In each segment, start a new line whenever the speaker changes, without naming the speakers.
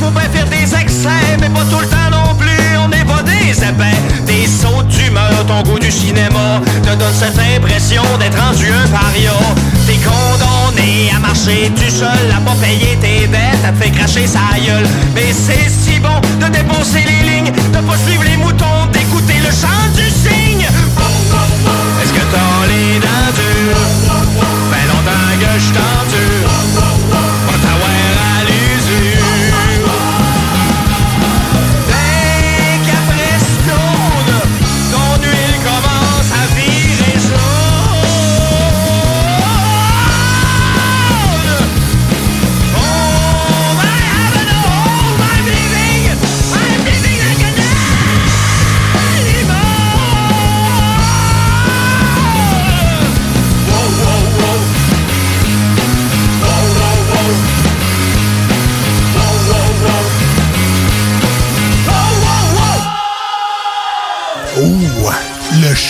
Faut bien faire des excès, mais pas tout le temps non plus. On n'est pas des épais, des sauts d'humeur. Ton goût du cinéma te donne cette impression d'être rendu un paria. T'es condamné à marcher tout seul, à pas payer tes dettes, à te faire cracher sa gueule. Mais c'est si bon de dépenser les lignes, de pas suivre les moutons, d'écouter le chant du cygne. Est-ce que t'as les dents dures? Longtemps que je.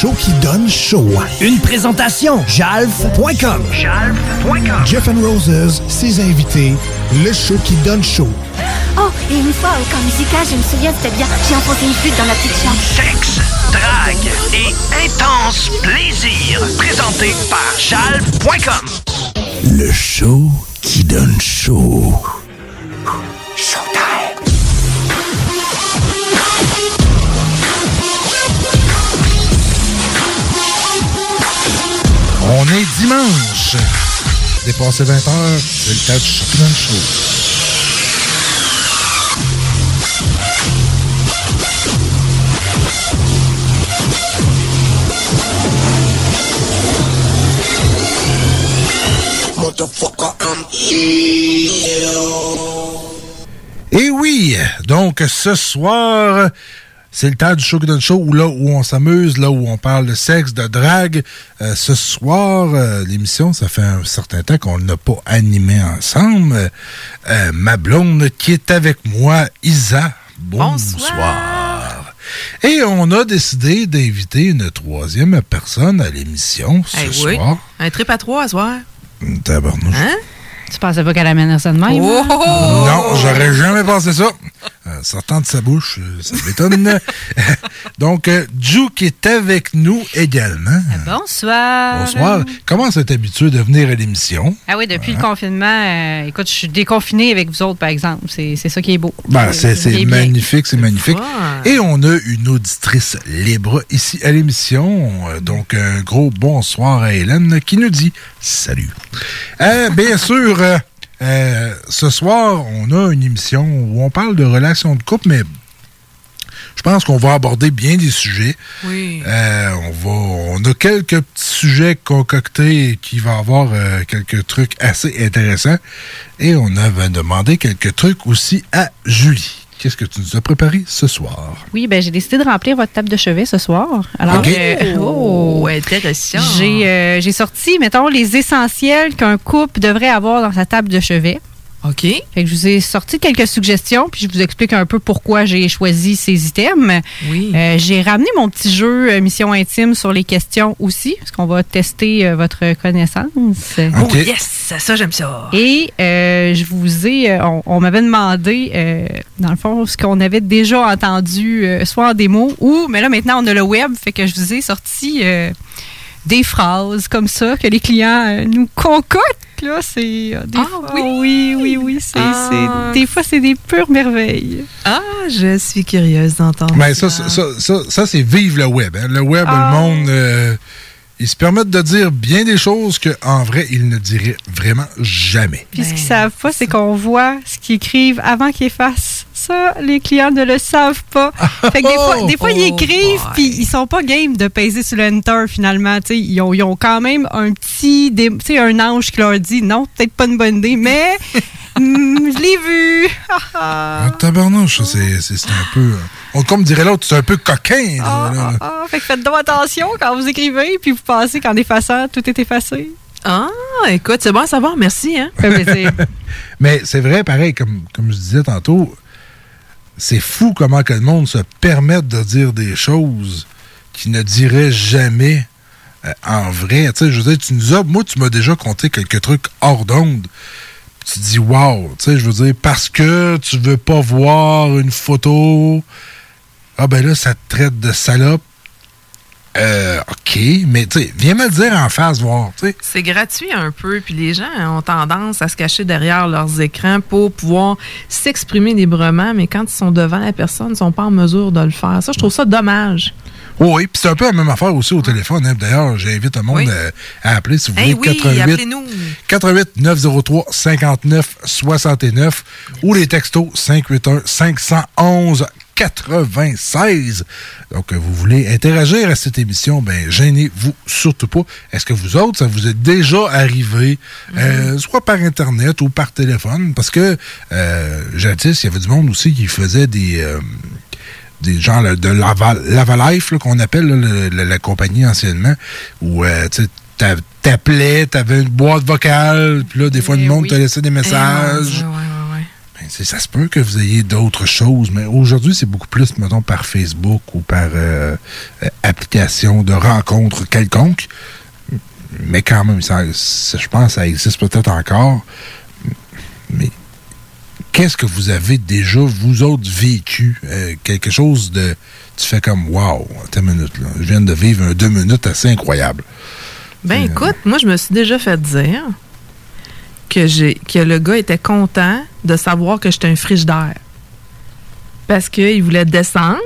Show qui donne chaud. Une présentation, jalf.com.
Jalf.com.
Jeff and Roses, ses invités, le show qui donne chaud.
Oh, et une fois au camp musical, je me souviens, c'était bien. J'ai enfoncé une flûte dans la petite chambre.
Sexe, drague et intense plaisir. Présenté par jalf.com.
Le show qui donne chaud.
On est dimanche. Dépassé 20 heures, c'est le temps du show donne chaud. Et oui, donc ce soir, c'est le temps du donne show, où là où on s'amuse, là où on parle de sexe, de drague. Euh, ce soir, euh, l'émission, ça fait un certain temps qu'on n'a pas animé ensemble. Euh, ma blonde qui est avec moi, Isa. Bonsoir. Et on a décidé d'inviter une troisième personne à l'émission ce
Eh oui.
soir.
Un trip à trois à soir.
Tabarnouche.
Hein?
Tu pensais pas qu'elle amènerait ça de même?
Oh!
hein?
Non, j'aurais jamais pensé ça. Sortant de sa bouche, euh, ça m'étonne. Donc, euh, qui est avec nous également.
Bonsoir.
Bonsoir. Comment c'est habitué de venir à l'émission?
Ah oui, depuis le confinement, euh, écoute, je suis déconfinée avec vous autres, par exemple. C'est ça qui est beau.
Ben, c'est magnifique, c'est magnifique. Et on a une auditrice libre ici à l'émission. Euh, Donc, un gros bonsoir à Hélène qui nous dit salut. Euh, bien sûr, euh, ce soir, on a une émission où on parle de relations de couple, mais je pense qu'on va aborder bien des sujets.
Oui.
Euh, on, va, on a quelques petits sujets concoctés qui vont avoir euh, quelques trucs assez intéressants. Et on avait demandé quelques trucs aussi à Julie. Qu'est-ce que tu nous as préparé ce soir?
Oui, ben j'ai décidé de remplir votre table de chevet ce soir. Alors, euh,
Oh, intéressant.
J'ai euh, j'ai sorti, mettons, les essentiels qu'un couple devrait avoir dans sa table de chevet.
OK.
Fait que je vous ai sorti quelques suggestions, puis je vous explique un peu pourquoi j'ai choisi ces items.
Oui.
Euh, j'ai ramené mon petit jeu euh, Mission Intime sur les questions aussi, parce qu'on va tester euh, votre connaissance.
Oh, yes! Ça, j'aime ça.
Et euh, je vous ai, on, on m'avait demandé, euh, dans le fond, ce qu'on avait déjà entendu, euh, soit en démo ou, mais là maintenant on a le web, fait que je vous ai sorti euh, des phrases comme ça que les clients euh, nous concoctent. Là, c'est. euh, Des
Ah
fois,
oui?
oui, oui, oui. c'est-
Ah.
c'est- Des fois, c'est des pures merveilles.
Ah, je suis curieuse d'entendre.
Mais ça, ça, ça, ça- ça, c'est vivre le web. hein. Le web,
Ah.
le monde, euh, ils se permettent de dire bien des choses qu'en vrai, ils ne diraient vraiment jamais.
Puis ce
Ben,
qu'ils savent pas, c'est qu'on voit ce qu'ils écrivent avant qu'ils effacent. Ça, les clients ne le savent pas. Fait que des fois, des fois ils
Oh
écrivent, puis ils sont pas game de peser sur l'enter finalement. Ils, ont, ils ont quand même un petit, sais, un ange qui leur dit non, peut-être pas une bonne idée, mais hmm, je l'ai vu. Ah, ah.
Ah, tabarnouche, ça, c'est un peu. euh, on- comme dirait l'autre, c'est un peu coquin. là,
Ah,
là.
ah, ah. Fait que faites donc attention quand vous écrivez, puis vous pensez qu'en effaçant, tout est effacé.
Ah, écoute, c'est bon à savoir, merci. Hein?
Mais c'est vrai, pareil, comme, comme je disais tantôt, c'est fou comment que le monde se permette de dire des choses qu'il ne dirait jamais euh, en vrai. Tu sais, je veux dire, tu nous moi, tu m'as déjà conté quelques trucs hors d'onde. Tu dis, wow, tu sais, je veux dire, parce que tu veux pas voir une photo, ah ben là, ça te traite de salope. Euh, OK, mais viens me le dire en face, voir.
C'est gratuit un peu, puis les gens ont tendance à se cacher derrière leurs écrans pour pouvoir s'exprimer librement, mais quand ils sont devant la personne, ils ne sont pas en mesure de le faire. Ça, je trouve ça dommage.
Oui, puis c'est un peu la même affaire aussi au téléphone. hein. D'ailleurs, j'invite le monde
Oui.
euh, à appeler si vous voulez.
oui,
88
appelez-nous.
88 903 59 69 ou les textos 581 511 96. Donc, euh, vous voulez interagir à cette émission, ben gênez-vous surtout pas. Est-ce que vous autres, ça vous est déjà arrivé, euh, soit par Internet ou par téléphone? Parce que euh, jadis, il y avait du monde aussi qui faisait des... euh, des gens là, de Lava, Lava Life qu'on appelle là, le- le- la compagnie anciennement où tu t'appelais, t'avais une boîte vocale, puis là, des fois,
Eh
le monde
oui.
te laissait des messages.
Eh,
ça se peut que vous ayez d'autres choses, mais aujourd'hui, c'est beaucoup plus, mettons, par Facebook ou par euh, euh, application de rencontre quelconque. Mais quand même, ça, ça- je pense que ça existe peut-être encore. Mais qu'est-ce que vous avez déjà, vous autres, vécu? Euh, quelque chose de... Tu fais comme, wow, une minute, là. Je viens de vivre un deux minutes assez incroyable.
Ben écoute, moi, je me suis déjà fait dire que, le gars était content de savoir que j'étais un frigidaire. Parce qu'il voulait descendre,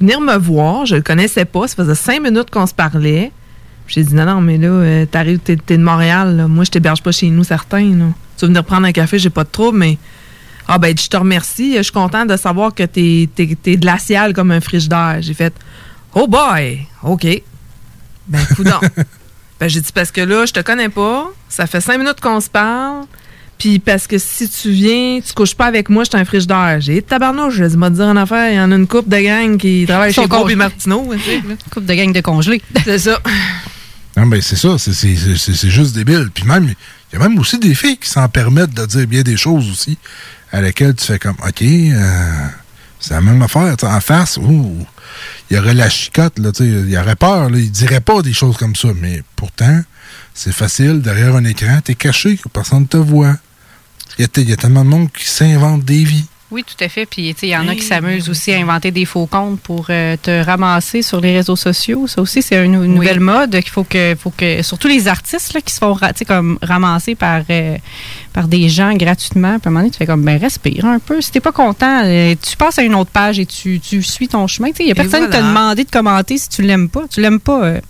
venir me voir. Je le connaissais pas. Ça faisait cinq minutes qu'on se parlait. J'ai dit, non, non, mais là, euh, t'arrives, t'es, de Montréal. Moi, je t'héberge pas chez nous, certains. Tu veux venir prendre un café, j'ai pas de trouble, mais. Ah, ben, je te remercie. Je suis content de savoir que t'es, t'es, t'es glacial comme un frigidaire. J'ai fait, oh boy, OK. Ben, coudonc. Ben, j'ai dit parce que là, je te connais pas. Ça fait cinq minutes qu'on se parle. Puis parce que si tu viens, tu couches pas avec moi, je suis un frigidaire. J'ai dit tabarnouche, je te dire en affaire, il y en a une couple de gang qui travaille chez
congelés.
et Martineau. tu sais, là.
Coupe de gang de congelés.
C'est ça.
Non, ben c'est ça, c'est- c'est c'est- c'est juste débile. Puis même, il y a même aussi des filles qui s'en permettent de dire bien des choses aussi, à lesquelles tu fais comme, OK, euh, c'est la même affaire. tu sais, En face, ouh, il y aurait la chicotte, là, il y aurait peur, là, il dirait pas des choses comme ça, mais pourtant, c'est facile, derrière un écran, t'es caché, personne ne te voit. Il y a tellement de monde qui s'invente des vies.
Oui, tout à fait. Puis, tu sais, il y en a qui s'amusent aussi à inventer des faux comptes pour euh, te ramasser sur les réseaux sociaux. Ça aussi, c'est une, une nouvelle mode qu'il faut que, faut que, surtout les artistes là, qui se font ra- comme ramasser par, euh, par des gens gratuitement. Puis à un moment donné, tu fais comme, ben, respire un peu. Si t'es pas content, euh, tu passes à une autre page et tu, tu suis ton chemin. Tu sais, il y a personne qui t'a demandé de commenter si tu l'aimes pas. Tu l'aimes pas. euh,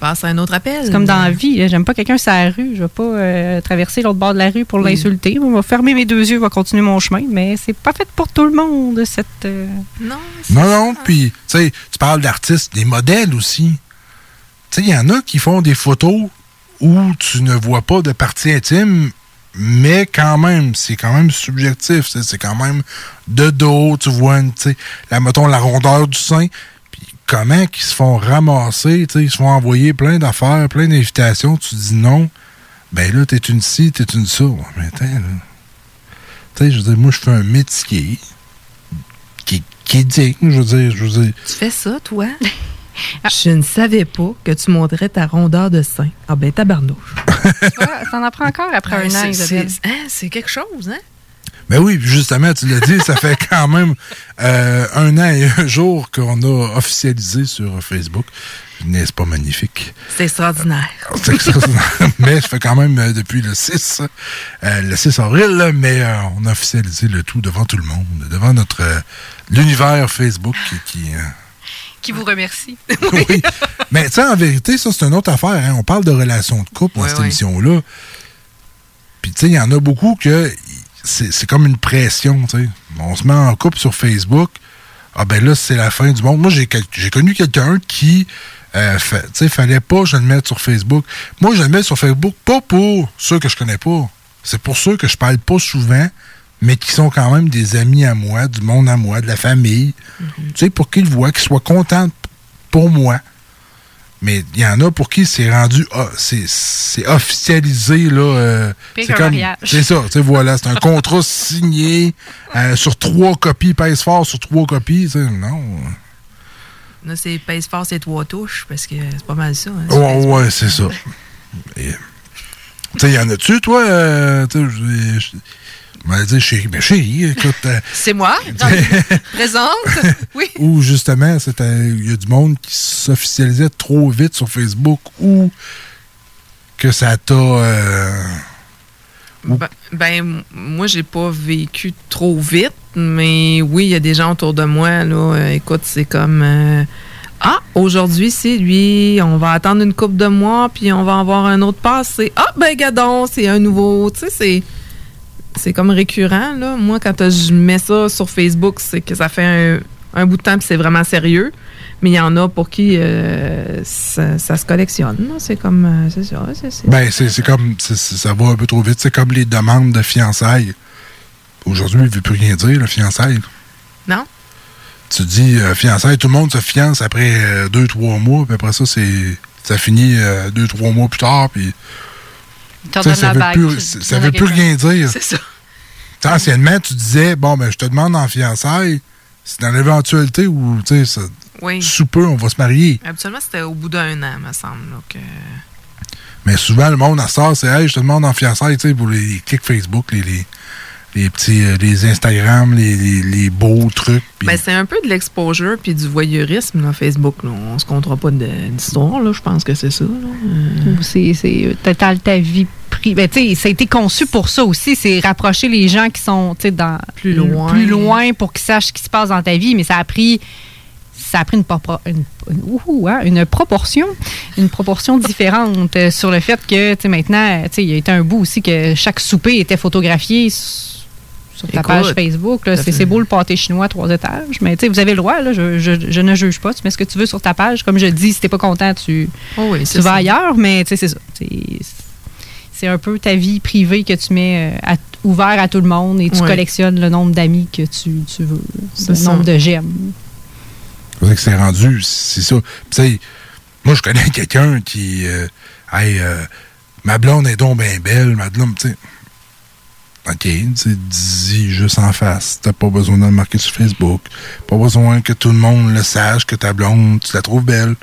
Passe à un autre appel.
c'est comme dans la vie. là. J'aime pas quelqu'un sur la rue. Je vais pas euh, traverser l'autre bord de la rue pour
Oui.
l'insulter. Je vais fermer mes deux yeux, je vais continuer mon chemin. Mais c'est pas fait pour tout le monde, cette. euh,
Non,
Non,
ça.
non, puis, tu sais, tu parles d'artistes, des modèles aussi. Tu sais, il y en a qui font des photos où tu ne vois pas de partie intime, mais quand même, c'est quand même subjectif. C'est quand même de dos, tu vois, une, tu sais, la, mettons, la rondeur du sein. Comment qu'ils se font ramasser, tu sais, ils se font envoyer plein d'affaires, plein d'invitations, tu dis non. Ben là, t'es une ci, t'es une ça. Mais attends, là. Tu sais, je veux dire, moi, je fais un métier qui, qui est digne, je veux dire, je veux dire.
Tu fais ça, toi? Je ne savais pas que tu montrais ta rondeur de sein. Ah ben tabarnouche.
Ah, T'en apprends encore après un an,
c'est,
Isabelle.
c'est- hein, c'est quelque chose, hein?
Ben oui, justement, tu l'as dit, ça fait quand même euh, un an et un jour qu'on a officialisé sur Facebook N'est-ce pas magnifique?
C'est extraordinaire.
C'est extraordinaire. mais ça fait quand même euh, depuis le 6, euh, le 6 avril, mais euh, on a officialisé le tout devant tout le monde, devant notre euh, l'univers Facebook qui. qui, euh,
Qui vous remercie.
oui. Mais tu sais, en vérité, ça, c'est une autre affaire. hein. On parle de relations de couple dans cette émission-là. Puis, tu sais, il y en a beaucoup que c'est comme une pression, tu sais. On se met en couple sur Facebook. Ah, ben là, c'est la fin du monde. Moi, j'ai quel- connu quelqu'un qui. Euh, fait- tu sais, fallait pas que je le mette sur Facebook. Moi, je le mets sur Facebook pas pour ceux que je connais pas. C'est pour ceux que je parle pas souvent, mais qui sont quand même des amis à moi, du monde à moi, de la famille. Tu sais, pour qu'ils voient, qu'ils soient contents pour moi. Mais il y en a pour qui c'est rendu, ah, c'est c'est officialisé, là. euh, c'est comme,
mariage.
c'est ça, tu sais, voilà, c'est un contrat signé euh, sur trois copies, pèse fort sur trois copies, tu sais, non.
Là, c'est pèse fort, c'est trois touches, parce que c'est pas mal ça. hein,
Ouais, ouais, c'est ça. Tu sais, y en a-tu, toi? euh, je m'allais dire chérie. Écoute. euh,
C'est moi, présente. Oui.
ou justement, il y a du monde qui s'officialisait trop vite sur Facebook ou que ça t'a. euh,
Ben, ben, moi, j'ai pas vécu trop vite, mais oui, il y a des gens autour de moi, là. euh, écoute, c'est comme. ah, aujourd'hui, c'est lui. On va attendre une coupe de mois, puis on va avoir un autre passé. Ah, ben, gadon, c'est un nouveau. Tu sais, c'est. C'est comme récurrent, là. Moi, quand euh, je mets ça sur Facebook, c'est que ça fait un, un bout de temps, puis c'est vraiment sérieux. Mais il y en a pour qui euh, ça, ça se collectionne. là. C'est comme. euh, c'est ça. c'est-
Ben, comme. ça va un peu trop vite. C'est comme les demandes de fiançailles. Aujourd'hui, il ne veut plus rien dire, le fiançailles.
Non?
Tu dis euh, fiançailles, tout le monde se fiance après euh, deux, trois mois, puis après ça, c'est. Ça finit euh, deux, trois mois plus tard, puis. Ça
la
veut
bague,
plus, ça veut plus rien dire.
C'est ça.
Anciennement, tu disais, bon, ben, je te demande en fiançailles, c'est dans l'éventualité où, tu sais,
Oui.
sous peu, on va se marier.
Habituellement, c'était au bout d'un an, me semble. Donc, euh,
Mais souvent, le monde, à ça, c'est, hey, je te demande en fiançailles, tu sais, pour les, les clics Facebook, les, les, les petits, euh, les Instagram, les, les, les beaux trucs. puis-
ben, c'est un peu de l'exposure puis du voyeurisme, là, Facebook. Là. On se comptera pas de- d'histoire, là. Je pense que c'est ça. Euh,
c'est c'est total ta vie privée. Ben, tu sais, ça a été conçu pour ça aussi, c'est rapprocher les gens qui sont tu sais, dans
Plus loin.
plus loin pour qu'ils sachent ce qui se passe dans ta vie, mais ça a pris ça a pris une, propor- une, une- ouhou, hein, une proportion, une proportion différente euh, sur le fait que tu sais, maintenant, tu sais, il y a été un bout aussi que chaque souper était photographié sur ta
Écoute,
page Facebook. C'est beau le pâté chinois trois étages, mais tu sais, vous avez le droit, là, je, je- je ne juge pas. Tu mets ce que tu veux sur ta page. Comme je dis, si t'es pas content, tu,
oh oui,
tu vas
ça.
ailleurs, mais tu sais, c'est ça. C'est- un peu ta vie privée que tu mets euh, à- ouvert à tout le monde et tu
Ouais.
collectionnes le nombre d'amis que tu, tu veux, le
ça.
nombre de j'aime.
C'est ça que c'est rendu, c'est ça. Puis, tu sais, moi, je connais quelqu'un qui, euh, hey, euh, ma blonde est donc bien belle, ma blonde, tu sais. OK, dis juste en face. T'as pas besoin de le marquer sur Facebook. Pas besoin que tout le monde le sache que ta blonde, tu la trouves belle.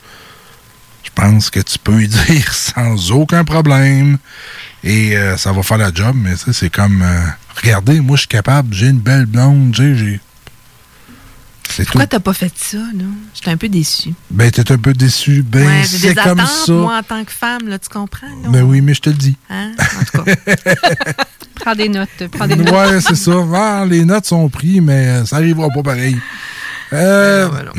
Je pense que tu peux y dire sans aucun problème. Et euh, ça va faire la job, mais sais, c'est comme, euh, regardez, moi, je suis capable, j'ai une belle blonde, j'ai... tout.
Pourquoi t'as pas fait ça, là? J'étais un peu déçue.
Ben, t'es un peu déçu. Ben,
ouais,
c'est
des
comme
attentes,
ça.
moi, en tant que femme, là, tu comprends? là?
Ben oui, mais je te le dis.
Hein? En tout cas.
Prends des notes. Prends des notes.
ouais, c'est ça. Ah, les notes sont prises, mais euh, ça arrivera pas pareil. Euh,
voilà.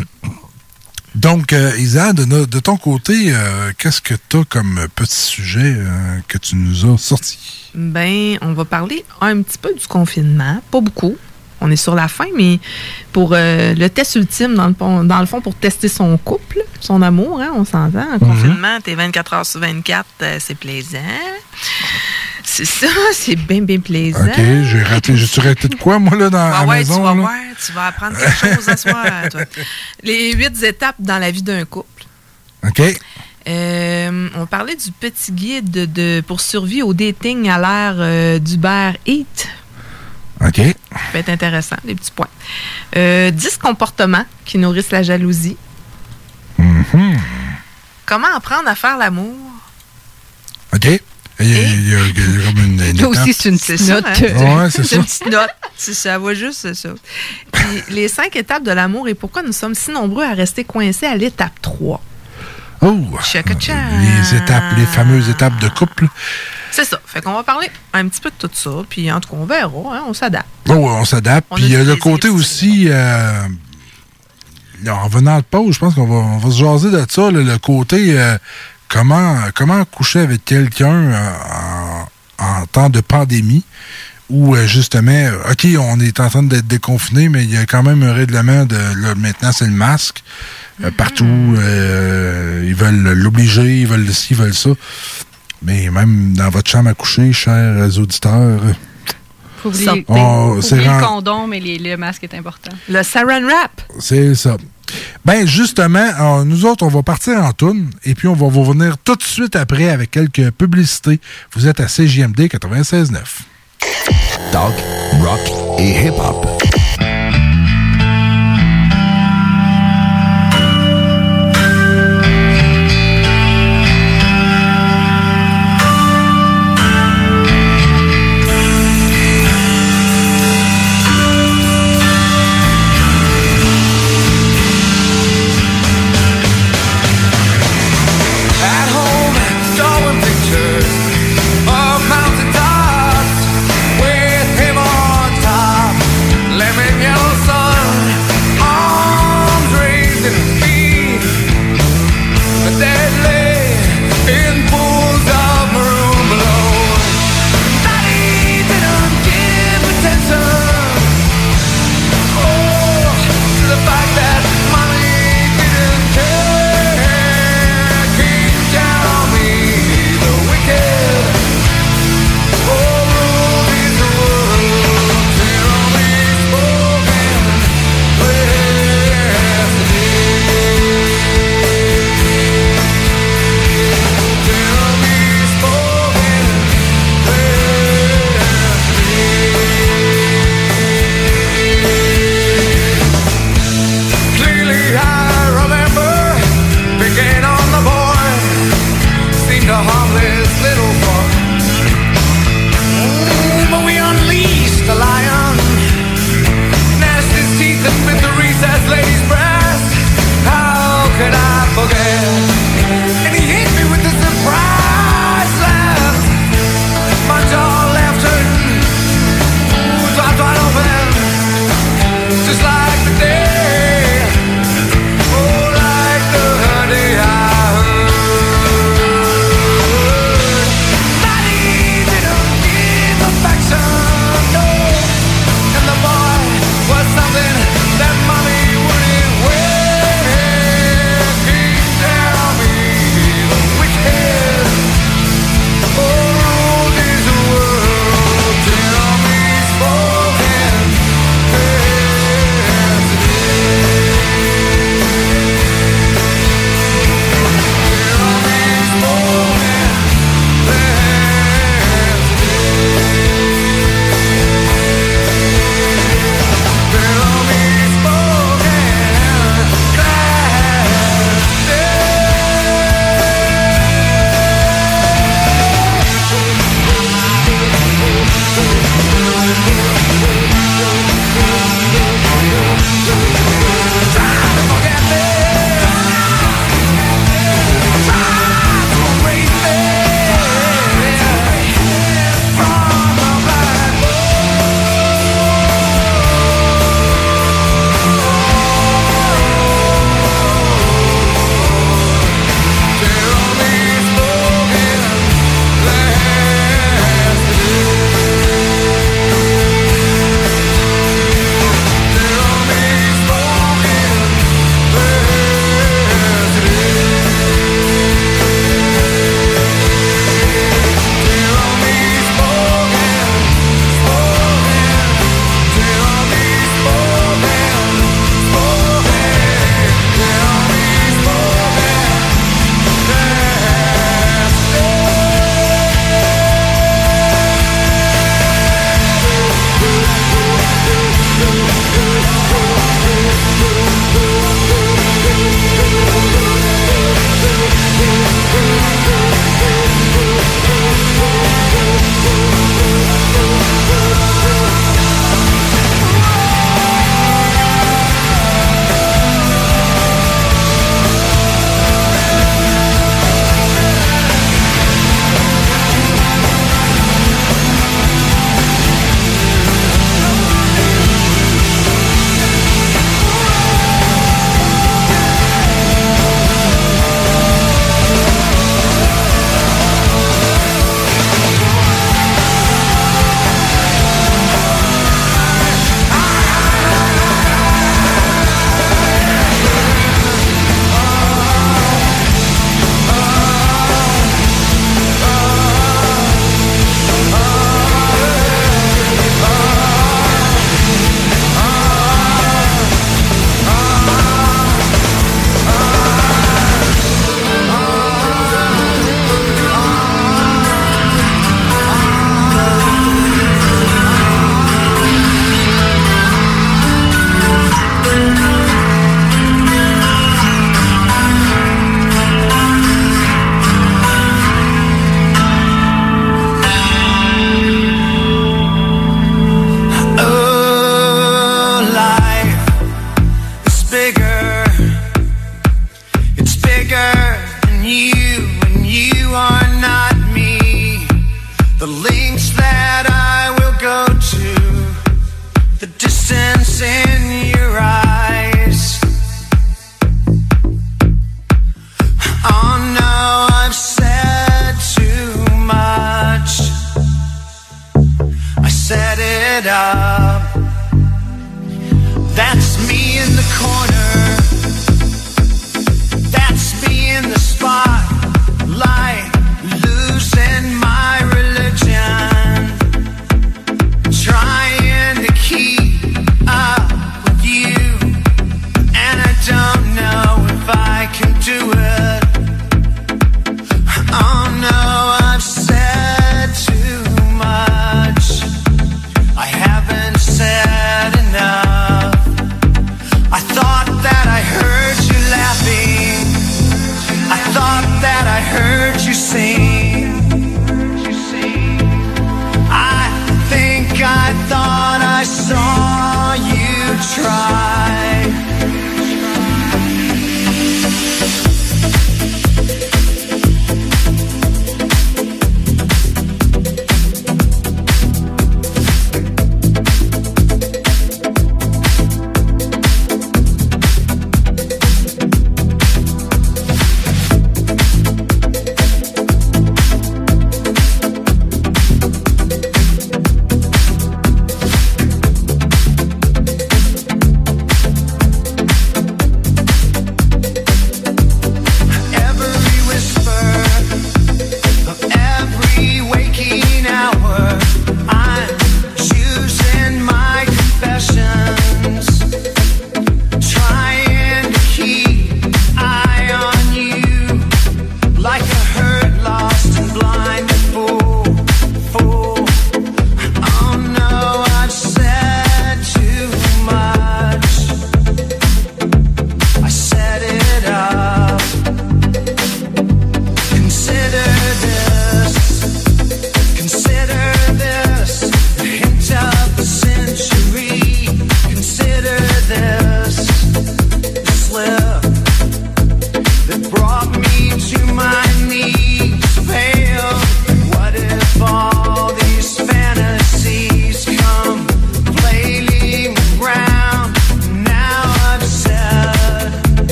donc, euh, Isa, de, no- de ton côté, euh, qu'est-ce que t'as comme petit sujet euh, que tu nous as sorti?
Ben, on va parler un petit peu du confinement. Pas beaucoup. On est sur la fin, mais pour euh, le test ultime, dans le, fond- dans le fond, pour tester son couple, son amour, hein, on s'entend. Un confinement, t'es 24 heures sur 24, euh, c'est plaisant. C'est ça, c'est bien, bien plaisant.
OK, j'ai raté. J'ai-tu raté de quoi, moi, là, dans
Ah
la
ouais,
maison?
tu vas
là?
voir, tu vas apprendre quelque chose à soir, toi. Les huit étapes dans la vie d'un couple.
OK.
Euh, on parlait du petit guide de, de- pour survie au dating à l'ère euh, d'Uber Eats.
OK.
Ça peut être intéressant, des petits points. Euh, 10 comportements qui nourrissent la jalousie.
Mhm.
Comment apprendre à faire l'amour?
OK. Il y a, il y a- il y a comme une,
aussi, c'est une petite note.
hein?
Ouais, c'est
une petite note. C'est ça, va juste c'est ça. Puis, les cinq étapes de l'amour et pourquoi nous sommes si nombreux à rester coincés à l'étape 3.
Oh! Les étapes, les fameuses étapes de couple.
C'est ça. Fait qu'on va parler un petit peu de tout ça. Puis en tout cas, on verra. Hein, on s'adapte.
Oh, on s'adapte. Puis il y a le côté aussi. Euh, en venant de pause, je pense qu'on va, on va se jaser de ça. le côté. Euh, comment, comment coucher avec quelqu'un euh, en, en, temps de pandémie où justement, OK, on est en train d'être déconfiné, mais il y a quand même un règlement de là, maintenant c'est le masque. Euh, partout. Euh, ils veulent l'obliger, ils veulent ci, ils veulent ça. Mais même dans votre chambre à coucher, chers auditeurs.
Faut oublier, oh, le condom, mais le masque est important.
Le saran wrap.
C'est ça. Ben justement, nous autres, on va partir en toune et puis on va vous revenir tout de suite après avec quelques publicités. Vous êtes à CJMD 96.9.
Talk, rock et hip-hop.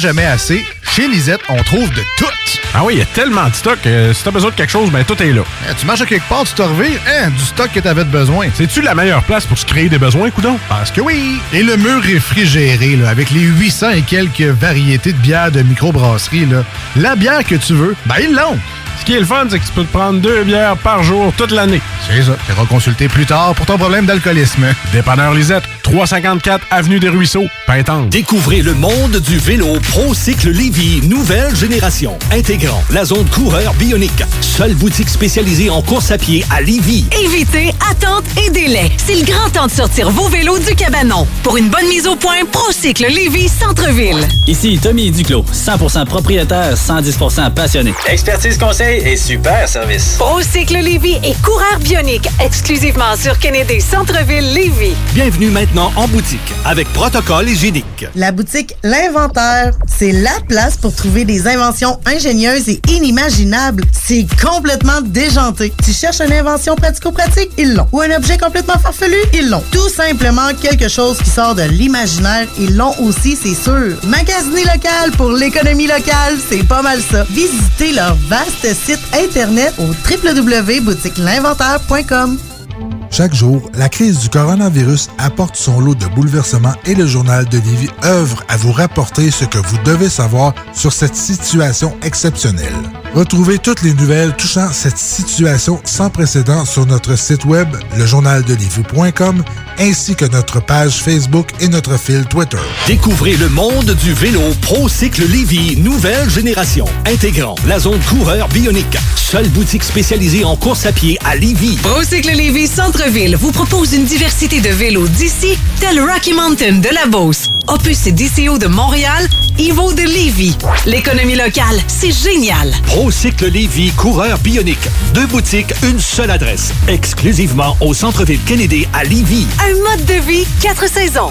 Jamais assez, chez Lisette, on trouve de tout.
Ah oui, il y a tellement de stock. euh, si t'as besoin de quelque chose, ben tout est là.
Eh, tu marches à quelque part, tu te revires, hein, du stock que t'avais de besoin.
C'est-tu la meilleure place pour se créer des besoins, coudon?
Parce que oui! Et le mur réfrigéré, là, avec les 800 et quelques variétés de bières de microbrasserie, là, la bière que tu veux, ben ils l'ont!
Ce qui est le fun, c'est que tu peux te prendre deux bières par jour toute l'année.
C'est ça. Tu consulter plus tard pour ton problème d'alcoolisme.
Dépanneur Lisette, 354 Avenue des Ruisseaux, Pintante.
Découvrez le monde du vélo ProCycle Lévy, nouvelle génération, intégrant la zone coureur bionique. Seule boutique spécialisée en course à pied à Lévy.
Évitez attente et délai. C'est le grand temps de sortir vos vélos du cabanon. Pour une bonne mise au point, Procycle Lévy Centre-ville.
Ici Tommy Duclos, 100% propriétaire, 110% passionné.
Expertise conseil et super service.
Procycle Lévy et coureur bionique exclusivement sur Kennedy Centre-ville Lévy.
Bienvenue maintenant en boutique avec protocole hygiénique.
La boutique L'Inventaire, c'est la place pour trouver des inventions ingénieuses et inimaginables. C'est complètement déjanté. Tu cherches une invention pratico-pratique? Ils l'ont. Ou un objet complètement farfelu? Ils l'ont. Tout simplement quelque chose qui sort de l'imaginaire? Ils l'ont aussi, c'est sûr. Magasiner local pour l'économie locale, c'est pas mal ça. Visitez leur vaste site internet au www.boutiquelinventaire.com.
Chaque jour, la crise du coronavirus apporte son lot de bouleversements et le journal de Livy œuvre à vous rapporter ce que vous devez savoir sur cette situation exceptionnelle. Retrouvez toutes les nouvelles touchant cette situation sans précédent sur notre site web, lejournaldelivy.com, ainsi que notre page Facebook et notre fil Twitter.
Découvrez le monde du vélo ProCycle Lévy, nouvelle génération, intégrant la zone coureur bionique. Seule boutique spécialisée en course à pied à Lévy.
Procycle Lévis Centre-Ville vous propose une diversité de vélos d'ici, tel Rocky Mountain de la Beauce, Opus DCO de Montréal, Evo de Lévis. L'économie locale, c'est génial.
ProCycle Lévy, coureur bionique. Deux boutiques, une seule adresse. Exclusivement au centre-ville Kennedy à Lévy.
Un mode de vie, quatre saisons.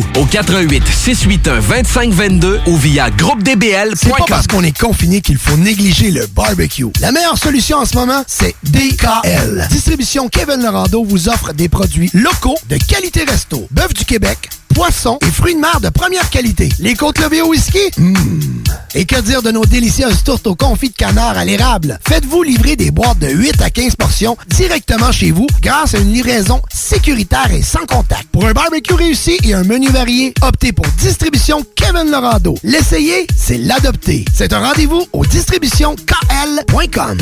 au 88 681 2522 ou via groupedbl.com.
C'est pas parce qu'on est confiné qu'il faut négliger le barbecue. La meilleure solution en ce moment, c'est DKL. Distribution Kevin Lorando vous offre des produits locaux de qualité resto. Bœuf du Québec, poissons et fruits de mer de première qualité. Les côtes levées au whisky? Mmh. Et que dire de nos délicieuses tourtes au confit de canard à l'érable? Faites-vous livrer des boîtes de 8 à 15 portions directement chez vous grâce à une livraison sécuritaire et sans contact. Pour un barbecue réussi et un menu varié, optez pour Distribution Kevin Lorando. L'essayer, c'est l'adopter. C'est un rendez-vous au distributionkl.com.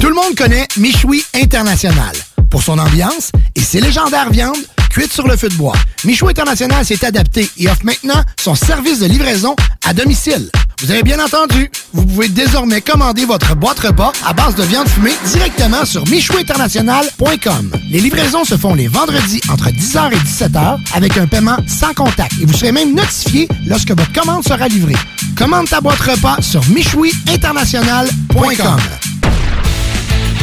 Tout le monde connaît Michoui International pour son ambiance et ses légendaires viandes cuites sur le feu de bois. Michoui International s'est adapté et offre maintenant son service de livraison à domicile. Vous avez bien entendu, vous pouvez désormais commander votre boîte repas à base de viande fumée directement sur michouinternational.com. Les livraisons se font les vendredis entre 10h et 17h avec un paiement sans contact et vous serez même notifié lorsque votre commande sera livrée. Commande ta boîte repas sur michouiinternational.com.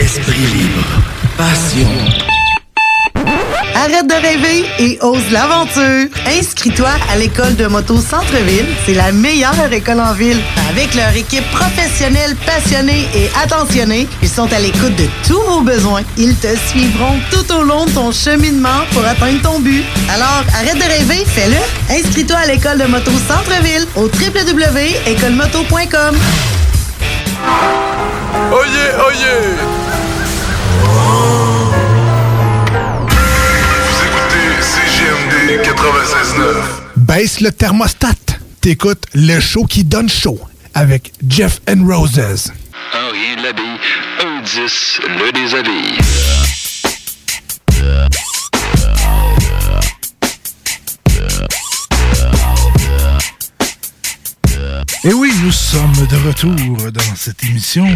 esprit libre, passion.
Arrête de rêver et ose l'aventure. Inscris-toi à l'école de moto Centre-ville. C'est la meilleure école en ville. Avec leur équipe professionnelle, passionnée et attentionnée, ils sont à l'écoute de tous vos besoins. Ils te suivront tout au long de ton cheminement pour atteindre ton but. Alors, arrête de rêver, fais-le. Inscris-toi à l'école de moto Centre-ville au www.écolemoto.com.
Oyez, CGMD 96.9.
Baisse le thermostat. T'écoutes le show qui donne chaud avec Jeff and Roses.
Un rien de un 10 le déshabille.
Et oui, nous sommes de retour dans cette émission.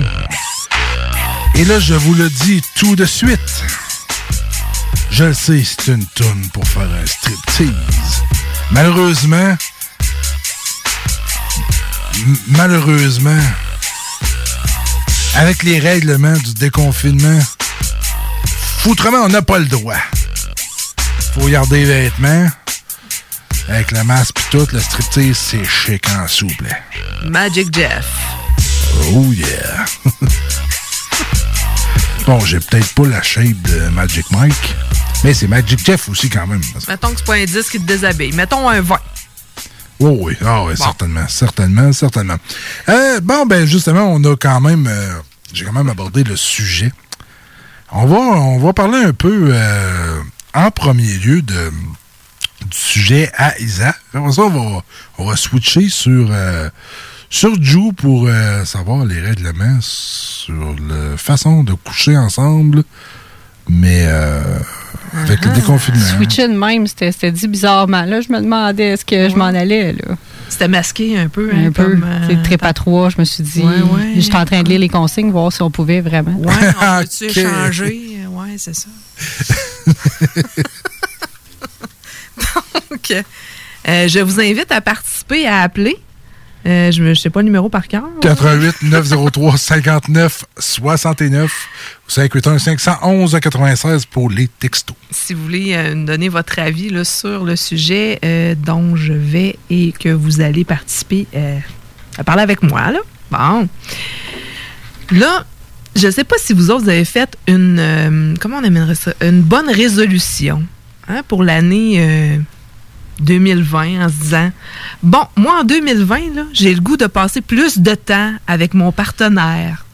Et là, je vous le dis tout de suite. Je le sais, c'est une toune pour faire un striptease. Malheureusement, malheureusement, avec les règlements du déconfinement, foutrement, on n'a pas le droit. Faut garder les vêtements. Avec le masque pis tout, le striptease, c'est chic en souple.
Magic Jeff.
Oh yeah! bon, j'ai peut-être pas la shape de Magic Mike, Mais c'est Magic Jeff aussi, quand même.
Mettons que c'est pas un disque qui te déshabille. Mettons un vin.
Oh oui, ah oui, certainement, certainement, certainement. Euh, bon, ben justement, on a quand même, euh, j'ai quand même abordé le sujet. On va, on va parler un peu euh, en premier lieu de, du sujet à Isa. Après ça, on va, on va switcher sur, sur Jou pour savoir les règlements sur la façon de coucher ensemble, mais euh, avec le déconfinement.
Switcher de même, c'était c'était dit bizarrement. Là, je me demandais est-ce que je m'en allais. là.
C'était masqué un peu.
Un
hein,
peu.
comme, euh,
C'est très pas trois. Je me suis dit,
Ouais, ouais.
j'étais en train de lire les consignes, voir si on pouvait vraiment.
Ouais, on peut-tu
Ok.
échanger? Ouais, c'est ça. Donc, euh, je vous invite à participer, à appeler. Euh, je ne sais pas le numéro par cœur.
88 903 59 69 ou 581 511 96 pour les textos.
Si vous voulez euh, nous donner votre avis là, sur le sujet euh, dont je vais et que vous allez participer euh, à parler avec moi. Là. Bon. Là, je ne sais pas si vous autres vous avez fait une, comment on amènerait ça? Une bonne résolution hein, pour l'année 2020 en se disant, bon, moi en 2020, là, j'ai le goût de passer plus de temps avec mon partenaire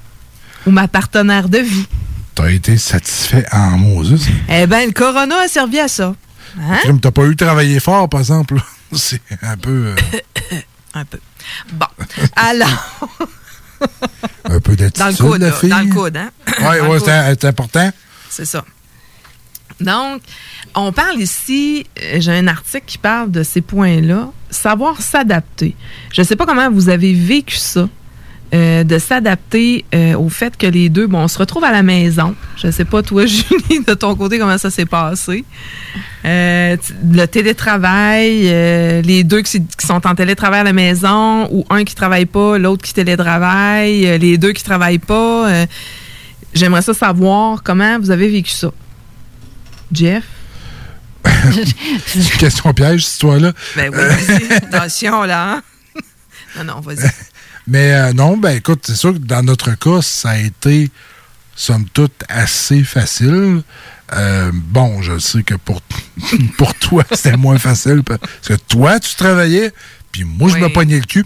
ou ma partenaire de vie.
T'as été satisfait en Moses?
Eh bien, le corona a servi à ça. Hein?
T'as pas eu travaillé fort, par exemple. C'est un peu. euh,
Un peu. Bon. Alors,
un peu d'attitude.
dans le coude,
la
là,
fille?
dans le coude, hein?
Oui, ouais, c'est important.
C'est ça. Donc, on parle ici, euh, j'ai un article qui parle de ces points-là, savoir s'adapter. Je ne sais pas comment vous avez vécu ça, euh, de s'adapter euh, au fait que les deux, bon, on se retrouve à la maison. Je ne sais pas, toi, Julie, de ton côté, comment ça s'est passé? Le télétravail, les deux qui, qui sont en télétravail à la maison, ou un qui travaille pas, l'autre qui télétravaille, les deux qui travaillent pas. J'aimerais ça savoir comment vous avez vécu ça. Jeff?
C'est une question piège, cette histoire-là.
Ben oui, vas-y. Attention, là. hein? Non, non, vas-y.
Mais euh, non, ben écoute, c'est sûr que dans notre cas, ça a été, somme toute, assez facile. Euh, bon, je sais que pour, pour toi, c'était moins facile parce que toi, tu travaillais, puis moi, je me pognais le cul.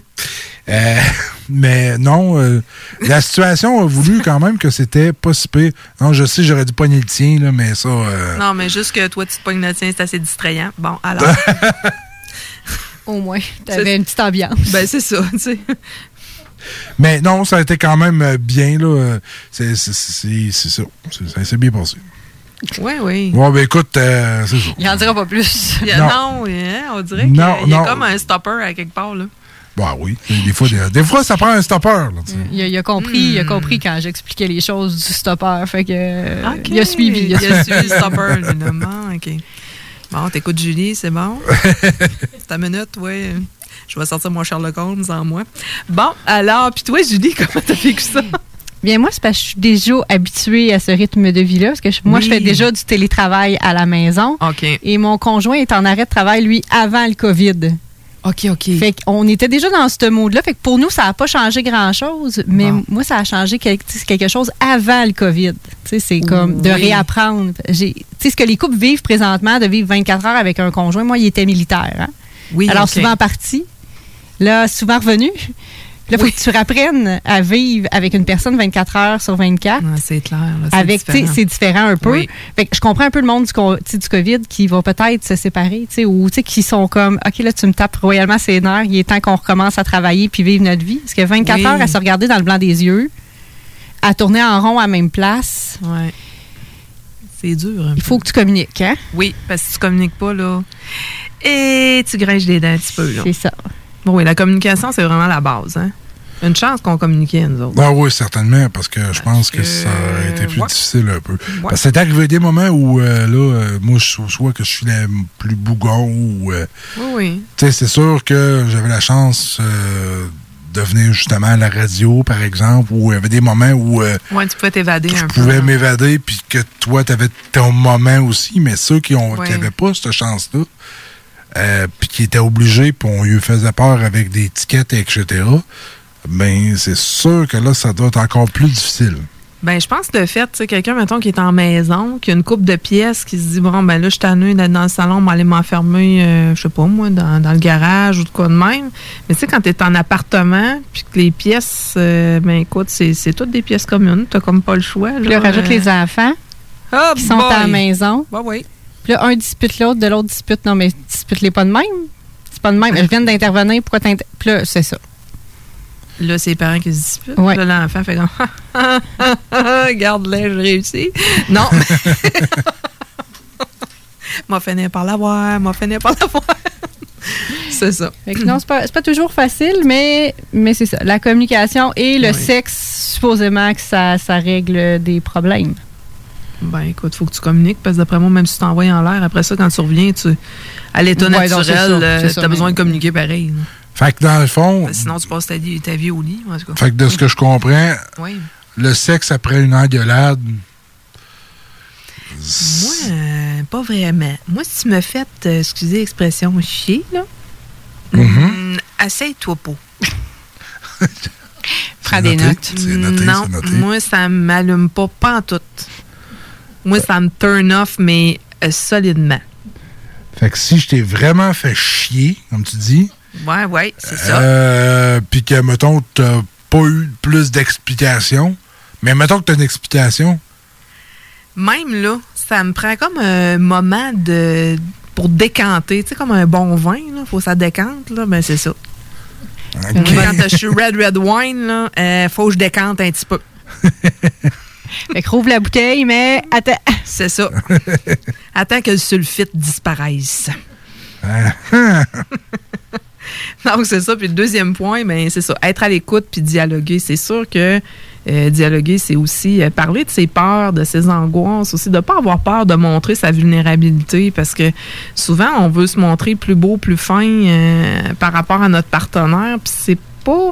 Euh, mais non, euh, la situation a voulu quand même que c'était pas si pire. Non, je sais, j'aurais dû pogner le tien, là, mais ça... euh,
Non, mais juste que toi, tu te pognes le tien, c'est assez distrayant. Bon, alors.
Au moins, t'avais une petite ambiance.
Ben, c'est ça, tu sais.
Mais non, ça a été quand même bien, là. C'est ça. C'est- Ça s'est bien passé.
Oui, oui.
Ouais, ben écoute, euh, c'est ça.
Il en dira pas plus.
Il y a-
Non.
non, hein, on dirait qu'il y
Non,
a- il y a
non.
comme un stopper à quelque part, là.
Bah oui. Des fois, des, des fois ça prend un stopper, là.
Il a, il a compris, il a compris quand j'expliquais les choses du stopper. Fait que il a suivi.
Il a suivi le stopper, évidemment. OK. Bon, t'écoutes Julie, c'est bon? Ta minute, oui. Je vais sortir mon Sherlock Holmes en moi. Bon, alors, puis toi, Julie, comment t'as vécu ça?
Bien, moi, c'est parce que je suis déjà habituée à ce rythme de vie-là, parce que je- moi,
Oui.
je fais déjà du télétravail à la maison.
OK.
Et mon conjoint est en arrêt de travail, lui, avant le COVID.
OK, OK.
Fait qu'on était déjà dans ce mode-là. Fait que pour nous, ça n'a pas changé grand-chose, mais moi, ça a changé quelque, chose avant le COVID. Tu sais, c'est comme de réapprendre. Tu sais, ce que les couples vivent présentement, de vivre 24 heures avec un conjoint, moi, il était militaire. hein.
Oui,
Alors, souvent parti, là, souvent revenu. Là, il faut que tu réapprennes à vivre avec une personne 24 heures sur 24.
c'est clair. là,
Avec,
différent.
c'est différent un peu.
Oui.
Fait que je comprends un peu le monde du, COVID qui va peut-être se séparer, tu sais, ou tu sais, qui sont comme, OK, là, tu me tapes royalement ses nerfs, il est temps qu'on recommence à travailler puis vivre notre vie. Parce que 24
Oui.
heures à se regarder dans le blanc des yeux, à tourner en rond à la même place.
Ouais. C'est dur. un
Il faut que tu communiques, hein?
Oui, parce que si tu communiques pas, là. Et tu gringes des dents un petit peu, là.
C'est ça.
Bon, oui, la communication, c'est vraiment la base, hein. Une chance qu'on communiquait, nous autres.
Ah oui, certainement, parce que je pense que ça aurait été plus
ouais.
difficile un peu. Parce que c'est arrivé des moments où, euh, là, euh, moi, je soit que je suis le plus bougon ou... euh,
Oui, oui.
tu sais, c'est sûr que j'avais la chance euh, de venir justement à la radio, par exemple, où il y avait des moments où euh,
Ouais, tu pouvais t'évader un
je
peu.
pouvais
là.
m'évader, puis que toi, tu avais ton moment aussi, mais ceux qui
Ouais.
n'avaient pas cette chance-là, euh, puis qui étaient obligés, puis on lui faisait peur avec des tickets, etc., ben c'est sûr que là, ça doit être encore plus difficile.
Ben, je pense que le fait, tu sais, quelqu'un, mettons, qui est en maison, qui a une coupe de pièces, qui se dit, bon, ben là, je suis d'être dans le salon, on va aller m'enfermer, euh, je sais pas, moi, dans, dans le garage ou de quoi de même. Mais tu sais, quand tu es en appartement, puis que les pièces, euh, ben écoute, c'est c'est toutes des pièces communes, t'as comme pas le choix.
Puis là, rajoute
euh.
les enfants
Ah,
qui sont à la maison.
Bah oui.
Puis là, un dispute l'autre, de l'autre dispute. Non, mais dispute-les pas de même. C'est pas de même. Je viens d'intervenir, pourquoi t'inter... Puis là, c'est ça.
Là, c'est les parents qui se disputent.
Ouais.
Là, l'enfant fait comme Garde-les, j'ai réussi. Non. m'a fini par l'avoir, m'a fini par l'avoir. c'est ça.
Non, c'est pas, c'est pas toujours facile, mais, mais c'est ça. La communication et le sexe, supposément que ça, ça règle des problèmes.
Ben écoute, faut que tu communiques parce que d'après moi, même si tu t'envoies en l'air, après ça, quand tu reviens, tu à l'état
Ouais,
naturel, euh,
ça,
t'as besoin de communiquer pareil. là.
Fait que dans le fond,
que Sinon, tu passes ta vie, ta vie au lit. En tout cas.
fait que de ce que je comprends,
Oui.
le sexe après une engueulade,
Moi, euh, pas vraiment. Moi, si tu me fais, euh, excusez l'expression, chier, là,
Mhm.
hum, essaye-toi pas.
Prends des notes.
non, moi, ça m'allume pas, pas en tout. Moi, ça me turn off, mais euh, solidement.
fait que si je t'ai vraiment fait chier, comme tu dis,
Ouais, ouais, c'est ça.
euh, puis que, mettons, t'as pas eu plus d'explications, mais mettons que t'as une explication,
Même là, ça me prend comme un moment de pour décanter. Tu sais, comme un bon vin, là, faut que ça décante, là, ben c'est ça. Quand je suis red, red wine, là, euh, faut que je décante un petit peu.
Fait que rouvre la bouteille, mais attends.
C'est ça. Attends que le sulfite disparaisse. Donc, c'est ça. Puis le deuxième point, ben, c'est ça. Être à l'écoute puis dialoguer. C'est sûr que euh, dialoguer, c'est aussi euh, parler de ses peurs, de ses angoisses, aussi de ne pas avoir peur de montrer sa vulnérabilité parce que souvent, on veut se montrer plus beau, plus fin euh, par rapport à notre partenaire. Puis c'est pas.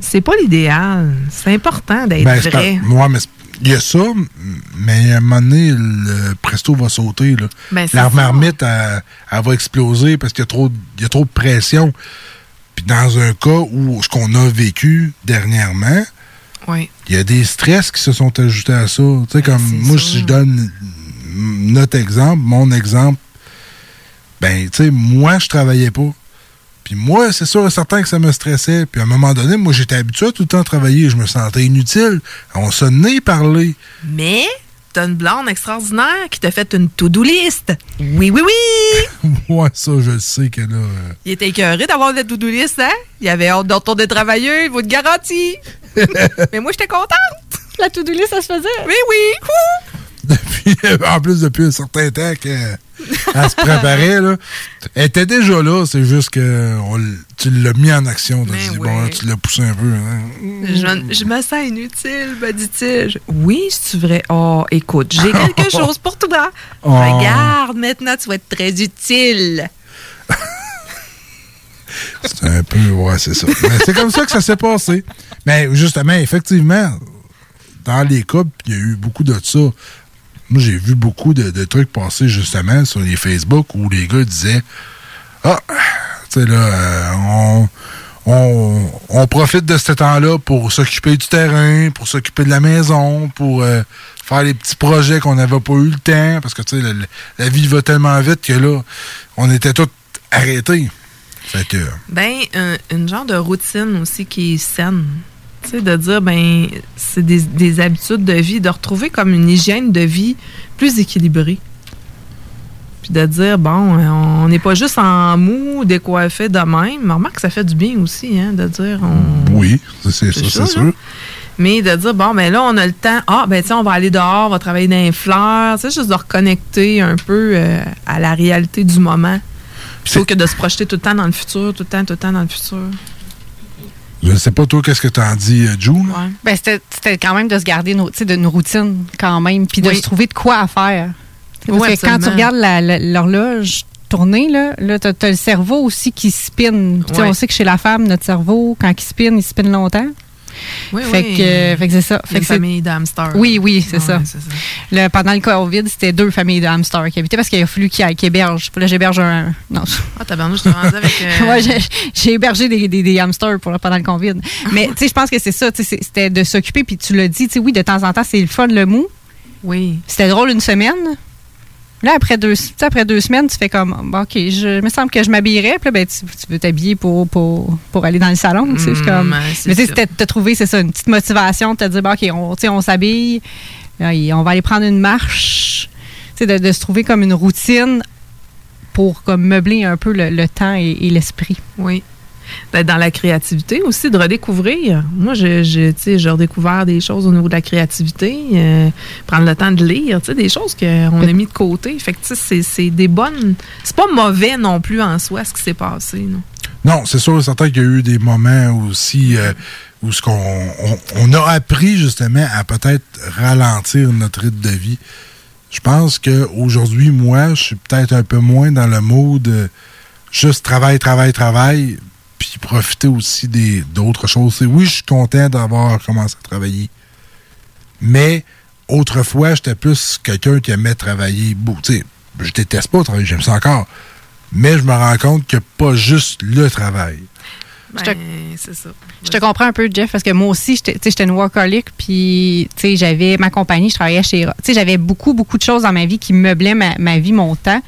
C'est pas l'idéal. C'est important d'être
Ben,
vrai.
pas- ouais, mais il y a ça, mais à un moment donné, le presto va sauter. Là.
Ben,
La marmite, elle, elle va exploser parce qu'il y, a trop- il y a trop de pression. Puis dans un cas où ce qu'on a vécu dernièrement,
Oui.
il y a des stress qui se sont ajoutés à ça. Tu sais, comme moi, si je donne notre exemple, mon exemple, ben, tu sais, moi, je travaillais pas. Puis moi, c'est sûr et certain que ça me stressait. Puis à un moment donné, moi, j'étais habitué à tout le temps travailler. Je me sentais inutile. On se tenait parler.
Mais t'as une blonde extraordinaire qui t'a fait une to-do list. Oui, oui, oui!
Moi, ça, je le sais que là. euh,
Il était écœuré d'avoir la to-do list, hein? Il avait hâte de retourner travailler, il vous le garantit. Mais moi, j'étais contente.
La to-do list, ça se faisait.
Oui, oui.
En plus, depuis un certain temps qu'elle elle se préparait, là, elle était déjà là. C'est juste que on tu l'as mis en action. Dit, bon, là, tu l'as poussé un peu. hein.
Je, je me sens inutile, me dit-il. Oui, c'est vrai? Oh, écoute, j'ai quelque chose pour toi.
Oh.
Regarde, maintenant, tu vas être très utile.
C'est un peu, ouais, c'est ça. Mais c'est comme ça que ça s'est passé. Mais justement, effectivement, dans les couples, il y a eu beaucoup de ça. Moi, j'ai vu beaucoup de, trucs passer justement sur les Facebook où les gars disaient Ah, tu sais, là, euh, on, on, profite de ce temps-là pour s'occuper du terrain, pour s'occuper de la maison, pour euh, faire les petits projets qu'on n'avait pas eu le temps. Parce que, tu sais, la, vie va tellement vite que là, on était tous arrêtés. Fait que.
Ben, un- une genre de routine aussi qui est saine. Tu sais, de dire, ben, c'est des, des habitudes de vie, de retrouver comme une hygiène de vie plus équilibrée. Puis de dire, bon, on n'est pas juste en mou, décoiffé de même. Mais remarque que ça fait du bien aussi, hein, de dire, on,
Oui, c'est c'est ça,
C'est
c'est
ça,
sûr.
là. Mais de dire, bon, ben là, on a le temps. Ah, ben tiens, on va aller dehors, on va travailler dans les fleurs. Tu sais, juste de reconnecter un peu euh, à la réalité du moment. Plutôt que de se projeter tout le temps dans le futur, tout le temps, tout le temps dans le futur.
Je ne sais pas, toi, qu'est-ce que t'en dis, euh, June?
Ben, c'était c'était quand même de se garder nos, tu de nos routines quand même, puis de
Oui.
se trouver de quoi à faire. Parce
Oui,
que quand tu regardes l'horloge tourner, là, là tu as, le cerveau aussi qui spinne. Tu
Ouais.
On sait que chez la femme, notre cerveau, quand il spinne, il spinne longtemps.
Oui,
fait
oui.
Que, fait que c'est ça. Fait
une
que
famille d'hamsters.
Oui, oui, c'est ça. Le- pendant le COVID, c'était deux familles de hamsters qui habitaient parce qu'il a fallu qu'ils qu'ils hébergent. Là, j'héberge un. Non.
Ah, tabarnouche, je te avec. euh,
Ouais, j'ai- hébergé des, des, des hamsters pour, pendant le COVID. Mais tu sais, je pense que c'est ça. C'était de s'occuper. Puis tu l'as dit, tu sais, oui, de temps en temps, c'est le fun, le mou.
Oui.
C'était drôle une semaine. Là, après deux, après deux semaines, tu fais comme, OK, je me semble que je m'habillerais. Puis là, ben, tu, tu veux t'habiller pour, pour, pour aller dans le salon. sais, c'est
Mm,
comme, mais tu sais, t'as trouvé, c'est ça, une petite motivation de te dire, bon, OK, on, on s'habille. Et on va aller prendre une marche. Tu sais, de, de se trouver comme une routine pour comme meubler un peu le, le temps et, et l'esprit.
Oui. D'être dans la créativité aussi, de redécouvrir. Moi, je, je, j'ai redécouvert des choses au niveau de la créativité, euh, prendre le temps de lire, des choses qu'on a mis de côté. Fait c'est- c'est des bonnes. C'est pas mauvais non plus en soi ce qui s'est passé. Non?
Non, c'est sûr et certain qu'il y a eu des moments aussi euh, où ce qu'on on, on a appris justement à peut-être ralentir notre rythme de vie. Je pense qu'aujourd'hui, moi, je suis peut-être un peu moins dans le mode euh, juste travail, travail, travail, puis profiter aussi des d'autres choses. C'est- Oui, je suis content d'avoir commencé à travailler. Mais autrefois, j'étais plus quelqu'un qui aimait travailler. sais, je déteste pas travailler, j'aime ça encore. Mais je me rends compte que pas juste le travail.
Ben,
Je te-
c'est ça.
Je te comprends un peu, Jeff, parce que moi aussi, j'étais une workaholic, puis tu sais, j'avais ma compagnie, je travaillais chez... Tu sais, j'avais beaucoup, beaucoup de choses dans ma vie qui meublaient ma, ma vie, mon temps.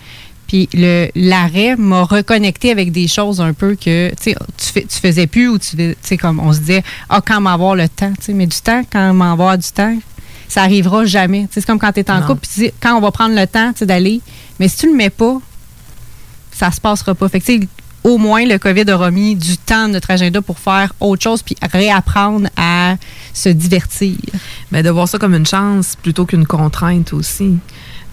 Puis le- l'arrêt m'a reconnecté avec des choses un peu que tu fais- tu faisais plus ou tu sais, comme on se disait, ah, quand m'avoir le temps, tu sais, mais du temps, quand m'avoir du temps, ça arrivera jamais. Tu sais, C'est comme quand tu es en
Non.
couple, puis tu dis, quand on va prendre le temps tu sais, d'aller, mais si tu le mets pas, ça se passera pas. Fait que, tu sais, au moins, le COVID aura mis du temps dans notre agenda pour faire autre chose puis réapprendre à se divertir.
Mais de voir ça comme une chance plutôt qu'une contrainte aussi.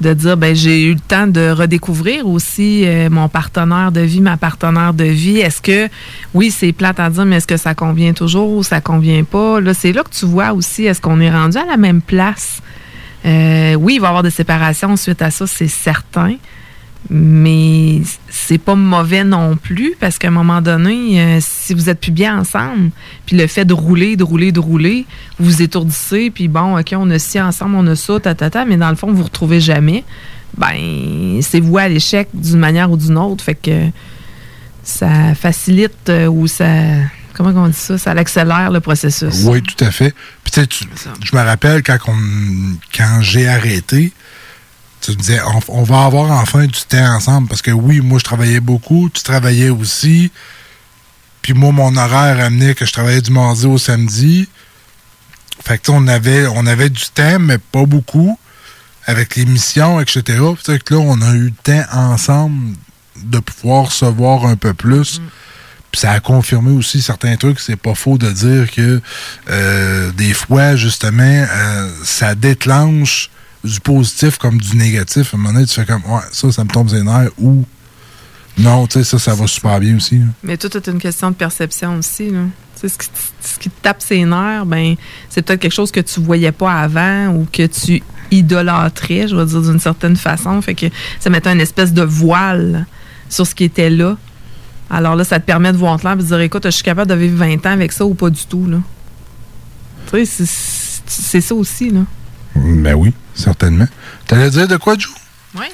De dire, ben j'ai eu le temps de redécouvrir aussi euh, mon partenaire de vie, ma partenaire de vie. Est-ce que, oui, c'est plate à dire, mais est-ce que ça convient toujours ou ça convient pas? Là, c'est là que tu vois aussi, est-ce qu'on est rendu à la même place? Euh, oui, il va y avoir des séparations suite à ça, c'est certain. Mais c'est pas mauvais non plus parce qu'à un moment donné, euh, si vous êtes plus bien ensemble, puis le fait de rouler, de rouler, de rouler, vous vous étourdissez, puis bon, OK, on a ci ensemble, on a ça, ta, ta, ta, mais dans le fond, vous vous retrouvez jamais. Ben, c'est voué à l'échec d'une manière ou d'une autre. Fait que ça facilite euh, ou ça. Comment on dit ça? Ça accélère le processus.
Oui, tout à fait. Puis tu je me rappelle quand, quand j'ai arrêté, tu me disais, on, on va avoir enfin du temps ensemble. Parce que oui, moi, je travaillais beaucoup, tu travaillais aussi. Puis moi, mon horaire amenait que je travaillais du mardi au samedi. Fait que on avait, on avait du temps, mais pas beaucoup, avec les missions, etc. Sais que là, on a eu le temps ensemble de pouvoir se voir un peu plus. Puis ça a confirmé aussi certains trucs. C'est pas faux de dire que euh, des fois, justement, euh, ça déclenche du positif comme du négatif. À un moment donné, tu fais comme, ouais, ça, ça me tombe les nerfs ou non, tu sais, ça, ça va super bien aussi. là.
Mais tout est une question de perception aussi. Là. Tu sais, Ce, qui, te- ce qui te tape ses nerfs, ben, c'est peut-être quelque chose que tu voyais pas avant ou que tu idolâtrais, je vais dire d'une certaine façon. Fait que ça mettait une espèce de voile sur ce qui était là. Alors là, ça te permet de voir clair et de dire écoute, je suis capable de vivre 20 ans avec ça ou pas du tout. Là. Tu sais, c'est- c'est ça aussi. Là.
Ben oui, certainement. T'allais dire de quoi, Joe?
Oui.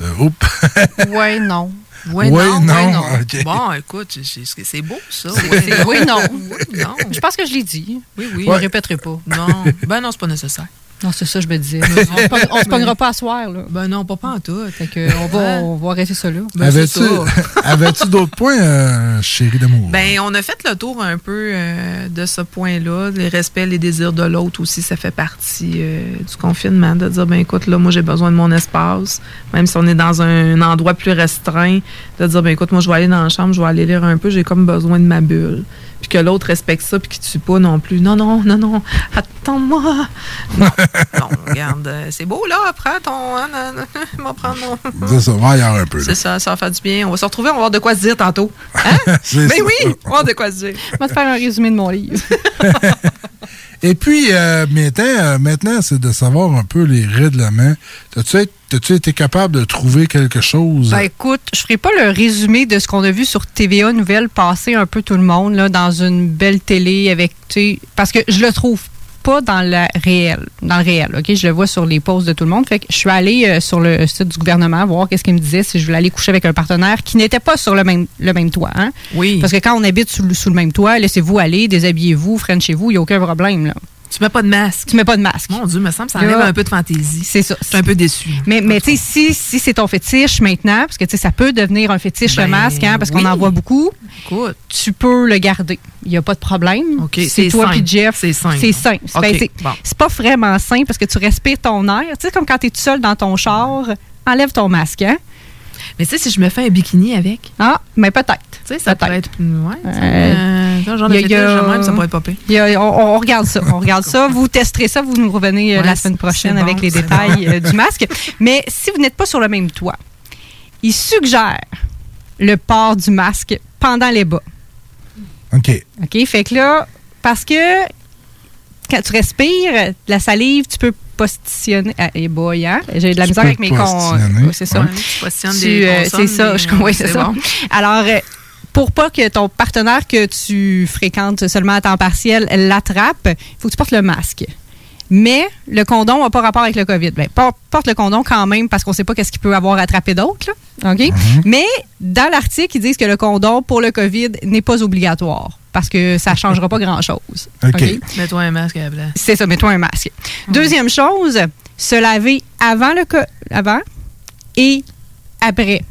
Euh, oups.
Ouais, non.
Ouais, non,
non,
ouais, non. Bon, écoute, c'est- c'est c'est beau, ça.
C'est- oui, non.
Oui, non.
Je pense que je l'ai dit.
Oui, oui.
Je ne le répéterai pas.
Non, ben non, c'est pas nécessaire.
Non, c'est ça, je me disais. on on se pognera pas à soir, là.
Ben non, pas, pas en tout.
Fait que on, va, on va arrêter ça là.
Ben, c'est
Avais-tu
ça.
avais-tu d'autres points, euh, chérie d'amour?
Ben, on a fait le tour un peu euh, de ce point-là. Les respects, les désirs de l'autre aussi, ça fait partie euh, du confinement. De dire, ben écoute, là, moi, j'ai besoin de mon espace. Même si on est dans un, endroit plus restreint, de dire, ben écoute, moi, je vais aller dans la chambre, je vais aller lire un peu, j'ai comme besoin de ma bulle. Puis que l'autre respecte ça, puis qu'il tue pas non plus. Non, non, non, non, attends-moi. Non, non, regarde, euh, c'est beau, là, prends ton... hein, non, non, je vais prendre mon...
Ça, ça va ailleurs un peu.
C'est ça, ça va faire du bien. On va se retrouver, on va avoir de quoi se dire tantôt. Hein? Mais
ça.
oui, on va avoir de quoi se dire.
On va te faire un résumé de mon livre.
Et puis, euh, maintenant, euh, maintenant c'est de savoir un peu les règlements. T'as-tu être- as-tu été capable de trouver quelque chose?
Ben écoute, je ferai pas le résumé de ce qu'on a vu sur TVA Nouvelle passer un peu tout le monde là, dans une belle télé avec, parce que je le trouve pas dans le réel, dans le réel, ok? Je le vois sur les posts de tout le monde. Fait que je suis allée euh, sur le site du gouvernement voir qu'est-ce qu'il me disait si je voulais aller coucher avec un partenaire qui n'était pas sur le même le même toit. Hein?
Oui.
Parce que quand on habite sous, le- sous le même toit, laissez-vous aller, déshabillez-vous, chez vous, il n'y a aucun problème là.
Tu mets pas de masque.
Tu mets pas de masque.
Mon Dieu, me semble que ça enlève un peu de fantaisie.
C'est ça.
Je suis un peu déçue.
Mais, mais tu sais, si, si c'est ton fétiche maintenant, parce que tu sais, ça peut devenir un fétiche
Ben,
le masque, hein, parce qu'on en voit beaucoup,
Écoute.
tu peux le garder. Il n'y a pas de problème.
OK,
c'est toi puis Jeff.
C'est sain.
C'est sain. C'est- ben,
bon.
c'est pas vraiment sain parce que tu respires ton air. Tu sais, comme quand tu es tout seul dans ton char, enlève ton masque. Hein?
Mais tu sais, si je me fais un bikini avec?
Ah, mais peut-être.
Tu sais, ça pourrait être. Ouais,
Euh,
euh, un genre de
a- a-
fétiche même, ça pourrait
y a- on, on regarde ça. On regarde ça. Vous testerez ça. Vous nous revenez euh,
Ouais,
la semaine prochaine avec les détails
bon.
euh, du masque. Mais si vous n'êtes pas sur le même toit, il suggère le port du masque pendant les bas.
OK.
OK? Fait que là, parce que quand tu respires, la salive, tu peux positionner. Ah, et boy, hein? J'ai de la
Tu
misère avec mes cons. c'est ça.
ouais.
Tu positionnes
Tu,
des
euh, c'est ça, je ouais, c'est
c'est
ça.
bon.
Alors, euh, pour pas que ton partenaire que tu fréquentes seulement à temps partiel l'attrape, il faut que tu portes le masque. Mais le condom n'a pas rapport avec le COVID. Ben, por- porte le condom quand même parce qu'on ne sait pas qu'est-ce qu'il peut avoir attrapé d'autre. OK? Mais dans l'article, ils disent que le condom pour le COVID n'est pas obligatoire parce que ça ne changera pas grand-chose.
OK.
Mets-toi un masque à.
C'est ça, mets-toi un masque. Deuxième chose, se laver avant le co- avant et après.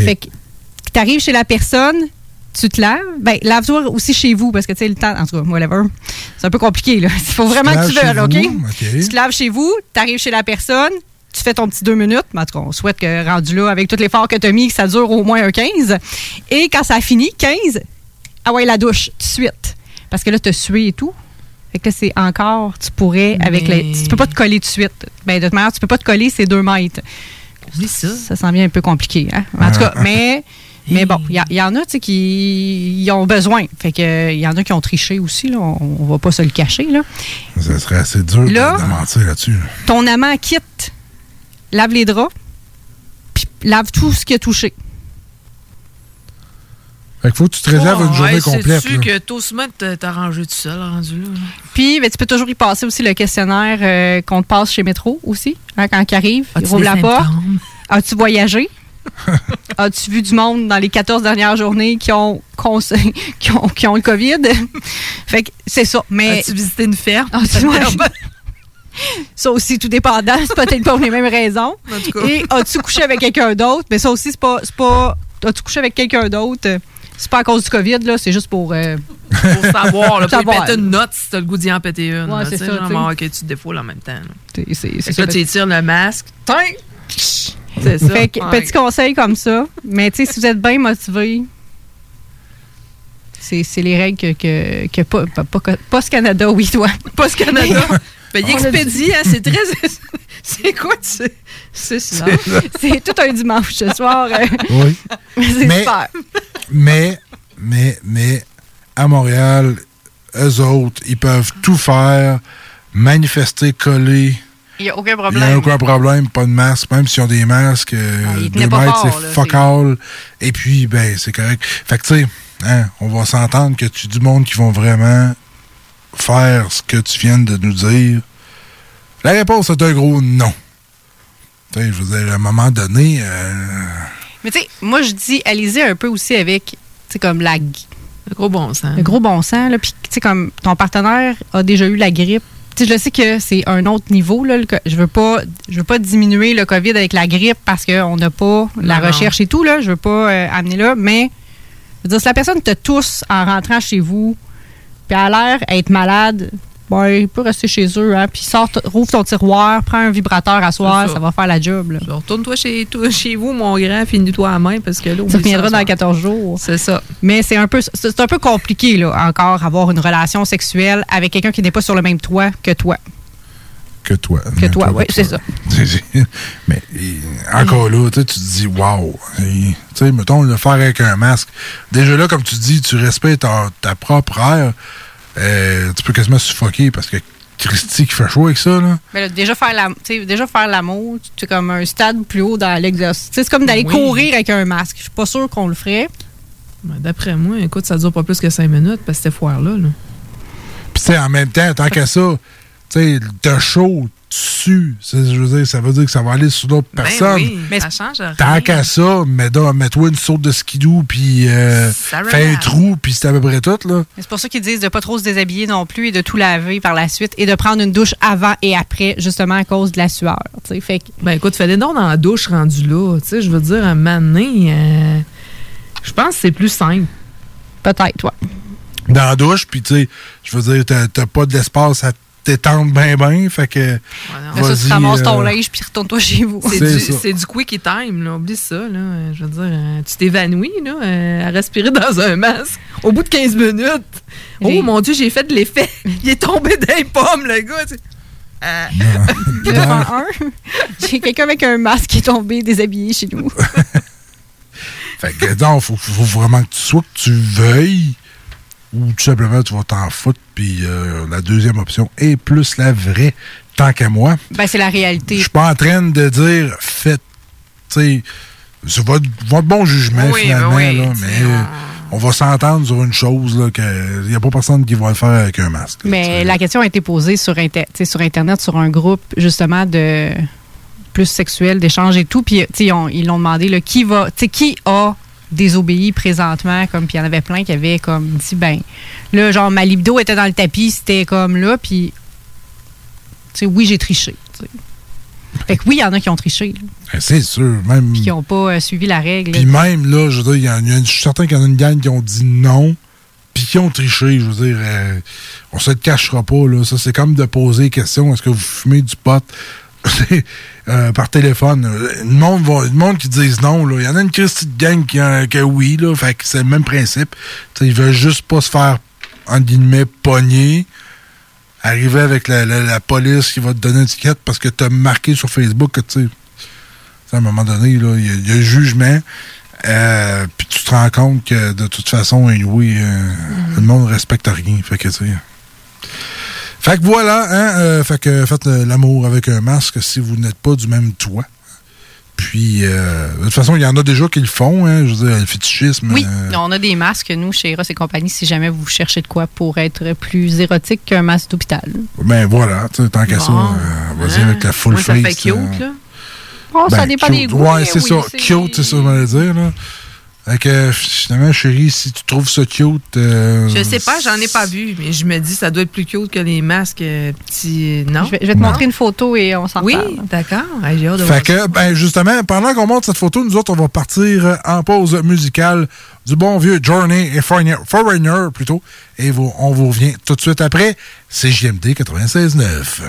Fait que tu arrives chez la personne, tu te laves. Ben, lave-toi aussi chez vous parce que tu sais, le temps, en tout cas, whatever. C'est un peu compliqué, là. Il faut vraiment
te
que tu veuilles, OK?
chez vous, OK.
Tu te laves chez vous, tu arrives chez la personne, tu fais ton petit deux minutes. Mais en tout cas, on souhaite que rendu là, avec tout l'effort que tu as mis, que ça dure au moins un 15. Et quand ça a fini, 15, ah ouais, la douche, tout de suite. Parce que là, tu as sué et tout. Fait que là, c'est encore, tu pourrais, avec les. Tu peux pas te coller tout de suite. Ben, de toute manière, tu peux pas te coller, c'est deux mètres.
Ça.
Ça sent bien un peu compliqué, hein? En tout cas, mais. Mais bon, il y, a- il y en a qui y ont besoin. Fait que il y en a qui ont triché aussi, là. On, on va pas se le cacher, là.
Ça serait assez dur de-
Là-
de, mentir là-dessus.
Ton amant quitte, lave les draps, puis lave tout ce qui a touché.
Fait qu'il faut que tu te réserves une journée
ouais,
complète.
Sais-tu
là.
que tôt semaine, t'as t'as rangé tout seul, rendu là?
Puis, ben, tu peux toujours y passer aussi le questionnaire euh, qu'on te passe chez Métro aussi, hein, quand il arrive. Il rouvre
des
la porte. As-tu voyagé? As-tu vu du monde dans les 14 dernières journées qui ont, qui ont, qui ont le COVID? fait que c'est ça. Mais
As-tu visité une ferme?
Ah, ça aussi, tout dépendant. C'est peut-être pas pour les mêmes raisons.
En tout cas.
Et as-tu couché avec quelqu'un d'autre? Mais ça aussi, c'est pas. pas as-tu couché avec quelqu'un d'autre? C'est pas à cause du COVID, là. C'est juste pour. euh,
Pour savoir, là, pour
Savoir.
péter une note si t'as le goût d'y en péter une.
Ouais, c'est ça,
genre, ok, tu te défoules en même temps.
c'est- ça.
tu étires le masque. Tain! C'est ça.
Fait que,
Ouais.
petit conseil comme ça. Mais tu sais, si vous êtes bien motivé, c'est c'est les règles que, que, que pas, pas, pas, Post Canada, oui, toi.
Post Canada. Ben, il expédie, hein, c'est très. C'est quoi, tu C'est ça?
C'est tout un dimanche ce soir. euh,
Oui.
c'est
Mais-
super.
Mais, mais, mais, à Montréal, eux autres, ils peuvent tout faire, manifester, coller.
Il n'y a aucun
Il
problème.
n'y a aucun problème, pas de masque, même s'ils ont des masques, euh,
Ah,
deux mètres, c'est all. Et puis, ben, c'est correct. Fait que, tu sais, hein, on va s'entendre que tu du monde qui vont vraiment faire ce que tu viens de nous dire. La réponse est un gros non. Tu sais, je veux dire, à un moment donné, euh,
Mais tu sais, moi, je dis, allez-y un peu aussi avec, tu sais, comme la,
Le gros bon sens.
le gros bon sens, là. Puis, tu sais, comme ton partenaire a déjà eu la grippe. Je sais que c'est un autre niveau, là. le je veux pas, je veux pas diminuer le COVID avec la grippe parce qu'on n'a pas la
Non, non.
recherche et tout, là. Je veux pas euh, amener là. Mais, je veux dire, si la personne te tousse en rentrant chez vous, puis elle a l'air être malade, ben, il peut rester chez eux, hein. Puis sort, rouvre ton tiroir, prends un vibrateur à soir, ça.
ça.
va faire la job, là.
Retourne-toi chez, toi, chez vous, mon grand, finis-toi à main parce que là,
Tu
oublie
reviendras
ça,
dans 14 jours.
C'est ça.
Mais c'est un peu c'est un peu compliqué là encore avoir une relation sexuelle avec quelqu'un qui n'est pas sur le même toit que toi.
que toi.
Que toi, oui, c'est ça.
Mais et, encore là, tu te dis, wow. Et, Tu sais, mettons, le faire avec un masque. Déjà là, comme tu dis, tu respectes ta, ta propre air. Euh, tu peux quasiment suffoquer parce que Christy qui fait chaud avec ça, là.
Mais là, déjà faire la, tu sais, déjà faire l'amour, c'est comme un stade plus haut dans l'exercice. C'est comme d'aller
Oui.
courir avec un masque. Je suis pas sûre qu'on le ferait.
Ben, D'après moi, écoute, ça dure pas plus que 5 minutes parce que cette foire-là. Là.
Puis, tu sais, en même temps, tant qu'à ça, tu sais, t'as chaud dessus. Je veux dire, ça veut dire que ça va aller sur d'autres personnes.
Ben oui, ça change rien.
Tant qu'à ça, mets mets-toi une sorte de skidoo, puis euh, fais un trou, puis c'est à peu près tout, là.
Mais C'est pour ça qu'ils disent de pas trop se déshabiller non plus et de tout laver par la suite et de prendre une douche avant et après, justement à cause de la sueur. tu sais. Fait que-
Ben écoute, fais des dons dans la douche rendu là. Tu sais, je veux dire, un moment donné, euh, je pense que c'est plus simple.
Peut-être, toi.
Dans la douche, puis tu sais, je veux dire, t'as t'as pas de l'espace à t'étendre bien, bien, fait que.
Là, ça, tu ramasses ton
euh,
linge puis retourne-toi chez vous.
C'est
C'est
du, du quickie time, là. Oublie ça, là. Je veux dire, euh, tu t'évanouis, là, euh, à respirer dans un masque. Au bout de 15 minutes. Oh mon Dieu, j'ai fait de l'effet. Il est tombé dans les pommes, le gars. Euh,
j'ai quelqu'un avec un masque qui est tombé déshabillé chez nous.
Fait que non, faut, faut vraiment que tu sois que tu veuilles ou tout simplement tu vas t'en foutre. Puis euh, la deuxième option est plus la vraie, tant qu'à moi.
Ben, c'est la réalité.
Je suis pas en train de dire faites. Tu c'est votre, votre bon jugement
Oui,
finalement,
ben oui,
là,
tu sais,
mais on va s'entendre sur une chose, là, qu'il n'y a pas personne qui va le faire avec un masque.
Mais la question a été posée sur, Inter- sur Internet, sur un groupe justement de plus sexuel, d'échange et tout. Puis ils ont- ils l'ont demandé là, qui va, qui a désobéi présentement, comme puis il y en avait plein qui avaient comme dit ben là genre ma libido était dans le tapis, c'était comme là, puis tu sais oui j'ai triché. tu sais. Fait que oui il y en a qui ont triché,
Ben, C'est sûr, même.
puis qui n'ont pas euh, suivi la règle.
Puis même, là, je veux dire, y en a- je suis certain qu'il y en a une gang qui ont dit non, puis qui ont triché. Je veux dire, euh, on se le cachera pas, là. Ça, c'est comme de poser question est-ce que vous fumez du pot? Euh, par téléphone? Le monde, va, le monde qui disent non. Il y en a une petite gang qui a, que oui, là. Fait que c'est le même principe. Tu sais, ils veulent juste pas se faire, entre guillemets, pogner. Arriver avec la, la- la police qui va te donner une étiquette parce que tu as marqué sur Facebook que, tu à un moment donné, il y, y a jugement. euh, puis tu te rends compte que de toute façon, oui, le monde respecte rien. Fait que, tu sais. Fait que voilà, hein, euh, fait que faites l'amour avec un masque si vous n'êtes pas du même toit. Puis, euh, de toute façon, il y en a déjà qui le font, hein, je veux dire, le fétichisme.
Oui,
euh,
on a des masques, nous, chez Ross et compagnie, si jamais vous cherchez de quoi pour être plus érotique qu'un masque d'hôpital.
ben voilà, tant qu'à ça, euh, vas-y avec la full
Moi, ça
face.
fait cute, là.
Oh, ça
Ben,
dépend
cute.
des goûts.
Ouais, c'est
oui,
ça. Cute, c'est ça je voulais dire, là. Fait que, finalement, chérie, si tu trouves ça cute. euh,
Je sais pas, j'en ai pas vu, mais je me dis ça doit être plus cute que les masques euh, petits. Non?
Je vais, je vais te
Non?
montrer une photo et on s'en
Oui, d'accord. J'ai hâte de voir
Fait que, ben, justement, pendant qu'on monte cette photo, nous autres, on va partir euh, en pause musicale du bon vieux Journey et Foreigner, Foreigner, plutôt. Et vous- on vous revient tout de suite après. C'est JMD 96.9.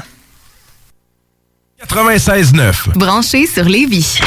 96.9.
Branché sur Lévis.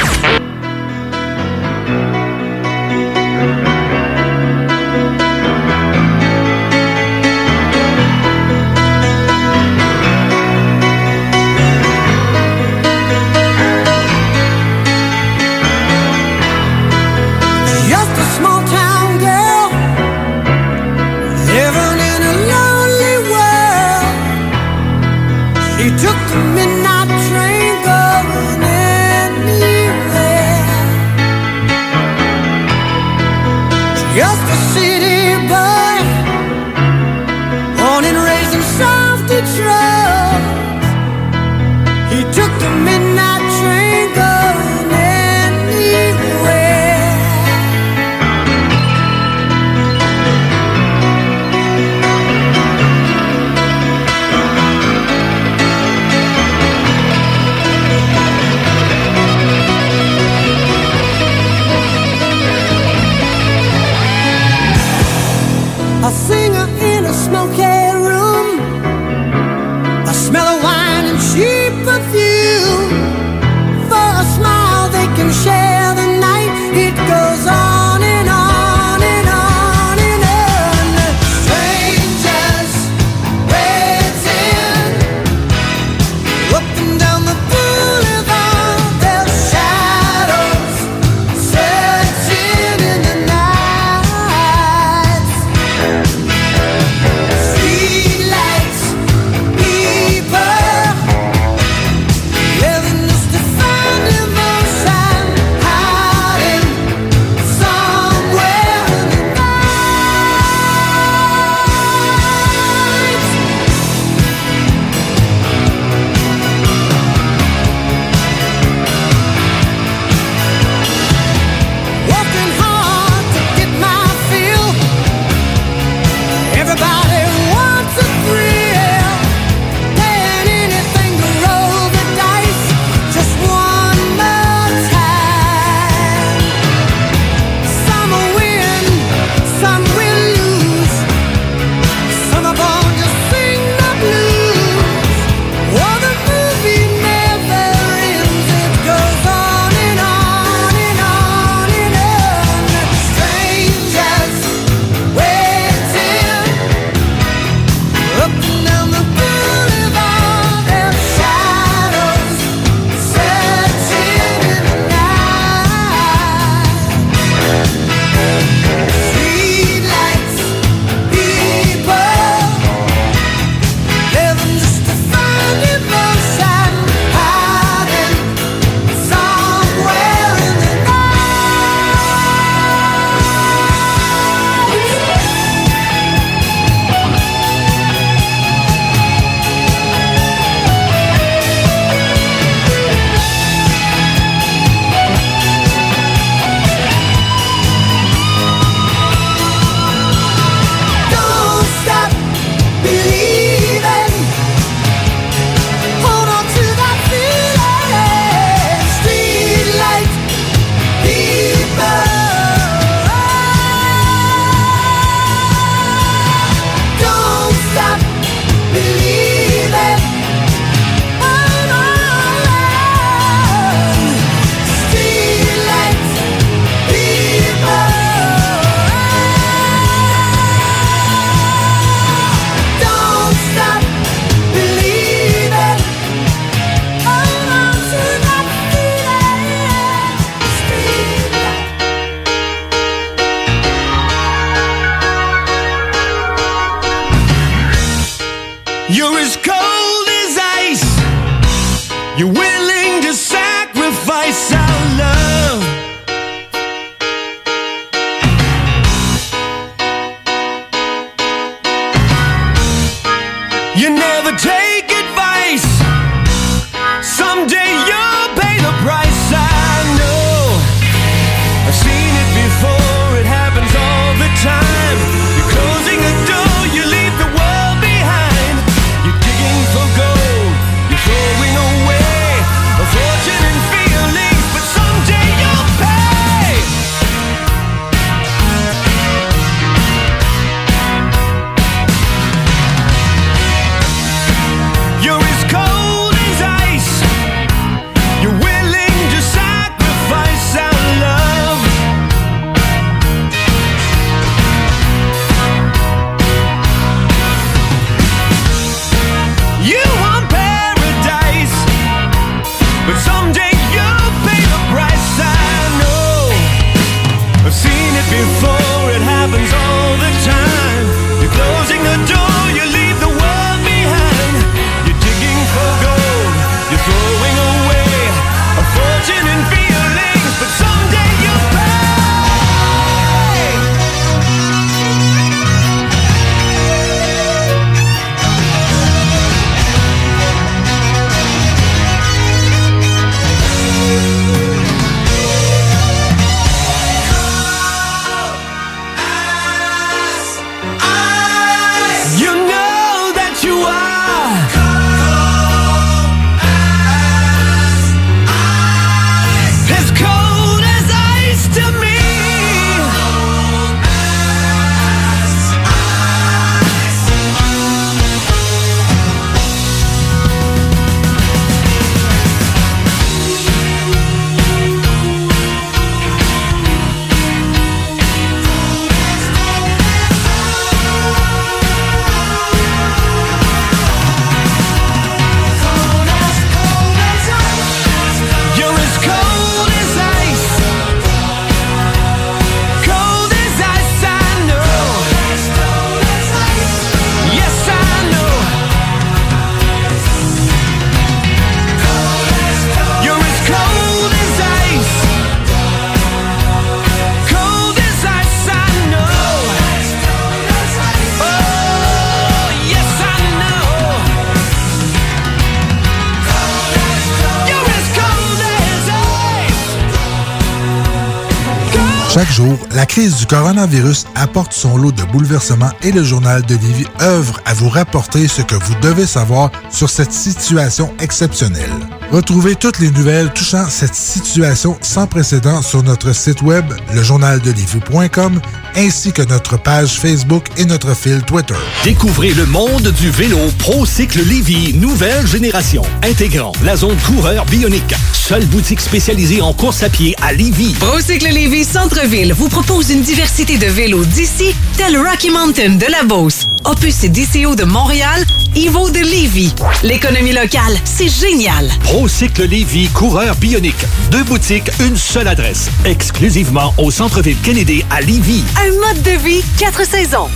Du coronavirus apporte son lot de bouleversements et le journal de Livy œuvre à vous rapporter ce que vous devez savoir sur cette situation exceptionnelle. Retrouvez toutes les nouvelles touchant cette situation sans précédent sur notre site web, lejournaldelivy.com, ainsi que notre page Facebook et notre fil Twitter.
Découvrez le monde du vélo ProCycle Lévy, nouvelle génération, intégrant la zone coureur bionique. Seule boutique spécialisée en course à pied à Lévy.
Procycle Lévis Centre-Ville vous propose une diversité de vélos d'ici, tel Rocky Mountain de la Beauce, Opus et DCO de Montréal, Evo de Lévis. L'économie locale, c'est génial.
ProCycle Lévy, coureur bionique. Deux boutiques, une seule adresse. Exclusivement au centre-ville Kennedy à Lévy.
Un mode de vie, quatre saisons.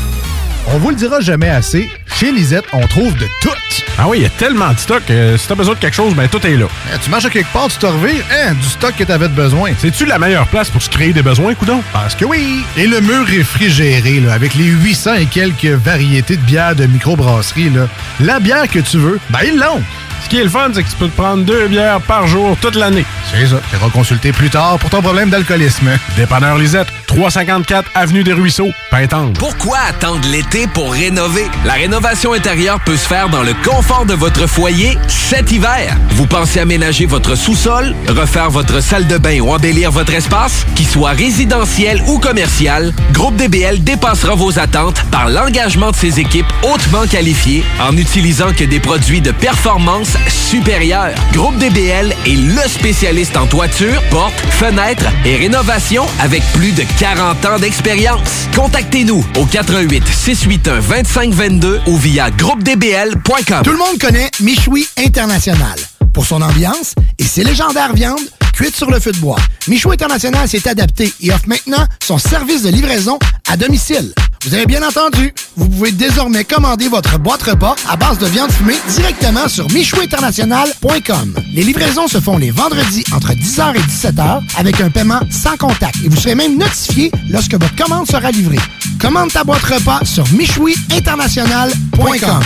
On vous le dira jamais assez, chez Lisette, on trouve de tout.
Ah oui, il y a tellement de stock. euh, si t'as besoin de quelque chose, ben tout est là.
Eh, tu marches à quelque part, tu te revires, hein, du stock que t'avais de besoin.
C'est-tu la meilleure place pour se créer des besoins, coudon?
Parce que oui! Et le mur réfrigéré, là, avec les 800 et quelques variétés de bières de microbrasserie, là, la bière que tu veux, ben ils l'ont!
Ce qui est le fun, c'est que tu peux te prendre deux bières par jour toute l'année.
C'est ça. Tu consulter plus tard pour ton problème d'alcoolisme.
Dépanneur Lisette, 354 Avenue des Ruisseaux, Pintante.
Pourquoi attendre l'été pour rénover? La rénovation intérieure peut se faire dans le confort de votre foyer cet hiver. Vous pensez aménager votre sous-sol, refaire votre salle de bain ou embellir votre espace? Qu'il soit résidentiel ou commercial, Groupe DBL dépassera vos attentes par l'engagement de ses équipes hautement qualifiées en utilisant que des produits de performance supérieure. Groupe DBL est le spécialiste en toiture, portes, fenêtres et rénovation avec plus de 40 ans d'expérience. Contactez-nous au 88 681 2522 ou via groupedbl.com.
Tout le monde connaît Michoui International pour son ambiance et ses légendaires viandes cuites sur le feu de bois. Michoui International s'est adapté et offre maintenant son service de livraison à domicile. Vous avez bien entendu. Vous pouvez désormais commander votre boîte repas à base de viande fumée directement sur michouinternational.com. Les livraisons se font les vendredis entre 10h et 17h avec un paiement sans contact et vous serez même notifié lorsque votre commande sera livrée. Commande ta boîte repas sur michouiinternational.com.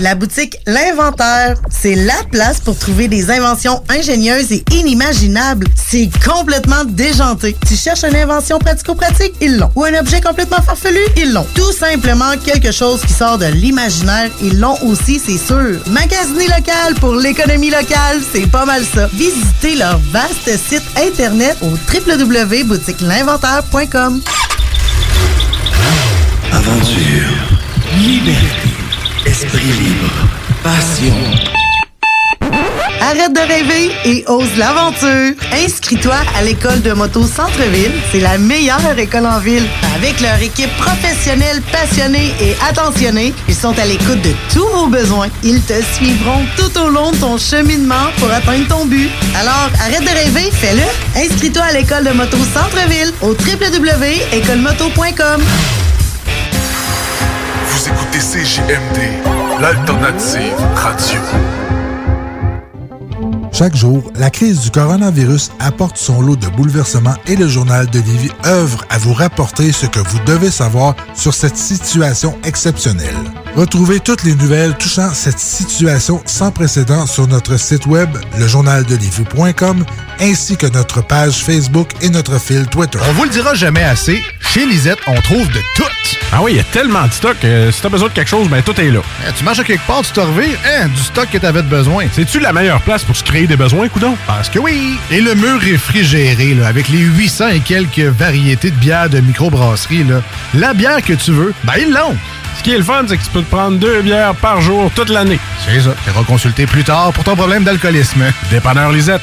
La boutique L'Inventaire, c'est la place pour trouver des inventions ingénieuses et inimaginables. C'est complètement déjanté. Tu cherches une invention pratico-pratique? Ils l'ont. Ou un objet complètement farfelu? Ils l'ont. Tout simplement quelque chose qui sort de l'imaginaire? Ils l'ont aussi, c'est sûr. Magasiner local pour l'économie locale, c'est pas mal ça. Visitez leur vaste site internet au www.boutiquelinventaire.com.
Aventure, liberté, esprit libre, passion.
Arrête de rêver et ose l'aventure. Inscris-toi à l'école de moto Centre-ville. C'est la meilleure école en ville. Avec leur équipe professionnelle, passionnée et attentionnée, ils sont à l'écoute de tous vos besoins. Ils te suivront tout au long de ton cheminement pour atteindre ton but. Alors, arrête de rêver, fais-le. Inscris-toi à l'école de moto Centre-ville au www.écolemoto.com.
Vous écoutez CJMD, l'alternative radio.
Chaque jour, la crise du coronavirus apporte son lot de bouleversements et le journal de Lévis œuvre à vous rapporter ce que vous devez savoir sur cette situation exceptionnelle. Retrouvez toutes les nouvelles touchant cette situation sans précédent sur notre site web, lejournaldelivie.com, ainsi que notre page Facebook et notre fil Twitter.
On vous le dira jamais assez, chez Lisette, on trouve de tout.
Ah oui, il y a tellement de stock. que si t'as besoin de quelque chose, ben tout est là.
Eh, tu marches à quelque part, tu te revires, hein, du stock que t'avais de besoin.
C'est-tu la meilleure place pour se créer des besoins, coudon?
Parce que oui! Et le mur réfrigéré, là, avec les 800 et quelques variétés de bières de microbrasserie, là, la bière que tu veux, ben ils l'ont!
Ce qui est le fun, c'est que tu peux te prendre deux bières par jour toute l'année.
C'est ça. Tu consulter plus tard pour ton problème d'alcoolisme.
Dépanneur Lisette,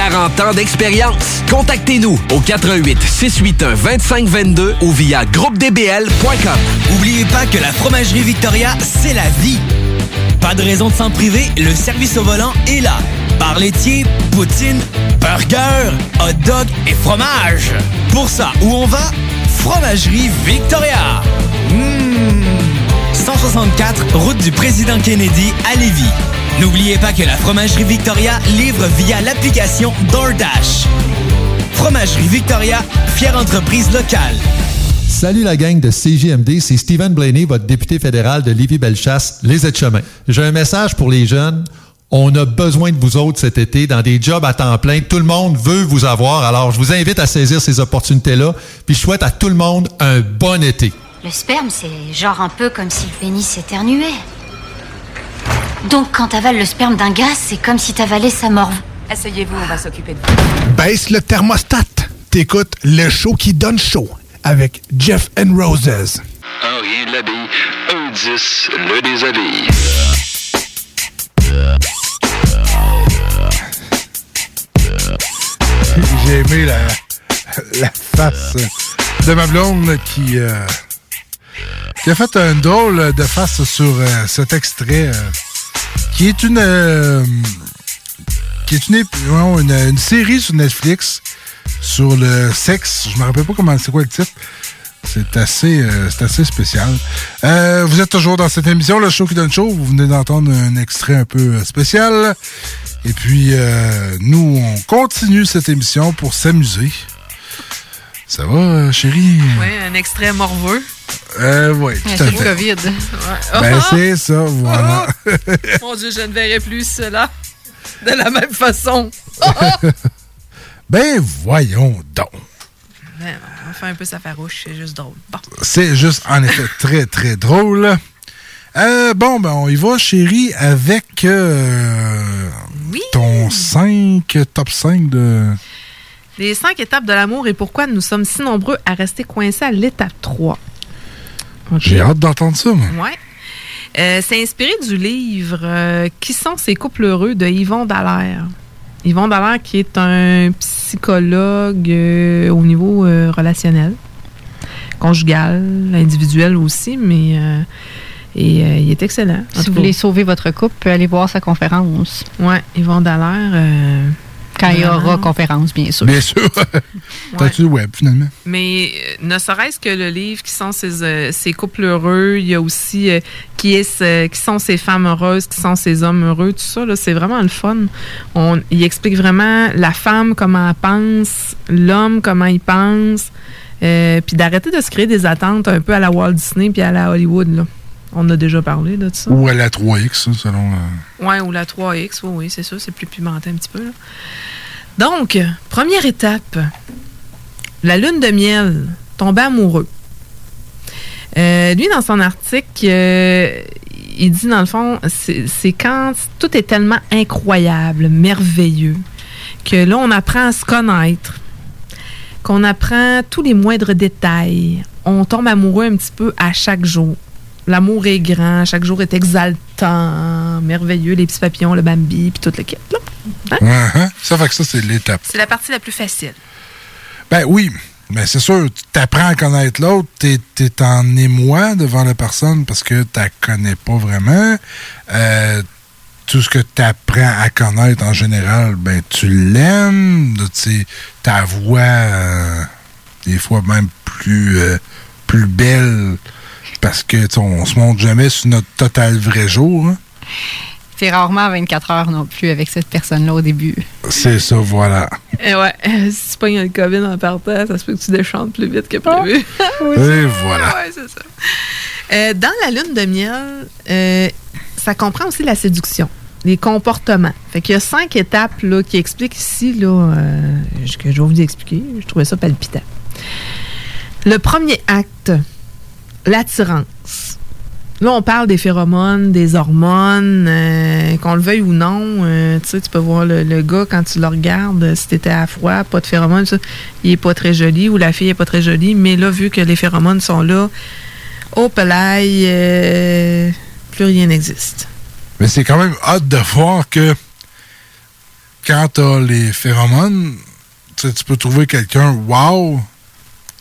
ans d'expérience. Contactez-nous au 88 681 2522 ou via groupedbl.com.
N'oubliez pas que la fromagerie Victoria, c'est la vie. Pas de raison de s'en priver, le service au volant est là. Bar laitier, poutine, burger, hot dog et fromage. Pour ça, où on va? Fromagerie Victoria. Mmh. 164, route du président Kennedy à Lévis. N'oubliez pas que la Fromagerie Victoria livre via l'application DoorDash. Fromagerie Victoria, fière entreprise locale.
Salut la gang de CJMD, c'est Stephen Blaney, votre député fédéral de Lévis-Bellechasse, les aides-chemins. J'ai un message pour les jeunes. On a besoin de vous autres cet été dans des jobs à temps plein. Tout le monde veut vous avoir. Alors, je vous invite à saisir ces opportunités-là. Puis, je souhaite à tout le monde un bon été.
Le sperme, c'est genre un peu comme si le pénis s'éternuait. Donc quand t'avales le sperme d'un gars, c'est comme si t'avalais sa morve.
Asseyez-vous, on va s'occuper de vous.
Baisse le thermostat. T'écoutes le show qui donne chaud avec Jeff and Roses.
Un rien de la bille, un 10, le déshabille.
J'ai aimé la, la face de ma blonde qui, euh, qui a fait un drôle de face sur euh, cet extrait euh, qui est une euh, qui est une, une, série sur Netflix sur le sexe. Je me rappelle pas comment c'est quoi le titre. C'est assez, euh, c'est assez spécial. Euh, vous êtes toujours dans cette émission, le show qui donne chaud. Vous venez d'entendre un extrait un peu spécial. Et puis, nous, on continue cette émission pour s'amuser. Ça va, euh, chérie?
Oui, un extrait morveux.
Euh, oui, tout à fait.
COVID. Ouais.
Ben, c'est ça, voilà.
Mon Dieu, je ne verrai plus cela de la même façon.
ben, voyons donc.
Ben, on fait un peu sa farouche, c'est juste drôle. Bon.
C'est juste, en effet, très, très drôle. Euh, bon, ben, on y va, chérie, avec euh, ton 5, top 5 de...
Les cinq étapes de l'amour et pourquoi nous sommes si nombreux à rester coincés à l'étape 3.
J'ai hâte d'entendre ça, moi.
Ouais. Euh, c'est inspiré du livre euh, Qui sont ces couples heureux de Yvon Dallaire? Yvon Dallaire qui est un psychologue euh, au niveau euh, relationnel, conjugal, individuel aussi, mais euh, et, euh, il est excellent. En
Si vous voulez sauver votre couple, allez voir sa conférence.
Oui, Yvon Dallaire.
Quand il y aura conférence, bien sûr.
Bien sûr. T'as-tu le web, finalement?
Mais euh, ne serait-ce que le livre qui sont ces, euh, ces couples heureux, il y a aussi euh, qui, est, ce- qui sont ces femmes heureuses, qui sont ces hommes heureux, tout ça, là, c'est vraiment le fun. On, il explique vraiment la femme comment elle pense, l'homme comment il pense, euh, puis d'arrêter de se créer des attentes un peu à la Walt Disney puis à la Hollywood. Là. On a déjà parlé de ça.
Ou à la 3X, ça, selon. euh,
Ouais, ou la 3X, oui, oui, c'est ça, c'est plus pimenté un petit peu. là. Donc, première étape, la lune de miel, tomber amoureux. Euh, lui, dans son article, euh, il dit, dans le fond, c'est quand tout est tellement incroyable, merveilleux, que là, on apprend à se connaître, qu'on apprend tous les moindres détails. On tombe amoureux un petit peu à chaque jour. L'amour est grand, chaque jour est exaltant, merveilleux, les petits papillons, le Bambi, puis tout le kit. là. Hein?
uh-huh. Ça fait que ça, c'est l'étape.
C'est la partie la plus facile.
Ben oui, mais c'est sûr, tu apprends à connaître l'autre, t'es es en émoi devant la personne parce que tu la connais pas vraiment. Euh, tout ce que tu apprends à connaître en général, ben tu l'aimes. Tu sais, Ta voix, euh, des fois même plus, euh, plus belle parce que on se montre jamais sur notre total vrai jour. hein.
C'est rarement 24 heures non plus avec cette personne-là au début.
C'est ça, voilà.
Eh ouais, euh, si tu pognes le COVID en partant, ça se peut que tu déchantes plus vite que prévu.
Et voilà.
Ouais, c'est ça. Euh, dans la lune de miel, euh, ça comprend aussi la séduction, les comportements. Fait qu'il y a cinq étapes là, qui expliquent ici, là, euh, que je vais vous expliquer. Je trouvais ça palpitant. Le premier acte, l'attirance. Là, on parle des phéromones, des hormones, euh, qu'on le veuille ou non. euh, tu sais, tu peux voir le, le gars quand tu le regardes, si t'étais à froid, pas de phéromones, il est pas très joli, ou la fille est pas très jolie. Mais là, vu que les phéromones sont là, au pelaille, euh, plus rien n'existe.
Mais c'est quand même hâte de voir que quand t'as les phéromones, tu peux trouver quelqu'un, wow,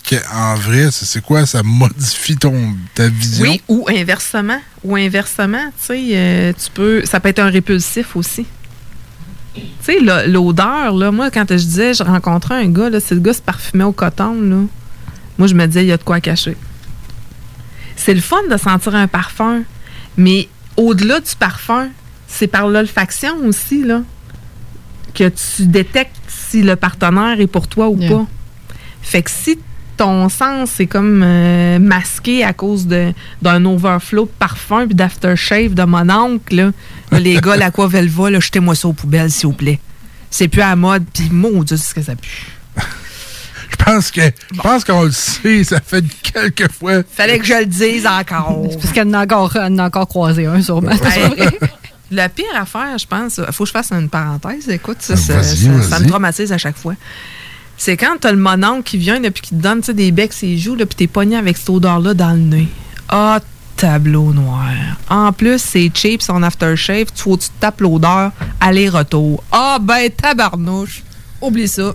que en vrai, c'est quoi, ça modifie ton, ta vision?
Oui, ou inversement. Ou inversement, tu sais, euh, tu peux. Ça peut être un répulsif aussi. Tu sais, l'odeur, là, moi, quand je disais, je rencontrais un gars, là, si le gars se parfumait au coton, là, moi, je me disais, il y a de quoi cacher. C'est le fun de sentir un parfum, mais au-delà du parfum, c'est par l'olfaction aussi, là, que tu détectes si le partenaire est pour toi ou
Yeah.
pas. Fait que si ton sens est comme euh, masqué à cause de- d'un overflow de parfum puis d'aftershave de mon oncle, là, là, les gars, la quoi Velva, jetez-moi ça aux poubelles, s'il vous plaît. C'est plus à la mode, puis maudit ce que ça pue.
Je pense que je pense qu'on le sait, ça fait quelques fois.
Fallait que je le dise encore.
Parce qu'elle en a encore, elle en a encore croisé un, sûrement. C'est.
La pire affaire, je pense, il faut que je fasse une parenthèse. Écoute, ça,
Ah,
ça, ça- ça me traumatise à chaque fois. C'est quand t'as le mononcle qui vient et qui te donne des becs ses joues, là, puis t'es pogné avec cette odeur-là dans le nez. Ah, tableau noir. En plus, c'est cheap, son aftershave. Tu faut que tu tapes l'odeur aller-retour. Ah, ben, tabarnouche. Oublie ça.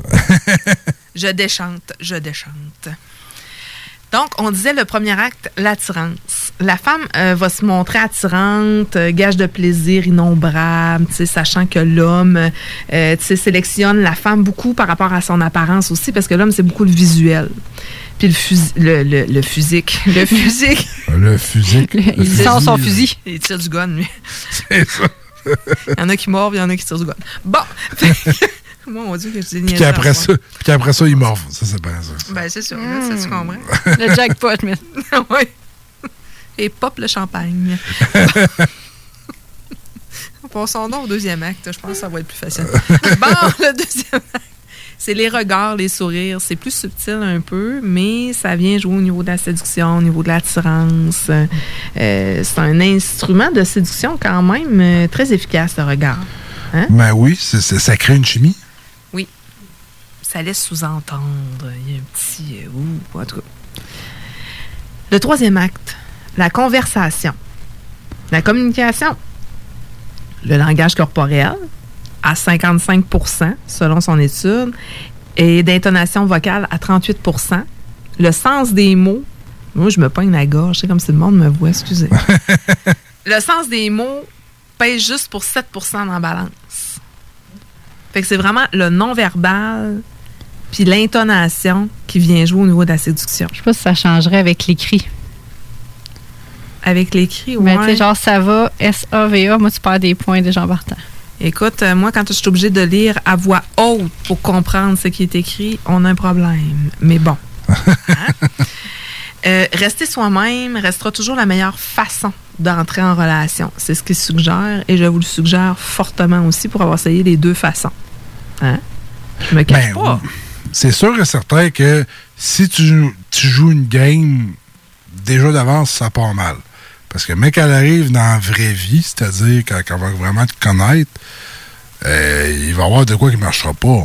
je déchante, je déchante. Donc, on disait le premier acte, l'attirance. La femme euh, va se montrer attirante, euh, gage de plaisir innombrable, tu sais, sachant que l'homme euh, tu sais, sélectionne la femme beaucoup par rapport à son apparence aussi, parce que l'homme, c'est beaucoup le visuel. Puis le, fusi- le, le, le physique. Le physique.
Le fusil.
Il sort son fusil.
Il tire du gun, lui.
C'est ça.
Il y en a qui mordent, il y en a qui tirent du gun. Bon. Moi, on dit que je dis
Puis qu'après ça, puis qu'après ça, il morve. Ça, c'est bien ça.
Ben, c'est sûr, là, ça, tu comprends.
Le jackpot, mais.
oui. Et pop le champagne. Passons donc au deuxième acte. Je pense que ça va être plus facile. bon, le deuxième acte, c'est les regards, les sourires. C'est plus subtil un peu, mais ça vient jouer au niveau de la séduction, au niveau de l'attirance. Euh, c'est un instrument de séduction quand même euh, très efficace, le regard. Hein?
Ben oui, c'est- c'est- ça crée une chimie.
Oui. Ça laisse sous-entendre. Il y a un petit. euh, ouh, en tout cas. Le troisième acte, la conversation, la communication, le langage corporel à 55% selon son étude et d'intonation vocale à 38% le sens des mots, moi je me pogne la gorge, c'est comme si le monde me voit, excusez. le sens des mots pèse juste pour 7% dans la balance. Fait que c'est vraiment le non-verbal puis l'intonation qui vient jouer au niveau de la séduction.
Je sais pas si ça changerait avec l'écrit.
Avec l'écrit,
Mais tu
ouais.
sais, genre, ça va, S-A-V-A, moi, tu perds des points déjà en partant.
Écoute, euh, moi, quand je suis obligée de lire à voix haute pour comprendre ce qui est écrit, on a un problème. Mais bon. Hein? Euh, rester soi-même restera toujours la meilleure façon d'entrer en relation. C'est ce qu'il suggère et je vous le suggère fortement aussi pour avoir essayé les deux façons. Hein? Je me cache
Ben,
pas.
C'est sûr et certain que si tu, tu joues une game, déjà d'avance, ça part mal. Parce que, mec, elle arrive dans la vraie vie, c'est-à-dire quand elle va vraiment te connaître, euh, il va y avoir de quoi qui ne marchera pas.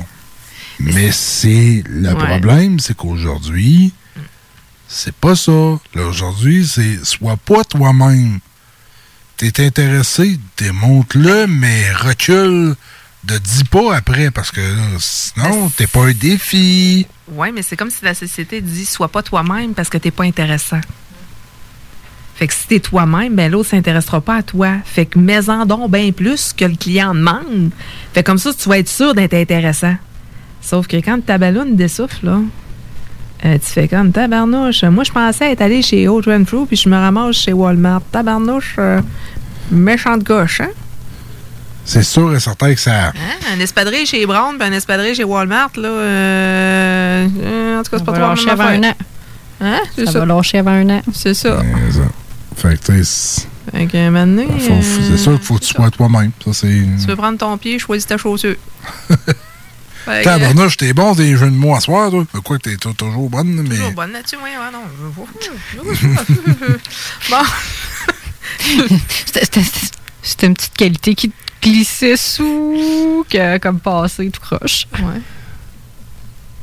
Mais c'est le
Ouais.
problème, c'est qu'aujourd'hui, c'est pas ça. Aujourd'hui, c'est sois pas toi-même. T'es intéressé, démontre-le, mais recule de 10 pas après, parce que sinon, t'es pas un défi.
Oui, mais c'est comme si la société dit sois pas toi-même parce que t'es pas intéressant. Fait que si t'es toi-même, ben l'autre s'intéressera pas à toi. Fait que mets-en donc bien plus que le client demande. Fait comme ça, tu vas être sûr d'être intéressant. Sauf que quand ta ballonne dessouffle, là, euh, tu fais comme tabarnouche. Moi, je pensais être allé chez Old Renfrew puis je me ramasse chez Walmart. Tabarnouche, euh, méchante gauche, hein?
C'est sûr et certain que ça.
Hein? Un espadrille chez Brown puis un espadrille chez Walmart, là. euh, euh, en tout cas, c'est pas trop
un an.
Hein? C'est
Ça
ça.
va lâcher avant un an.
C'est ça.
C'est ça. Fait que, tu sais,
Fait que, un moment donné,
c'est-
euh,
sûr qu'il faut que tu sois toi-même. Ça, c'est.
tu veux prendre ton pied, choisis ta chaussure. Fait que,
Tabarnouche, t'es bon des jeux de mots à soir, toi. De quoi que t'es toujours bonne, mais.
Toujours bonne là-dessus, oui, ouais, non. bon.
C'était- une petite qualité qui te glissait sous, que, comme passé tout croche.
Ouais.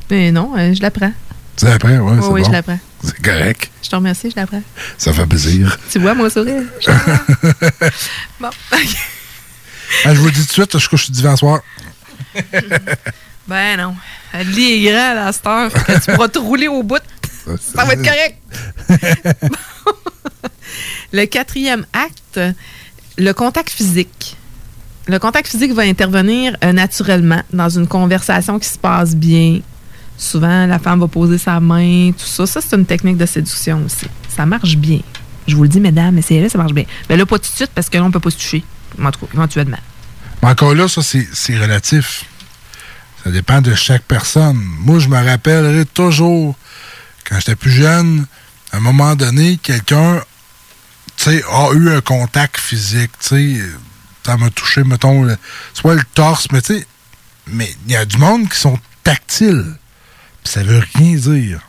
Mais non, euh, je l'apprends.
Tu après, ouais,
Oui,
c'est
oui,
bon.
je l'apprends.
C'est correct.
Je te remercie, je l'apprends.
Ça fait plaisir.
Tu vois, moi, sourire. Bon.
Ah, je vous le dis tout de suite, je couche divan soir.
ben non. Le lit est grand à cette heure. que tu pourras te rouler au bout. Ça va être correct. le quatrième acte, le contact physique. Le contact physique va intervenir euh, naturellement dans une conversation qui se passe bien. Souvent, la femme va poser sa main, tout ça. Ça, c'est une technique de séduction aussi. Ça marche bien. Je vous le dis, mesdames, essayez-le, ça marche bien. Mais là, pas tout de suite parce que là, on peut pas se toucher. Éventuellement.
Mais encore là, ça, c'est relatif. Ça dépend de chaque personne. Moi, je me rappellerai toujours, quand j'étais plus jeune, à un moment donné, quelqu'un a eu un contact physique. tu sais, Ça m'a touché, mettons, soit le torse, mais tu sais, mais il y a du monde qui sont tactiles. Ça veut rien dire.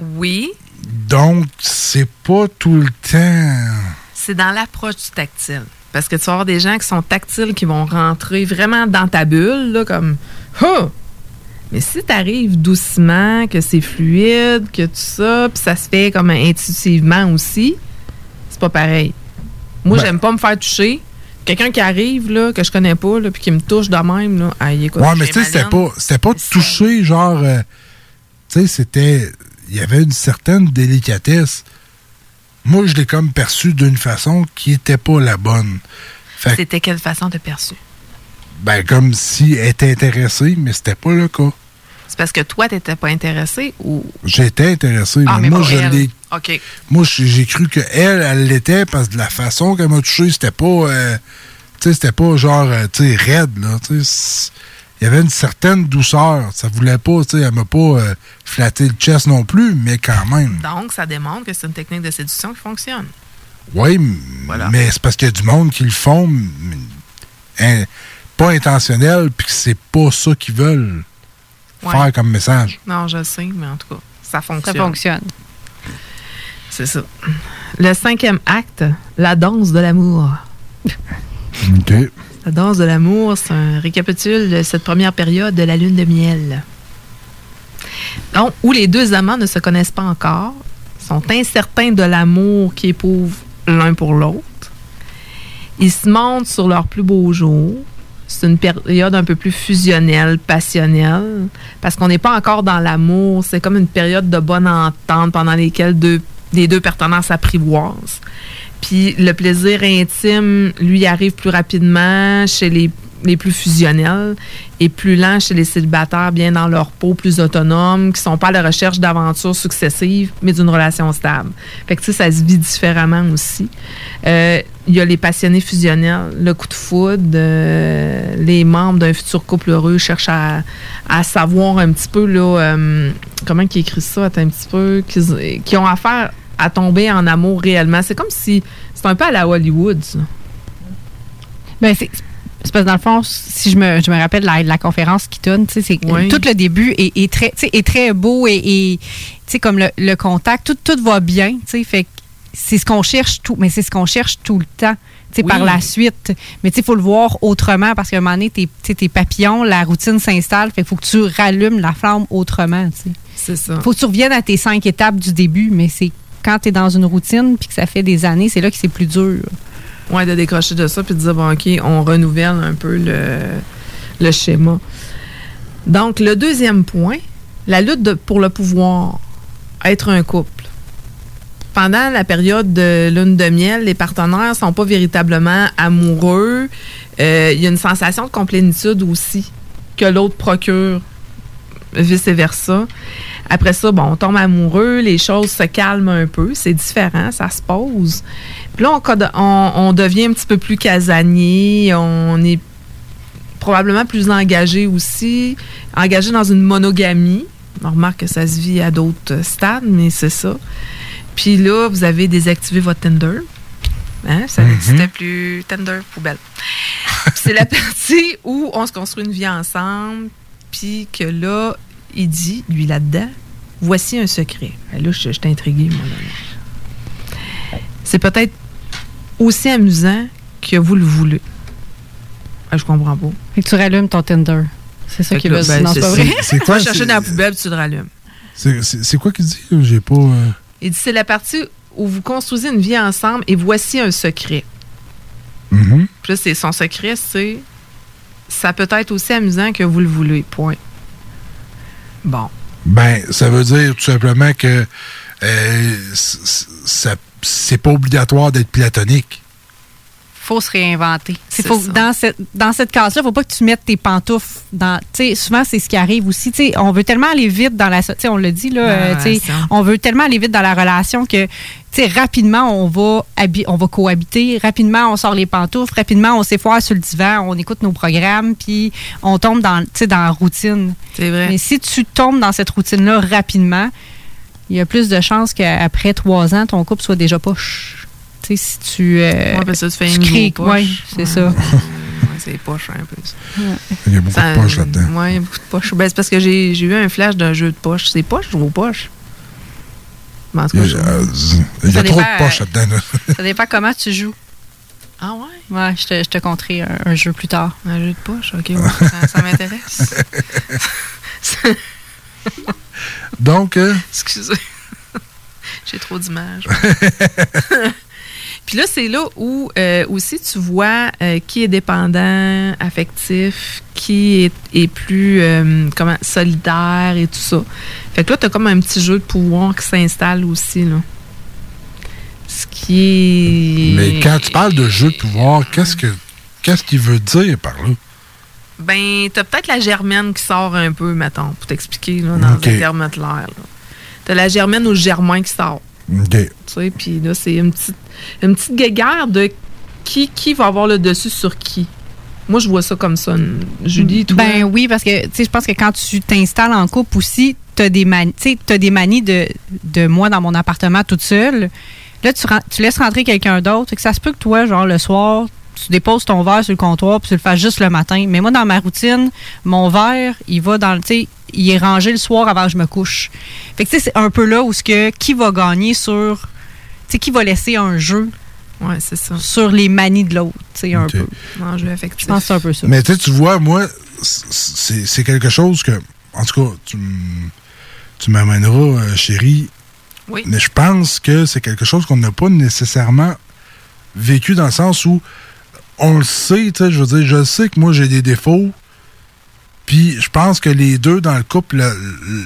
Oui,
Donc, c'est pas tout le temps.
c'est dans l'approche du tactile. Parce que tu vas avoir des gens qui sont tactiles qui vont rentrer vraiment dans ta bulle, là, comme Oh! Mais si tu arrives doucement, que c'est fluide, que tout ça, puis ça se fait comme intuitivement aussi, c'est pas pareil. Moi,
Ben-
j'aime pas me faire toucher. Quelqu'un qui arrive, là, que je connais pas, là, puis qui me touche de même, là, aïe, écoute,
Ouais, mais tu sais, c'était pas, pas touché, genre. euh, tu sais, c'était. Il y avait une certaine délicatesse. Moi, je l'ai comme perçu d'une façon qui était pas la bonne.
C'était quelle façon de perçu?
ben, comme si elle était intéressée, mais c'était pas le cas.
C'est parce que toi, t'étais pas intéressé ou?
J'étais intéressé,
Ah,
mais,
mais
moi, je l'ai. Moi, j'ai cru que elle, l'était parce que de la façon qu'elle m'a touché, c'était pas. euh, tu sais, c'était pas genre, euh, tu sais, raide, là. Tu sais, il y avait une certaine douceur. Ça voulait pas, tu sais, elle m'a pas euh, flatté le chest non plus, mais quand même.
Donc, ça démontre que c'est une technique de séduction qui fonctionne.
Oui, mais c'est parce qu'il y a du monde qui le font, hein, pas intentionnel, puis que c'est pas ça qu'ils veulent
Ouais.
faire comme message.
Non, je sais, mais en tout cas, ça fonctionne.
Ça fonctionne.
C'est ça. Le cinquième acte, la danse de l'amour.
OK.
La danse de l'amour, c'est un récapitule de cette première période de la lune de miel. Donc, où les deux amants ne se connaissent pas encore, sont incertains de l'amour qu'ils éprouvent l'un pour l'autre. Ils se montrent sur leur plus beau jour. C'est une période un peu plus fusionnelle, passionnelle, parce qu'on n'est pas encore dans l'amour. C'est comme une période de bonne entente pendant lesquelles deux, les deux partenaires s'apprivoisent. Puis le plaisir intime, lui, arrive plus rapidement chez les, plus fusionnels et plus lent chez les célibataires bien dans leur peau, plus autonomes, qui sont pas à la recherche d'aventures successives, mais d'une relation stable. Fait que, ça se vit différemment aussi. Euh, Il y a les passionnés fusionnels, le coup de foudre, euh, les membres d'un futur couple heureux cherchent à, savoir un petit peu, là, euh, comment qui écrit ça, un petit peu, qui ont affaire à tomber en amour réellement. C'est comme si, c'est un peu à la Hollywood, ça.
Ben, c'est c'est parce que dans le fond, si je me, je me rappelle la, la conférence qui sais, c'est
Oui.
tout le début est, est très, tu sais, est très beau et, et, tu sais, comme le, le contact, tout, tout va bien, tu sais, fait que c'est ce qu'on cherche tout, mais c'est ce qu'on cherche tout le temps, tu sais,
Oui.
par la suite. Mais tu sais, il faut le voir autrement parce qu'à un moment donné, tes, papillons, la routine s'installe, fait faut que tu rallumes la flamme autrement, tu sais.
C'est ça.
faut que tu reviennes à tes cinq étapes du début, mais c'est quand tu es dans une routine puis que ça fait des années, c'est là que c'est plus dur.
Ouais, de décrocher de ça puis de dire, bon, OK, on renouvelle un peu le, le schéma. Donc, le deuxième point, la lutte pour le pouvoir, être un couple. Pendant la période de lune de miel, les partenaires sont pas véritablement amoureux. Euh, Il y a une sensation de complénitude aussi que l'autre procure, vice-versa. Après ça, bon, on tombe amoureux, les choses se calment un peu, c'est différent, ça se pose. Puis là, on, code- on- on devient un petit peu plus casanier, on est probablement plus engagé aussi, engagé dans une monogamie. On remarque que ça se vit à d'autres stades, mais c'est ça. Puis là, vous avez désactivé votre Tinder. Hein? Ça n'existait plus. Tinder, poubelle. C'est la partie où on se construit une vie ensemble, puis que là, il dit, lui là-dedans, voici un secret. Ben Là, je, je suis intriguée, moi. là. C'est peut-être aussi amusant que vous le voulez. Ah, je comprends pas.
Fait que tu rallumes ton Tinder. C'est ça qui veut
ben,
Non, c'est pas vrai?
c'est
Tu
quoi,
vas chercher dans la poubelle, puis tu le rallumes.
C'est- C'est c'est quoi qu'il dit? J'ai pas. euh,
Il dit c'est la partie où vous construisez une vie ensemble et voici un secret.
mhm.
Puis là, c'est son secret, c'est ça peut être aussi amusant que vous le voulez. Point. Bon.
Ben, ça veut dire tout simplement que euh, c'est pas obligatoire d'être platonique.
Faut se réinventer. C'est
C'est
faut,
ça.
dans cette, dans cette case-là, il ne faut pas que tu mettes tes pantoufles dans. Souvent, c'est ce qui arrive aussi. On veut tellement aller vite dans la. On le dit, là. Euh,
relation.
on veut tellement aller vite dans la relation que. Rapidement, on va, habi- on va cohabiter. Rapidement, on sort les pantoufles. Rapidement, on s'effoire sur le divan. On écoute nos programmes. Puis, on tombe dans, dans la routine.
C'est vrai.
Mais si tu tombes dans cette routine-là rapidement, il y a plus de chances qu'après trois ans, ton couple soit déjà poche. Tu sais, si tu. euh,
Ouais, parce que tu fais
tu
une
crées-
poche.
ouais, c'est ça.
Ouais, c'est poche un peu. ça.
Il y a beaucoup
Ça-
de poches là-dedans.
Oui, il y a beaucoup de poches. Ben, c'est parce que j'ai j'ai eu un flash d'un jeu de poche. C'est poche ou poche? Ben, en tout
Il
cas,
y a,
je-
euh, il y a
Ça
trop
dépend,
de poches là-dedans. là.
Ça dépend comment tu joues.
Ah ouais?
Ouais, je te, je te conterai un, un jeu plus tard.
Un jeu de poche, ok, ouais, ça, ça m'intéresse.
Donc, euh,
Excusez. J'ai trop d'images. Puis là, c'est là où euh, aussi tu vois euh, qui est dépendant, affectif, qui est, est plus euh, comment, solidaire et tout ça. Fait que là, tu as comme un petit jeu de pouvoir qui s'installe aussi. Là. Ce qui est.
mais quand tu parles de jeu de pouvoir, qu'est-ce que qu'est-ce qu'il veut dire par là?
Ben, t'as peut-être la germaine qui sort un peu, mettons, pour t'expliquer, là, dans
Ok.
un terme de l'air. là. T'as la germaine ou le germain qui sort.
OK.
Tu sais, puis là, c'est une petite, une petite guéguerre de qui, qui va avoir le dessus sur qui. Moi, je vois ça comme ça. Julie, toi.
Ben oui, parce que tu sais, je pense que quand tu t'installes en couple aussi, tu as des manies, as des manies de, de moi dans mon appartement toute seule. Là, tu, laisses rentrer quelqu'un d'autre. Que Ça se peut que toi, genre le soir, tu déposes ton verre sur le comptoir puis tu le fasses juste le matin. Mais moi, dans ma routine, mon verre, il va dans le. Il est rangé le soir avant que je me couche. Fait que tu sais, c'est un peu là où ce que qui va gagner sur. Tu sais, qui va laisser un jeu
Ouais, c'est ça.
sur les manies de l'autre, tu sais, un peu.
Non, je
pense que c'est un peu ça.
Mais tu sais, tu vois, moi, c'est c'est quelque chose que, en tout cas, tu, m- tu m'amèneras, euh, chérie, Mais je pense que c'est quelque chose qu'on n'a pas nécessairement vécu dans le sens où on le sait, tu sais, je veux dire, je sais que moi j'ai des défauts, puis je pense que les deux dans le couple le- le-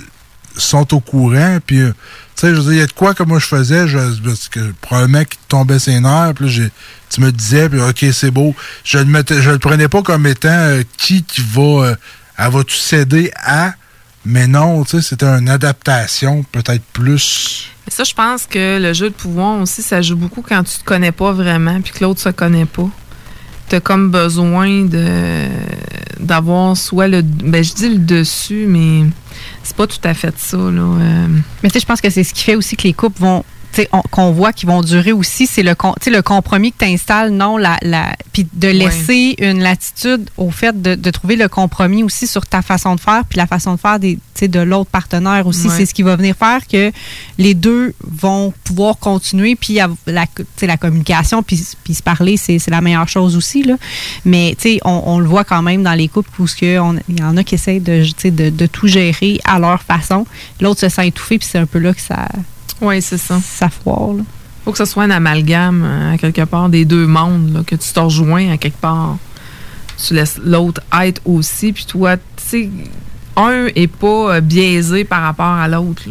sont au courant, puis euh, tu sais, je veux dire, il y a de quoi que moi je faisais, je, parce que probablement qu'il tombait ses nerfs, puis tu me disais, puis ok, c'est beau, je le le prenais pas comme étant euh, qui qui va, euh, elle va-tu céder à, mais non, tu sais, c'était une adaptation peut-être plus.
Mais ça, je pense que le jeu de pouvoir aussi, ça joue beaucoup quand tu te connais pas vraiment puis que l'autre se connaît pas. Tu as comme besoin de d'avoir soit le. Ben, je dis le dessus, mais c'est pas tout à fait ça, là. euh.
Mais tu sais, je pense que c'est ce qui fait aussi que les couples vont qu'on voit qu'ils vont durer aussi, c'est le, le compromis que tu installes, non, la, la, puis de laisser une latitude au fait de, de trouver le compromis aussi sur ta façon de faire, puis la façon de faire des, de l'autre partenaire aussi.
Ouais.
C'est ce qui va venir faire que les deux vont pouvoir continuer, puis la, la communication, puis, puis se parler, c'est la meilleure chose aussi. Là. Mais tu sais, on, on le voit quand même dans les couples où il y en a qui essayent de, de, de tout gérer à leur façon. L'autre se sent étouffé, puis c'est un peu là que ça,
Oui, c'est ça.
ça foire. Là.
faut que ce soit un amalgame, euh, à quelque part, des deux mondes, là, que tu te rejoins à quelque part. Tu laisses l'autre être aussi, puis toi, tu sais, un est pas euh, biaisé par rapport à l'autre.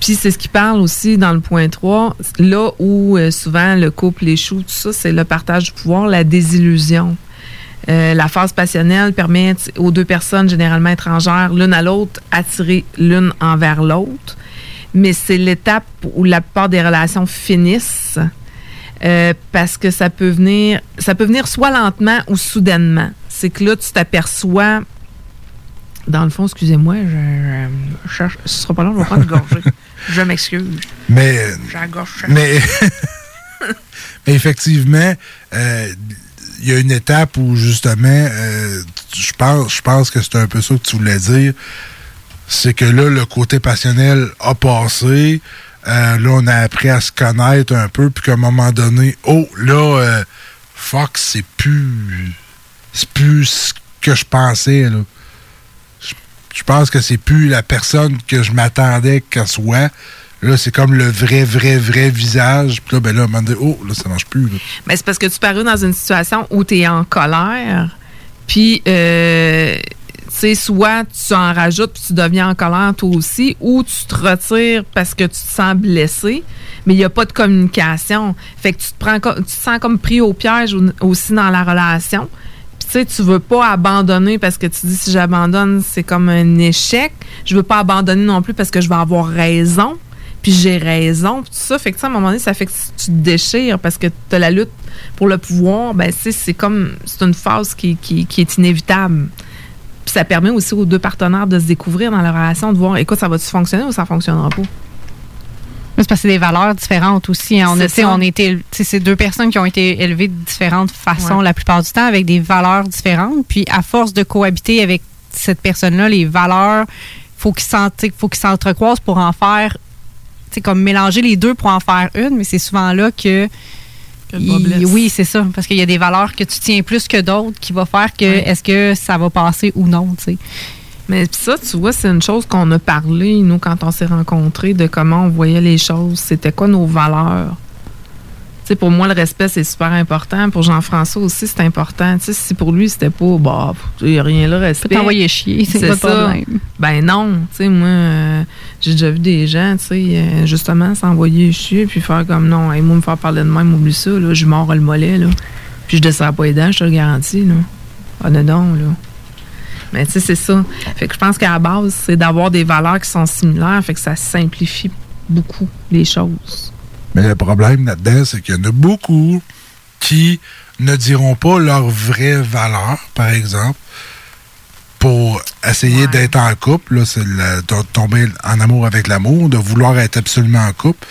Puis c'est ce qui parle aussi dans le point 3, là où euh, souvent le couple échoue, tout ça, c'est le partage du pouvoir, la désillusion. Euh, la phase passionnelle permet aux deux personnes généralement étrangères, l'une à l'autre, attirer l'une envers l'autre. Mais c'est l'étape où la plupart des relations finissent euh, parce que ça peut venir, ça peut venir soit lentement ou soudainement. C'est que là, tu t'aperçois, dans le fond, excusez-moi, je, je cherche, ce sera pas long, je vais prendre une gorgée. Je m'excuse.
Mais. Mais, mais effectivement, euh, il y a une étape où justement, euh, je pense, je pense que c'est un peu ça que tu voulais dire. C'est que là, le côté passionnel a passé. Euh, là, on a appris à se connaître un peu, puis qu'à un moment donné, oh, là, euh, fuck, c'est plus. C'est plus ce que je pensais, là. Je- pense que c'est plus la personne que je m'attendais qu'elle soit. Là, c'est comme le vrai, vrai, vrai visage. Puis là, ben là, un moment donné, oh, là, ça marche plus. là.
Mais c'est parce que tu parais dans une situation où tu es en colère, puis, euh, sais, soit tu en rajoutes puis tu deviens en colère toi aussi, ou tu te retires parce que tu te sens blessé, mais il n'y a pas de communication. Fait que tu te, prends, sens comme pris au piège au- aussi dans la relation. Puis, tu sais, tu veux pas abandonner parce que tu dis si j'abandonne, c'est comme un échec. Je veux pas abandonner non plus parce que je vais avoir raison puis j'ai raison, puis tout ça. Fait que, à un moment donné, ça fait que tu te déchires parce que tu as la lutte pour le pouvoir. Ben, c'est comme, c'est une phase qui, qui, qui est inévitable. Puis ça permet aussi aux deux partenaires de se découvrir dans leur relation, de voir, écoute, ça va-tu fonctionner ou ça fonctionnera pas?
C'est parce que c'est des valeurs différentes aussi. hein. On
C'est ça.
on sais, c'est deux personnes qui ont été élevées de différentes façons
Ouais.
la plupart du temps, avec des valeurs différentes. Puis à force de cohabiter avec cette personne-là, les valeurs, faut qu'ils faut qu'ils s'entrecroisent pour en faire, sais, comme mélanger les deux pour en faire une. Mais c'est souvent là que il- oui, c'est ça. Parce qu'il y a des valeurs que tu tiens plus que d'autres qui va faire que est-ce que ça va passer ou non, tu sais.
Mais ça, tu vois, c'est une chose qu'on a parlé, nous, quand on s'est rencontrés, de comment on voyait les choses. C'était quoi nos valeurs? Tu sais, pour moi, le respect, c'est super important. Pour Jean-François aussi, c'est important. Tu sais, si pour lui, c'était pas, bah, il n'y a rien là, respect.
Peut t'envoyer chier, c'est pas
ça.
problème.
Ben non. Tu sais, moi, euh, j'ai déjà vu des gens, tu sais, euh, justement, s'envoyer chier, puis faire comme non, hey, moi, me faire parler de même, oublie ça, là, je mords le mollet, là. Puis je descends pas les dents, je te le garantis, là. Ah, non, non, là. Mais tu sais, c'est ça. Fait que je pense qu'à la base, c'est d'avoir des valeurs qui sont similaires, fait que ça simplifie beaucoup les choses.
Mais le problème là-dedans, c'est qu'il y en a beaucoup qui ne diront pas leur vraie valeur, par exemple, pour essayer d'être en couple. Là, c'est la- de tomber en amour avec l'amour, de vouloir être absolument en couple.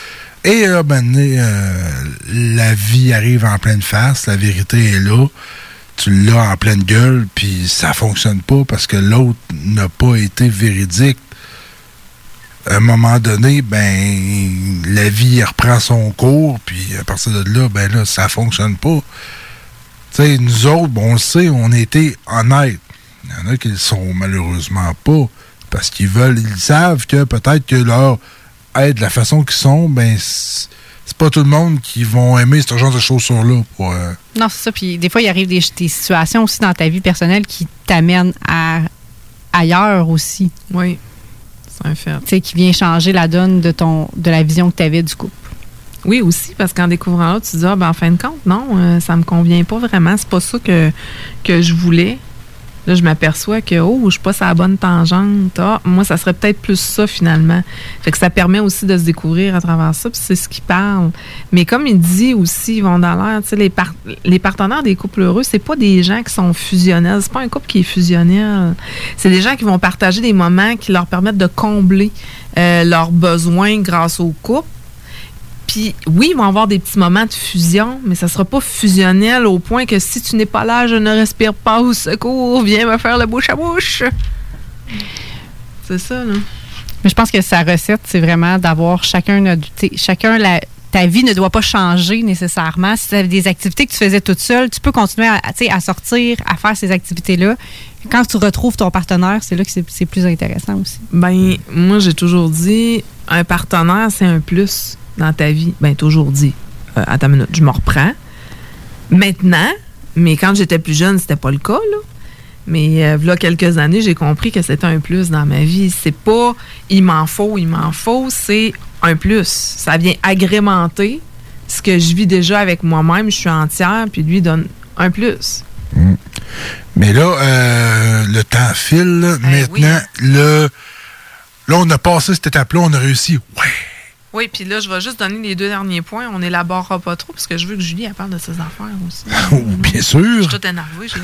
Et là, ben, euh, la vie arrive en pleine face, la vérité est là. Tu l'as en pleine gueule, puis ça fonctionne pas parce que l'autre n'a pas été véridique à un moment donné, ben, la vie reprend son cours, puis à partir de là, ben là, ça fonctionne pas. Tu sais, nous autres, bon, on le sait, on a été honnêtes. Il y en a qui le sont malheureusement pas, parce qu'ils veulent, ils savent que peut-être que leur être de la façon qu'ils sont, ben, c'est c'est pas tout le monde qui vont aimer ce genre de chaussures-là. pour, euh,
Non, c'est ça. Puis des fois, il arrive des, des situations aussi dans ta vie personnelle qui t'amènent à ailleurs aussi.
Oui, c'est un fait.
Tu sais, qui vient changer la donne de ton de la vision que tu avais du couple.
Oui, aussi, parce qu'en découvrant là, tu te dis, ah, ben, en fin de compte, non, euh, ça me convient pas vraiment. C'est pas ça que, que je voulais. Là, je m'aperçois que, oh, je suis pas sur la bonne tangente. Ah, moi, ça serait peut-être plus ça, finalement. Fait que ça permet aussi de se découvrir à travers ça, puis c'est ce qui parle. Mais comme il dit aussi, Yvon Dallaire, tu sais, les, par- les partenaires des couples heureux, c'est pas des gens qui sont fusionnels. C'est pas un couple qui est fusionnel. C'est des gens qui vont partager des moments qui leur permettent de combler euh, leurs besoins grâce au couple. Puis oui, ils vont avoir des petits moments de fusion, mais ça sera pas fusionnel au point que si tu n'es pas là, je ne respire pas au secours, viens me faire le bouche à bouche. C'est ça, là.
Mais je pense que sa recette, c'est vraiment d'avoir chacun notre. Chacun la, ta vie ne doit pas changer nécessairement. Si tu avais des activités que tu faisais toute seule, tu peux continuer à, à sortir, à faire ces activités-là. Quand tu retrouves ton partenaire, c'est là que c'est c'est plus intéressant aussi.
Ben, moi, j'ai toujours dit, un partenaire, c'est un plus dans ta vie? Ben, toujours dit. Euh, attends une minute, je me reprends. Maintenant, mais quand j'étais plus jeune, c'était pas le cas, là. Mais euh, là, quelques années, j'ai compris que c'était un plus dans ma vie. C'est pas il m'en faut, il m'en faut, c'est un plus. Ça vient agrémenter ce que je vis déjà avec moi-même. Je suis entière, puis lui donne un plus.
Mais là, euh, le temps file. là. Maintenant, le, là, on a passé cette étape-là, on a réussi. Ouais.
Oui, puis là, je vais juste donner les deux derniers points. On n'élaborera pas trop, parce que je veux que Julie elle parle de ses affaires aussi.
Bien
Je
sûr.
suis toute énervée. J'ai.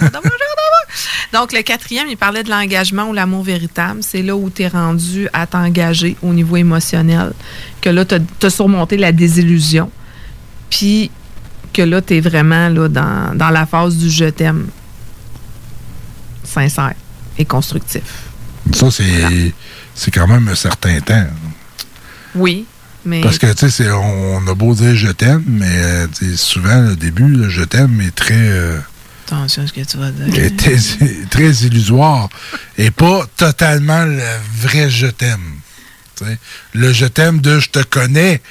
Donc, le quatrième, il parlait de l'engagement ou l'amour véritable. C'est là où tu es rendu à t'engager au niveau émotionnel. Que là, tu as, surmonté la désillusion. Puis que là, tu es vraiment là, dans, dans la phase du je t'aime. Sincère et constructif.
Ça, c'est c'est quand même un certain temps.
Oui, mais.
Parce que, tu sais, on, a beau dire je t'aime, mais euh, souvent, le début, le je t'aime est très, euh,
Attention à ce que tu vas dire.
est très, très illusoire et pas totalement le vrai je t'aime. Le je t'aime de je te connais,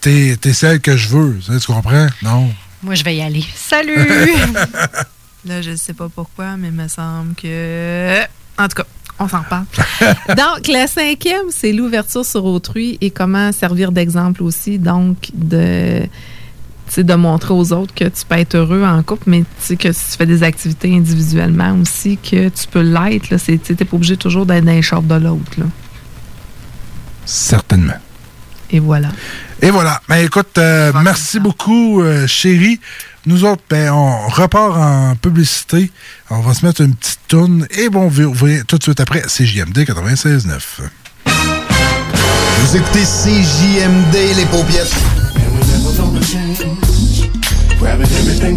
t'es es celle que je veux. Tu comprends? Non.
Moi, je vais y aller. Salut!
Là, je ne sais pas pourquoi, mais il me semble que. En tout cas, on s'en reparle. Donc, la cinquième, c'est l'ouverture sur autrui et comment servir d'exemple aussi. Donc, de, de montrer aux autres que tu peux être heureux en couple, mais que si tu fais des activités individuellement aussi, que tu peux l'être. Tu n'es pas obligé toujours d'être dans les shorts de l'autre.
Certainement.
Et voilà.
Et voilà. Ben écoute, euh, merci beaucoup, euh, chérie. Nous autres, ben, on repart en publicité. On va se mettre une petite tourne et bon, on va ouvrir tout de suite après CJMD 96.9.
Vous écoutez CJMD, les paupiètes.
Grabbing everything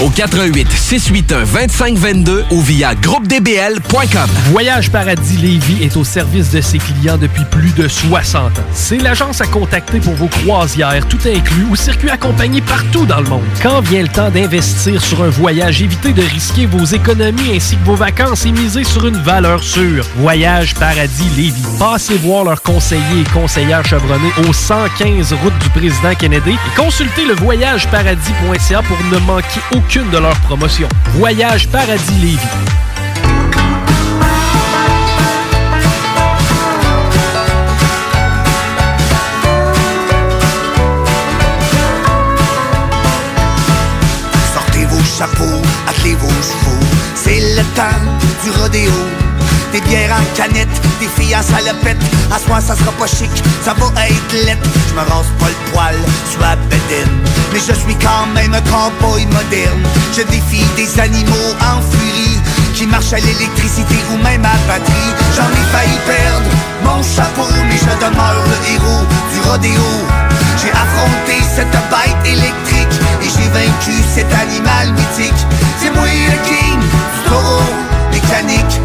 au 88 681 2522 ou via groupedbl.com.
Voyage Paradis Lévis est au service de ses clients depuis plus de 60 ans. C'est l'agence à contacter pour vos croisières, tout inclus ou circuits accompagnés partout dans le monde. Quand vient le temps d'investir sur un voyage, évitez de risquer vos économies ainsi que vos vacances et misez sur une valeur sûre. Voyage Paradis Lévis. Passez voir leurs conseillers et conseillères chevronnés au 115 route du président Kennedy et consultez le voyageparadis.ca pour ne manquer aucune de leurs promotions. Voyage Paradis Lévis.
Sortez vos chapeaux, attelez vos chevaux. C'est le temps du rodéo. Des bières en canette, des filles en salopette. À soir, ça sera pas chic, ça va être lettre. Je me rase pas le poil, à bedaine. Mais je suis quand même un cowboy moderne. Je défie des animaux en furie qui marchent à l'électricité ou même à batterie. J'en ai failli perdre mon chapeau, mais je demeure le héros du rodéo. J'ai affronté cette bête électrique et j'ai vaincu cet animal mythique. C'est moi le king du taureau mécanique.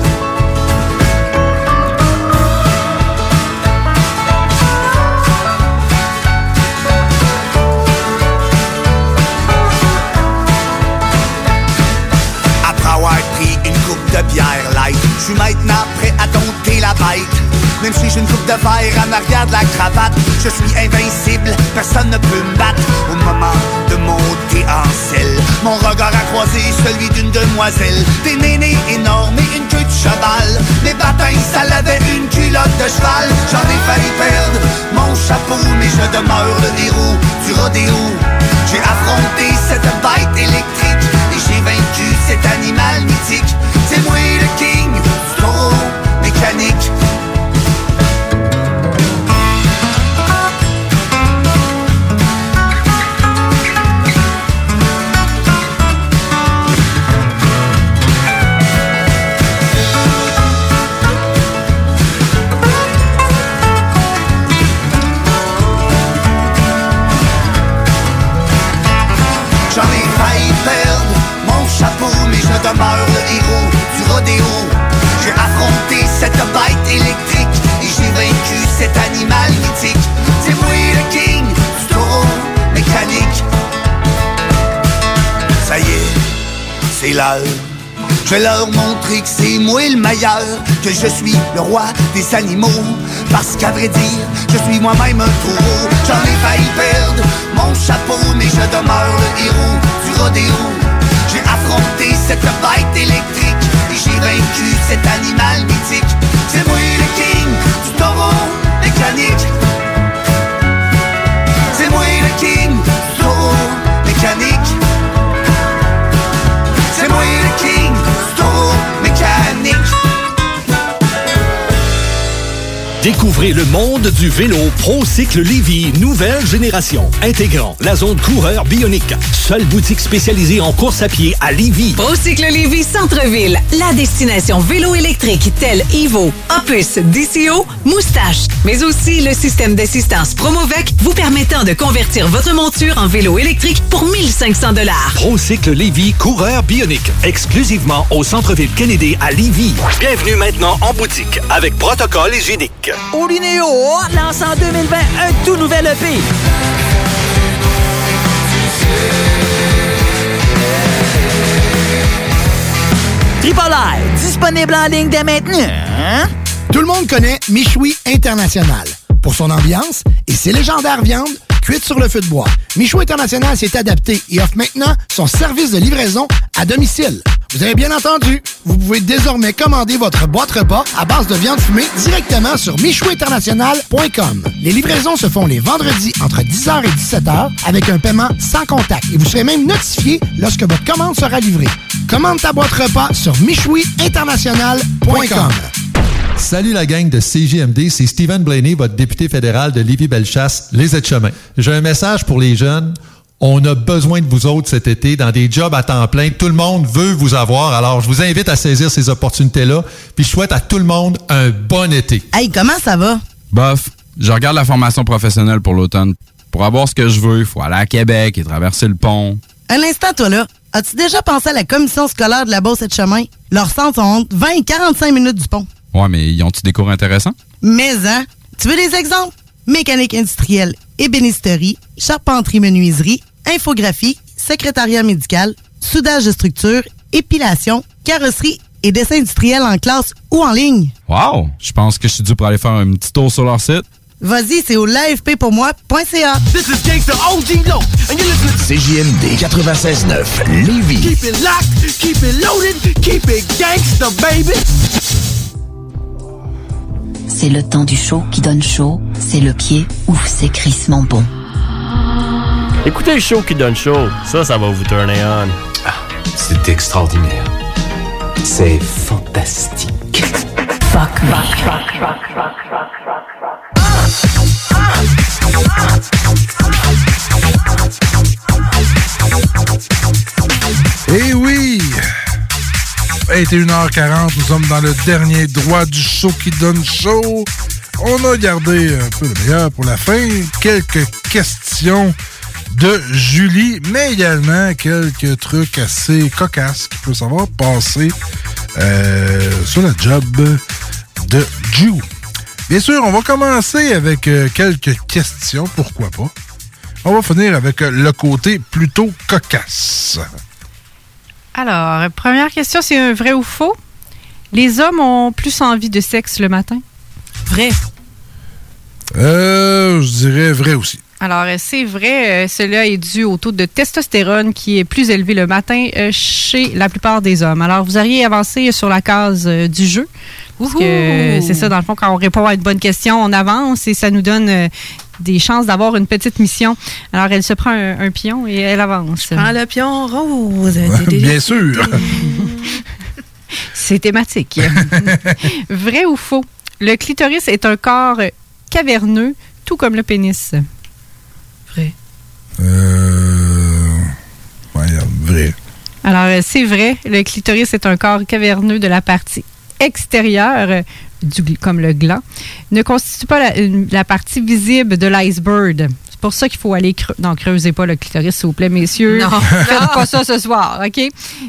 Suis maintenant prêt à dompter la bête. Même si j'ai une coupe de verre en arrière de la cravate, je suis invincible, personne ne peut me battre. Au moment de monter en selle, mon regard a croisé celui d'une demoiselle. Des nénés énormes et une queue de cheval. Mes bâtins, ça l'avait une culotte de cheval. J'en ai failli perdre mon chapeau, mais je demeure le héros du rodéo. J'ai affronté cette bête électrique et j'ai vaincu cet animal mythique. C'est moi le king mécanique. Électrique et j'ai vaincu cet animal mythique. C'est le king du taureau mécanique. Ça y est, c'est l'heure. Je vais leur montrer que c'est moi le meilleur, que je suis le roi des animaux. Parce qu'à vrai dire, je suis moi-même un taureau. J'en ai failli perdre mon chapeau, mais je demeure le héros du rodéo. J'ai affronté cette bête électrique et j'ai vaincu cet animal mythique. C'est moi le king du taureau mécanique. C'est moi le king du taureau mécanique.
Découvrez le monde du vélo ProCycle Lévy, nouvelle génération, intégrant la zone coureur bionique. Seule boutique spécialisée en course à pied à Lévy.
Procycle Lévis Centre-Ville, la destination vélo électrique telle Evo, Opus, DCO, Moustache, mais aussi le système d'assistance Promovec vous permettant de convertir votre monture en vélo électrique pour 1500 dollars.
ProCycle Lévy, coureur bionique, exclusivement au centre-ville Kennedy à Lévy. Bienvenue maintenant en boutique avec protocole hygiénique.
Olinéo lance en 2020 un tout nouvel EP. Tripolaire, disponible en ligne dès maintenant. hein?
Tout le monde connaît Michoui International pour son ambiance et ses légendaires viandes cuites sur le feu de bois. Michoui International s'est adapté et offre maintenant son service de livraison à domicile. Vous avez bien entendu, vous pouvez désormais commander votre boîte repas à base de viande fumée directement sur michouinternational.com. Les livraisons se font les vendredis entre 10h et 17h avec un paiement sans contact et vous serez même notifié lorsque votre commande sera livrée. Commande ta boîte repas sur michouiinternational.com.
Salut la gang de CJMD, c'est Stephen Blaney, votre député fédéral de Lévis-Bellechasse, les aides-chemins. J'ai un message pour les jeunes. On a besoin de vous autres cet été dans des jobs à temps plein. Tout le monde veut vous avoir. Alors, je vous invite à saisir ces opportunités-là. Puis, je souhaite à tout le monde un bon été.
Hey, comment ça va?
Bof, je regarde la formation professionnelle pour l'automne. Pour avoir ce que je veux, il faut aller à Québec et traverser le pont.
Un instant, toi là. As-tu déjà pensé à la commission scolaire de la Beauce et de chemin? Leurs centres sont entre 20 et 45 minutes du pont.
Ouais, mais ils ont-tu des cours intéressants?
Mais, hein? Tu veux des exemples? Mécanique industrielle, ébénisterie, charpenterie-menuiserie, infographie, secrétariat médical, soudage de structure, épilation, carrosserie et dessin industriel en classe ou en ligne.
Wow! Je pense que je suis dû pour aller faire un petit tour sur leur site.
Vas-y, c'est au l'AFPpourmoi.ca.
This is Gangsta OG Low, and you're listening to
CJMD 96.9 Lévis.
Keep it locked, keep it loaded, keep it gangsta, baby.
C'est le temps du show qui donne chaud. C'est le pied. Ouf, c'est crissement bon.
Écoutez le show qui donne chaud. Ça, ça va vous tourner on.
C'est extraordinaire. C'est fantastique.
Fuck me.
21h40, nous sommes dans le dernier droit du show qui donne chaud. On a gardé un peu le meilleur pour la fin. Quelques questions de Julie, mais également quelques trucs assez cocasses qui peuvent savoir passer euh, sur le job de Ju. Bien sûr, on va commencer avec euh, quelques questions, pourquoi pas. On va finir avec euh, le côté plutôt cocasse.
Alors, première question, c'est un vrai ou faux? Les hommes ont plus envie de sexe le matin? Vrai.
Euh, je dirais vrai aussi.
Alors, euh, c'est vrai, euh, cela est dû au taux de testostérone qui est plus élevé le matin euh, chez la plupart des hommes. Alors, vous auriez avancé sur la case euh, du jeu. Parce que c'est ça, dans le fond, quand on répond à une bonne question, on avance et ça nous donne des chances d'avoir une petite mission. Alors, elle se prend un, un pion et elle avance.
Prends le pion rose.
Bien sûr.
C'est thématique. Vrai ou faux? Le clitoris est un corps caverneux, tout comme le pénis.
Vrai.
Euh, ouais, vrai.
Alors, euh, c'est vrai, le clitoris est un corps caverneux de la partie extérieure, du, comme le gland, ne constitue pas la, partie visible de l'iceberg. C'est pour ça qu'il faut aller creuser. Non, creusez pas le clitoris, s'il vous plaît, messieurs.
Non.
Faites
Non.
pas ça ce soir, OK?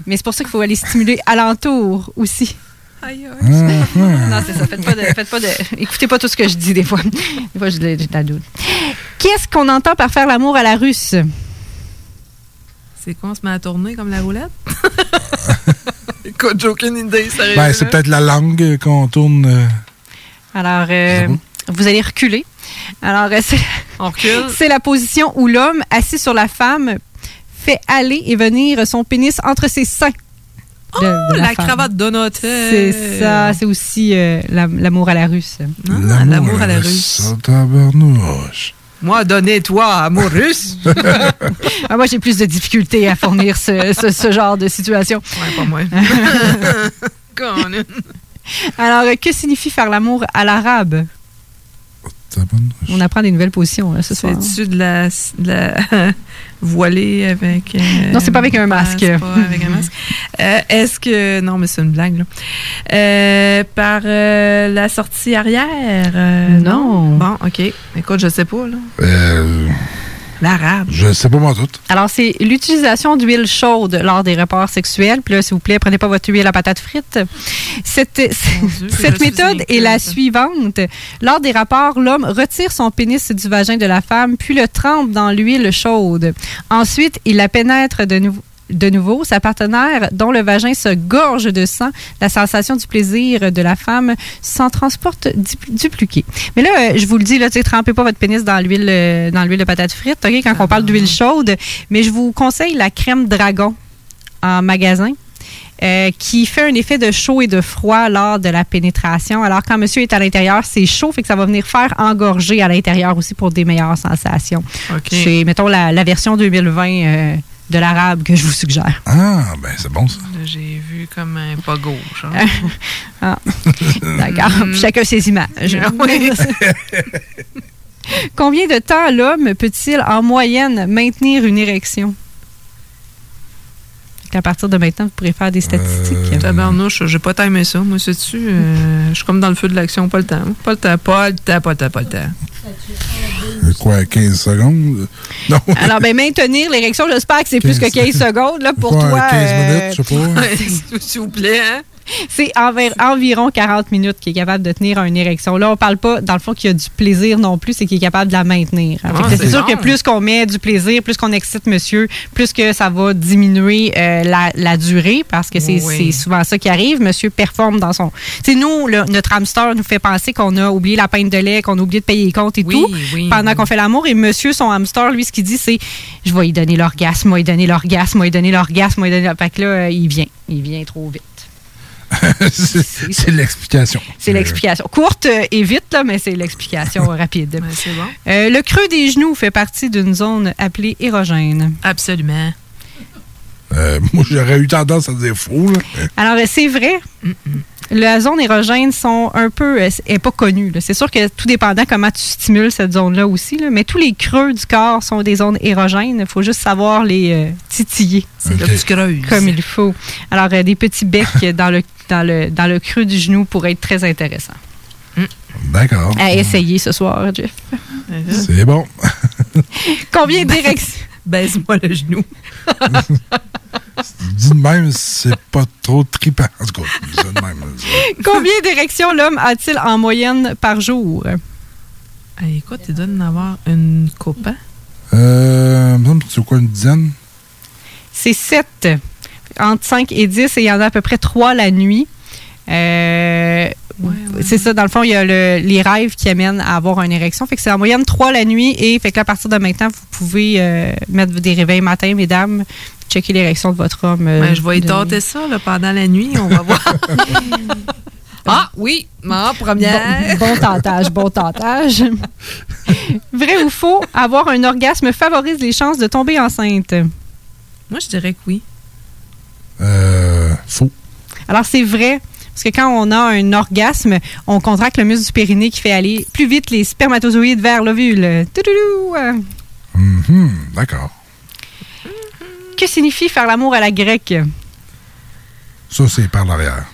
Mais c'est pour ça qu'il faut aller stimuler alentour aussi.
Aïe, aïe.
Non, c'est ça. Faites pas de, faites pas de, écoutez pas tout ce que je dis des fois. Des fois, je j'ai de la doute. Qu'est-ce qu'on entend par faire l'amour à la russe?
C'est quoi, on se met à tourner comme la roulette? Écoute, aucune idée, sérieux.
Ben, c'est peut-être la langue qu'on tourne. euh,
Alors, euh, vous allez reculer. Alors, euh, c'est,
On recule.
c'est la position où l'homme, assis sur la femme, fait aller et venir son pénis entre ses seins. de- de
Oh, la cravate Donut.
C'est ça, c'est aussi euh, la- l'amour à la russe.
Ah, l'amour à la russe. Moi, donnez-toi, amour russe.
Ah, moi, j'ai plus de difficultés à fournir ce, ce- ce genre de situation.
Ouais, pas moi.
Alors, que signifie faire l'amour à l'arabe? On apprend des nouvelles positions là, ce soir.
C'est-tu de la, de la voilée avec. euh,
Non, c'est pas avec un masque.
pas avec un masque. Euh, Est-ce que. Non, mais c'est une blague, là. Euh, par euh, la sortie arrière? euh,
Non.
Bon, OK. Écoute, je sais pas, là. L'arabe.
je sais pas moi tout.
Alors, c'est l'utilisation d'huile chaude lors des rapports sexuels. Puis là, s'il vous plaît, prenez pas votre huile à patate frite. Cette,
Dieu,
méthode est la suivante. Lors des rapports, l'homme retire son pénis du vagin de la femme, puis le trempe dans l'huile chaude. Ensuite, il la pénètre de nouveau. De nouveau, sa partenaire, dont le vagin se gorge de sang, la sensation du plaisir de la femme s'en transporte du- dupliquée. Mais là, euh, je vous le dis, là, trempez pas votre pénis dans l'huile, euh, dans l'huile de patate frite, ok, quand on parle d'huile chaude. Mais je vous conseille la crème dragon en magasin. euh, qui fait un effet de chaud et de froid lors de la pénétration. Alors, quand monsieur est à l'intérieur, c'est chaud, fait que ça va venir faire engorger à l'intérieur aussi pour des meilleures sensations. C'est, mettons, la, la version 2020 euh, de l'arabe que je vous suggère.
Ah, ben c'est bon ça.
Là, J'ai vu comme un pas gauche. hein.
Ah. D'accord.
Mm.
Chacun ses images.
Ah oui.
Combien de temps l'homme peut-il en moyenne maintenir une érection? Qu'à partir de maintenant, vous pourrez faire des statistiques.
Tabarnouche, j'ai pas timé ça. Moi, sais-tu, euh, je suis comme dans le feu de l'action, pas le temps. Pas le temps, pas le temps, pas le temps, pas le temps.
Euh, Quoi, 15 secondes? Non.
Alors, ben, maintenir l'érection, j'espère que c'est plus que 15 secondes là, pour toi.
15
euh,
minutes, je sais pas.
S'il vous plaît, hein?
C'est enver- environ 40 minutes qu'il est capable de tenir une érection. Là, on parle pas, dans le fond, qu'il y a du plaisir non plus, c'est qu'il est capable de la maintenir.
Ah,
c'est
c'est
sûr que plus qu'on met du plaisir, plus qu'on excite monsieur, plus que ça va diminuer euh, la, la durée, parce que c'est
Oui.
c'est souvent ça qui arrive. Monsieur performe dans son... Sais, nous, le- notre hamster nous fait penser qu'on a oublié la pinte de lait, qu'on a oublié de payer les comptes et
Oui,
tout,
oui,
pendant qu'on fait l'amour. Et monsieur, son hamster, lui, ce qu'il dit, c'est « Je vais lui donner l'orgasme, moi, lui donner l'orgasme, moi, lui donner l'orgasme, moi, lui donner... Fait que là, euh, il vient. Il vient trop vite.
C'est l'explication.
C'est l'explication. Courte et vite, là, mais c'est l'explication rapide.
c'est bon.
Euh, le creux des genoux fait partie d'une zone appelée érogène.
Absolument.
Euh, moi, j'aurais eu tendance à dire faux. Là.
Alors, c'est vrai. La zone érogène sont un peu. euh, est pas connue. C'est sûr que tout dépendant comment tu stimules cette zone-là aussi. là, mais tous les creux du corps sont des zones érogènes. Il faut juste savoir les euh, titiller.
C'est là que tu creuses.
Comme il faut. Alors, euh, des petits becs dans le, dans, le, dans le creux du genou pourraient être très intéressants.
D'accord.
À essayer ce soir, Jeff.
C'est bon.
Combien d'érections?
Baise-moi le genou.
Dit de même, c'est pas trop trippant. En tout cas, dis ça de même.
Combien d'érections l'homme a-t-il en moyenne par jour?
Hey, écoute, tu dois en avoir une coupe, hein?
Euh, il c'est quoi, une dizaine?
C'est 7. Entre 5 et 10, et il y en a à peu près 3 la nuit. Euh, C'est ça, dans le fond, il y a le- les rêves qui amènent à avoir une érection. Fait que c'est en moyenne 3 la nuit et fait que là, à partir de maintenant, vous pouvez euh, mettre des réveils matin, mesdames, checker l'érection de votre homme. euh,
Ben, je vais y tenter ça là, pendant la nuit. On va voir. ah, oui. Ma première.
Bon, bon tentage, bon tentage. Vrai ou faux, avoir un orgasme favorise les chances de tomber enceinte?
Moi, je dirais que oui.
Euh, faux.
Alors, c'est vrai. Parce que quand on a un orgasme, on contracte le muscle du périnée qui fait aller plus vite les spermatozoïdes vers l'ovule. Euh,
Mhm, D'accord.
Que signifie faire l'amour à la grecque?
Ça, c'est par l'arrière.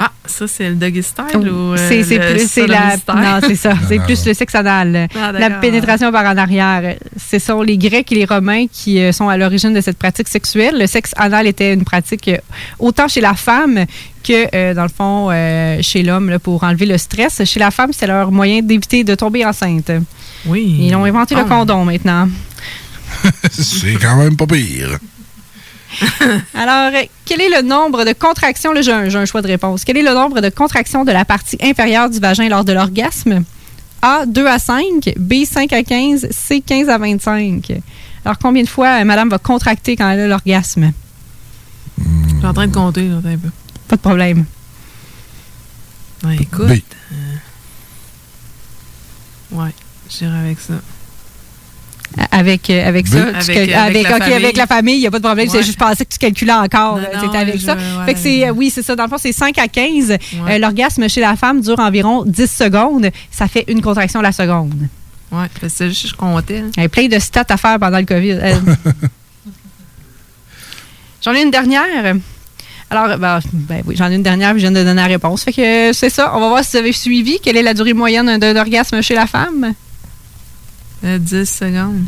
Ah, ça, c'est le doggy style ou. euh,
C'est plus c'est la non c'est ça. C'est plus le sexe anal.
Ah,
la pénétration par en arrière. Ce sont les Grecs et les Romains qui euh, sont à l'origine de cette pratique sexuelle. Le sexe anal était une pratique euh, autant chez la femme que euh, dans le fond euh, chez l'homme là, pour enlever le stress. Chez la femme c'est leur moyen d'éviter de tomber enceinte.
Oui.
Ils ont inventé le
Ah.
condom maintenant.
C'est quand même pas pire.
Alors, euh, quel est le nombre de contractions? Là, j'ai un, j'ai un choix de réponse. Quel est le nombre de contractions de la partie inférieure du vagin lors de l'orgasme? A, 2 à 5. B, 5 à 15. C, 15 à 25. Alors, combien de fois euh, madame va contracter quand elle a l'orgasme?
Je suis en train de compter, là, un peu.
Pas de problème.
Ouais, écoute. Euh, ouais, j'irai avec ça.
Avec, euh, avec ça,
Avec-
cal-
avec
avec,
la famille.
avec la famille, il n'y a pas de problème. C'est
Ouais.
juste, je pensais que tu calculais encore.
Non,
C'était avec
je-
ça. Fait que c'est, euh, oui, c'est ça. Dans le fond, c'est 5 à 15. Euh, L'orgasme chez la femme dure environ 10 secondes. Ça fait une contraction la seconde.
Que c'est juste que je comptais.
Il y avait plein de stats à faire pendant le COVID. Euh, j'en ai une dernière. Alors, ben, ben oui, j'en ai une dernière, puis je viens de donner la réponse. Fait que euh, c'est ça. On va voir si vous avez suivi. Quelle est la durée moyenne d'un orgasme chez la femme?
Euh, 10 secondes.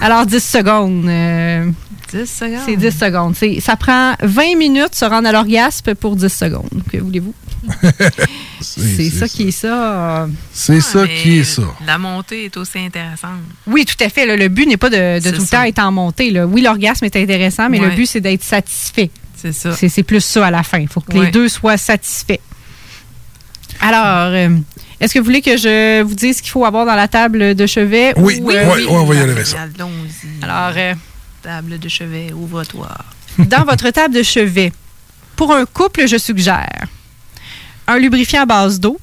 Alors, 10 secondes. euh,
10 secondes.
c'est 10 secondes. C'est- ça prend 20 minutes se rendre à l'orgasme pour 10 secondes. Que voulez-vous? C'est ça, qui est ça. euh,
C'est ça
mais
qui est ça.
La montée est aussi intéressante.
Oui, tout à fait. là. le but n'est pas de, tout le
ça.
temps être en montée. là. Oui, l'orgasme est intéressant, mais le but, c'est d'être satisfait.
C'est ça.
C'est c'est plus ça à la fin. Il faut que
Ouais.
les deux soient satisfaits. Alors, euh, est-ce que vous voulez que je vous dise ce qu'il faut avoir dans la table de chevet?
Oui,
ou,
oui,
euh,
oui, on va y aller avec ça.
Alors, euh,
Table de chevet, ouvre-toi.
dans votre table de chevet, pour un couple, je suggère un lubrifiant à base d'eau,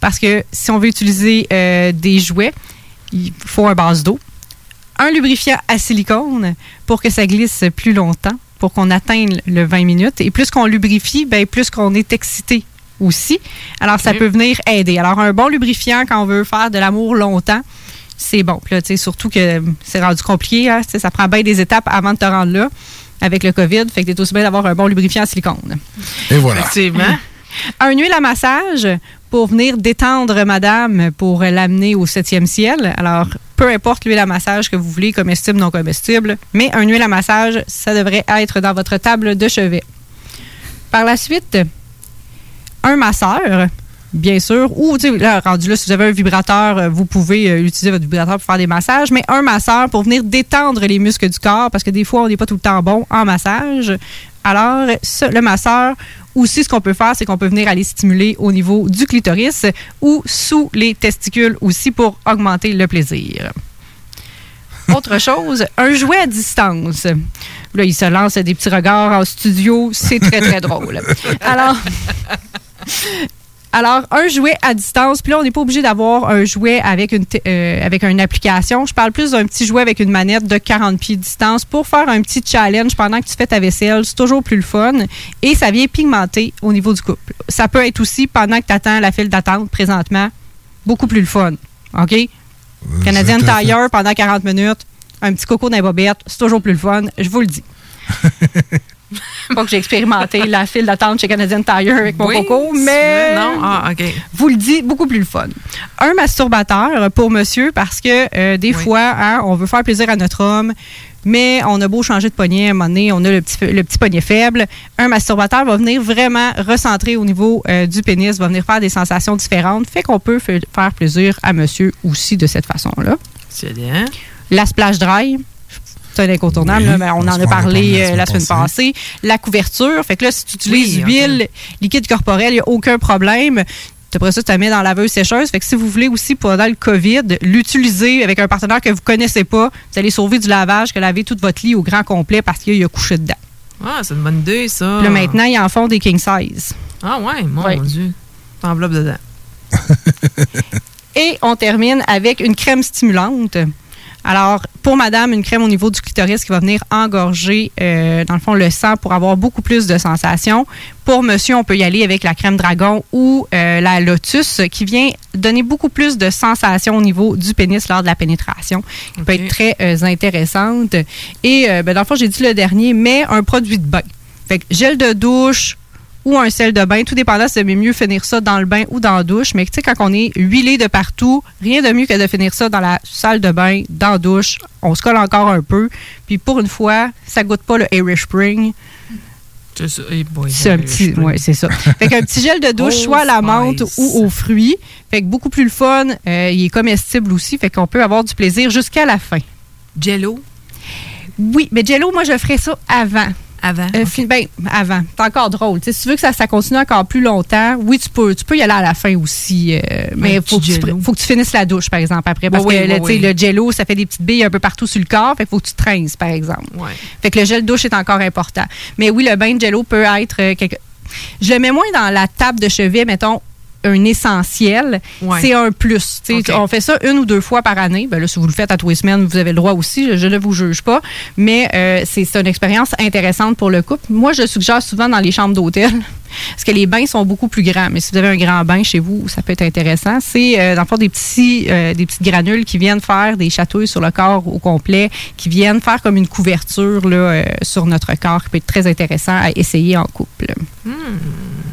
parce que si on veut utiliser euh, des jouets, il faut un base d'eau. Un lubrifiant à silicone pour que ça glisse plus longtemps, pour qu'on atteigne le 20 minutes. Et plus qu'on lubrifie, ben, plus qu'on est excité aussi. Alors, ça peut venir aider. Alors, un bon lubrifiant quand on veut faire de l'amour longtemps, c'est bon. Puis là, tu sais, surtout que c'est rendu compliqué. hein, ça prend bien des étapes avant de te rendre là avec le COVID. Fait que t'es aussi bien d'avoir un bon lubrifiant à silicone.
Et voilà.
Effectivement.
Un huile à massage pour venir détendre madame pour l'amener au septième ciel. Alors, peu importe l'huile à massage que vous voulez, comestible, non comestible, mais un huile à massage, ça devrait être dans votre table de chevet. Par la suite, un masseur, bien sûr, ou tu sais, là, rendu là, si vous avez un vibrateur, euh, vous pouvez euh, utiliser votre vibrateur pour faire des massages, mais un masseur pour venir détendre les muscles du corps, parce que des fois, on n'est pas tout le temps bon en massage. Alors, le masseur, aussi, ce qu'on peut faire, c'est qu'on peut venir aller stimuler au niveau du clitoris ou sous les testicules aussi pour augmenter le plaisir. Autre chose, un jouet à distance. Là, il se lance des petits regards en studio. C'est très, très drôle. Alors, alors, un jouet à distance, puis là, on n'est pas obligé d'avoir un jouet avec une, euh, avec une application. Je parle plus d'un petit jouet avec une manette de 40 pieds de distance pour faire un petit challenge pendant que tu fais ta vaisselle. C'est toujours plus le fun. Et ça vient pigmenter au niveau du couple. Ça peut être aussi pendant que tu attends la file d'attente présentement. Beaucoup plus le fun. OK?
Fait.
Tire pendant 40 minutes. Un petit coco dans les bobettes. C'est toujours plus le fun. Je vous le dis. pas que j'ai expérimenté la file d'attente chez Canadian Tire avec mon
Oui,
coco, mais
non? Ah, OK.
vous le dit, beaucoup plus le fun. Un masturbateur pour monsieur parce que euh, des fois, hein, on veut faire plaisir à notre homme, mais on a beau changer de poignet, à un moment donné, on a le petit, le petit poignet faible. Un masturbateur va venir vraiment recentrer au niveau euh, du pénis, va venir faire des sensations différentes, fait qu'on peut fa- faire plaisir à monsieur aussi de cette façon-là.
C'est bien.
La splash dry. C'est un incontournable,
Oui,
là, mais on en a parlé euh, la semaine passée. La couverture. Fait que là, si tu utilises
Oui, ok.
l'huile liquide corporelle, il n'y a aucun problème. Après ça, tu la mets dans la laveuse sécheuse. Fait que si vous voulez aussi, pendant le COVID, l'utiliser avec un partenaire que vous connaissez pas, vous allez sauver du lavage que laver tout votre lit au grand complet parce qu'il a couché dedans.
Ah, c'est une bonne idée, ça.
Puis Là, maintenant, ils en font des king size.
Ah, ouais, mon
Ouais.
Dieu. T'enveloppes dedans.
Et on termine avec une crème stimulante. Alors, pour madame, une crème au niveau du clitoris qui va venir engorger, euh, dans le fond, le sang pour avoir beaucoup plus de sensations. Pour monsieur, on peut y aller avec la crème dragon ou euh, la lotus qui vient donner beaucoup plus de sensations au niveau du pénis lors de la pénétration, qui peut être très euh, intéressante. Et, ben, dans le fond, j'ai dit le dernier, mais un produit de bain. Fait que gel de douche, ou un sel de bain. Tout dépendant si mieux finir ça dans le bain ou dans la douche. Mais tu sais, quand on est huilé de partout, rien de mieux que de finir ça dans la salle de bain, dans la douche. On se colle encore un peu. Puis pour une fois, ça goûte pas le Irish Spring.
C'est ça.
C'est un petit, ouais, c'est ça. Fait qu'un petit gel de douche,
Oh,
soit à la menthe ou aux fruits. Fait que beaucoup plus le fun. Euh, il est comestible aussi. Fait qu'on peut avoir du plaisir jusqu'à la fin.
Jello?
Oui, mais Jello, moi, je ferais ça avant.
Avant?
Euh, ben, avant. C'est encore drôle. Si tu veux que ça, ça continue encore plus longtemps, oui, tu peux, tu peux y aller à la fin aussi. euh, mais
Un
faut que, tu,
jello.
faut que tu finisses la douche, par exemple, après. Parce
Oui,
que
oui,
le,
oui,
le jello, ça fait des petites billes un peu partout sur le corps. Fait qu'il faut que tu te rinces, par exemple.
Ouais.
Fait que le gel douche est encore important. Mais oui, le bain de jello peut être euh, quelque... Je le mets moins dans la table de chevet, mettons, un essentiel.
Ouais.
C'est un plus. On fait ça une ou deux fois par année. Ben là, si vous le faites à tous les semaines, vous avez le droit aussi. Je, je ne vous juge pas. Mais euh, c'est une expérience intéressante pour le couple. Moi, je suggère souvent dans les chambres d'hôtel. Parce que les bains sont beaucoup plus grands. Mais si vous avez un grand bain chez vous, ça peut être intéressant. C'est, euh, dans le fond, des, petits, euh, des petites granules qui viennent faire des chatouilles sur le corps au complet, qui viennent faire comme une couverture là, euh, sur notre corps, qui peut être très intéressant à essayer en couple.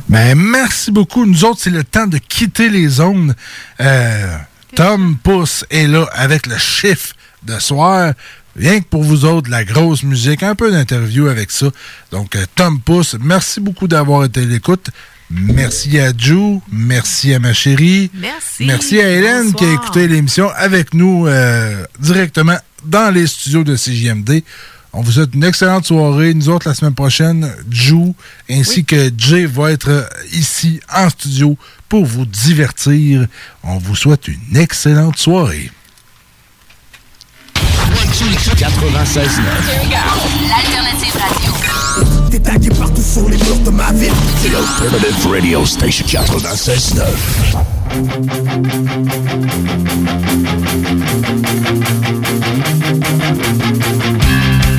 Ben, merci beaucoup. Nous autres, c'est le temps de quitter les zones. Euh, Tom Pousse est là avec le chiffre de soir. Rien que pour vous autres, la grosse musique, un peu d'interview avec ça. Donc, euh, Tom Pousse, merci beaucoup d'avoir été à l'écoute. Merci à Ju, merci à ma chérie.
Merci.
Merci à Hélène qui a écouté l'émission avec nous euh, directement dans les studios de CJMD. On vous souhaite une excellente soirée. Nous autres, la semaine prochaine, Ju ainsi que Jay vont être euh, ici en studio pour vous divertir. On vous souhaite une excellente soirée.
One, two,
96.9.
L'alternative radio.
T'es tagué partout sur les murs de ma ville. C'est l'Alternative Radio Station 96.9.
Sens-tu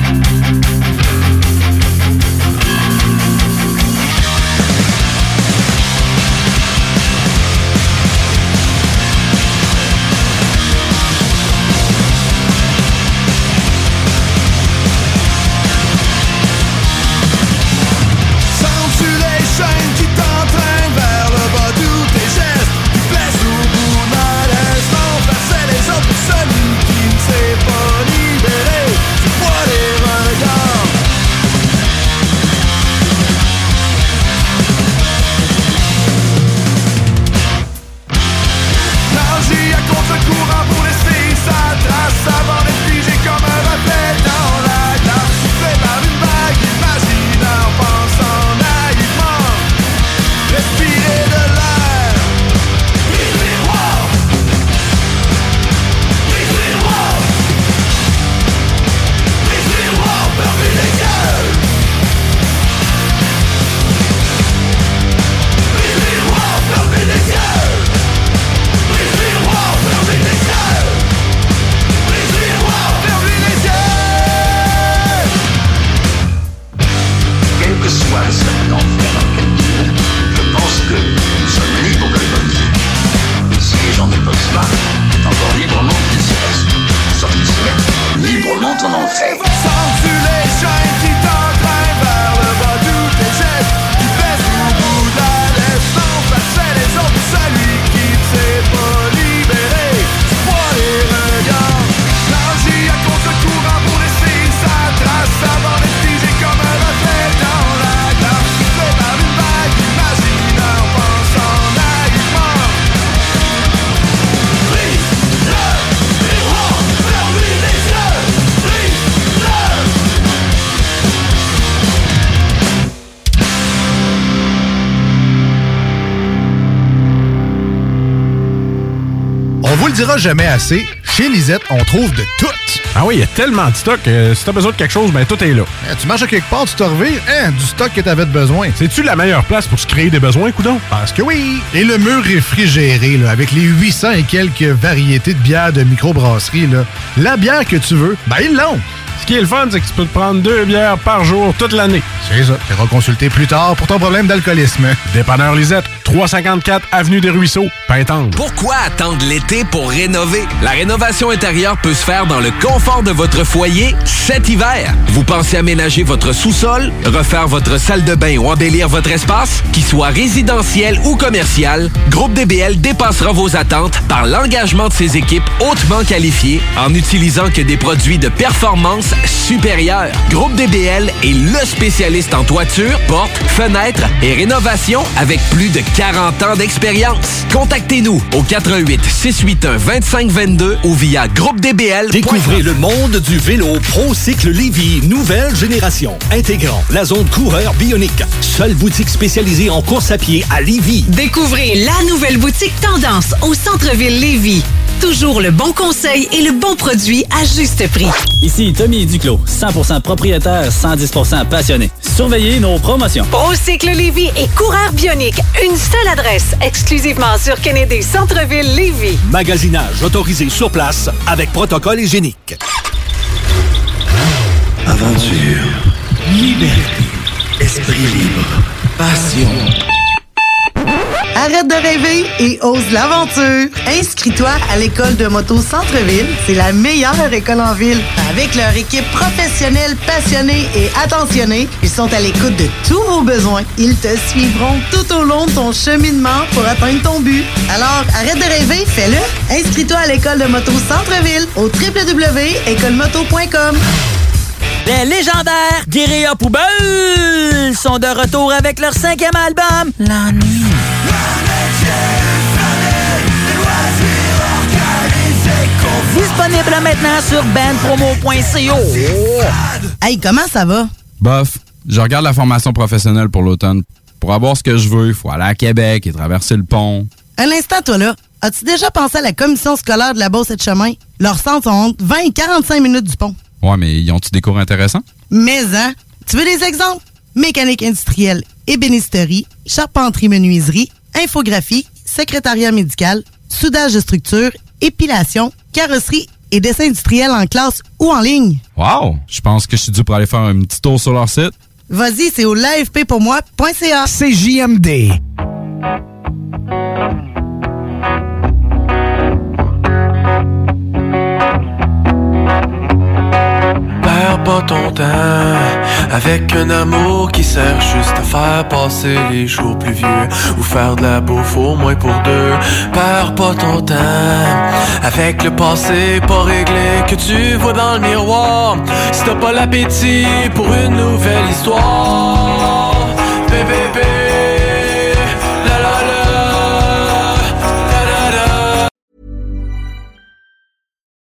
dira jamais assez, chez Lisette, on trouve de tout.
Ah oui, il y a tellement de stock. euh, si t'as besoin de quelque chose, ben tout est là.
Hein, tu marches à quelque part, tu te revires, hein, du stock que t'avais de besoin.
C'est-tu la meilleure place pour se créer des besoins, coudon?
Parce que oui! Et le mur réfrigéré, là, avec les 800 et quelques variétés de bières de microbrasserie, là, la bière que tu veux, ben ils l'ont!
Ce qui est le fun, c'est que tu peux te prendre deux bières par jour toute l'année.
C'est ça. Tu consulter plus tard pour ton problème d'alcoolisme.
Dépanneur Lisette, 354 Avenue des Ruisseaux, Pintendre.
Pourquoi attendre l'été pour rénover? La rénovation intérieure peut se faire dans le confort de votre foyer cet hiver. Vous pensez aménager votre sous-sol, refaire votre salle de bain ou embellir votre espace? Qu'il soit résidentiel ou commercial, Groupe DBL dépassera vos attentes par l'engagement de ses équipes hautement qualifiées en utilisant que des produits de performance supérieure. Groupe DBL est le spécialiste en toiture, portes, fenêtres et rénovation avec plus de 40 ans d'expérience. Contactez-nous au 88 681 2522 ou via groupedbl.
Découvrez le monde du vélo ProCycle Lévy, nouvelle génération, intégrant la zone coureur bionique. Seule boutique spécialisée en course à pied à Lévy.
Découvrez la nouvelle boutique Tendance au centre-ville Lévis. Toujours le bon conseil et le bon produit à juste prix.
Ici Tommy Duclos, 100% propriétaire, 110% passionné. Surveillez nos promotions.
Procycle Lévis et Coureur Bionique. Une seule adresse, exclusivement sur Kennedy Centre-ville Lévis.
Magasinage autorisé sur place avec protocole hygiénique.
Aventure, liberté, esprit libre, passion.
Arrête de rêver et ose l'aventure. Inscris-toi à l'école de moto Centre-ville. C'est la meilleure école en ville. Avec leur équipe professionnelle, passionnée et attentionnée, ils sont à l'écoute de tous vos besoins. Ils te suivront tout au long de ton cheminement pour atteindre ton but. Alors, arrête de rêver, fais-le. Inscris-toi à l'école de moto Centre-ville au www.écolemoto.com.
Les légendaires Guérilla Poubelle sont de retour avec leur cinquième album, La Nuit. Disponible maintenant sur bandpromo.co.
Hey, comment ça va?
Bof, je regarde la formation professionnelle pour l'automne. Pour avoir ce que je veux, il faut aller à Québec et traverser le pont.
Un instant, toi là. As-tu déjà pensé à la commission scolaire de la Beauce et de Chemin? Leurs centres sont entre 20 et 45 minutes du pont.
Ouais, mais ils ont-tu des cours intéressants?
Mais, hein? Tu veux des exemples? Mécanique industrielle, ébénisterie, charpenterie menuiserie, infographie, secrétariat médical, soudage de structure, épilation, carrosserie et dessin industriel en classe ou en ligne.
Wow! Je pense que je suis dû pour aller faire un petit tour sur leur site.
Vas-y, c'est au l'AFPpourmoi.ca.
C'est JMD.
Pas ton temps avec un amour qui sert juste à faire passer les jours plus vieux ou faire de la bouffe au moins pour deux. Perds pas ton temps avec le passé pas réglé que tu vois dans le miroir. Si t'as pas l'appétit pour une nouvelle histoire, bébé, bébé,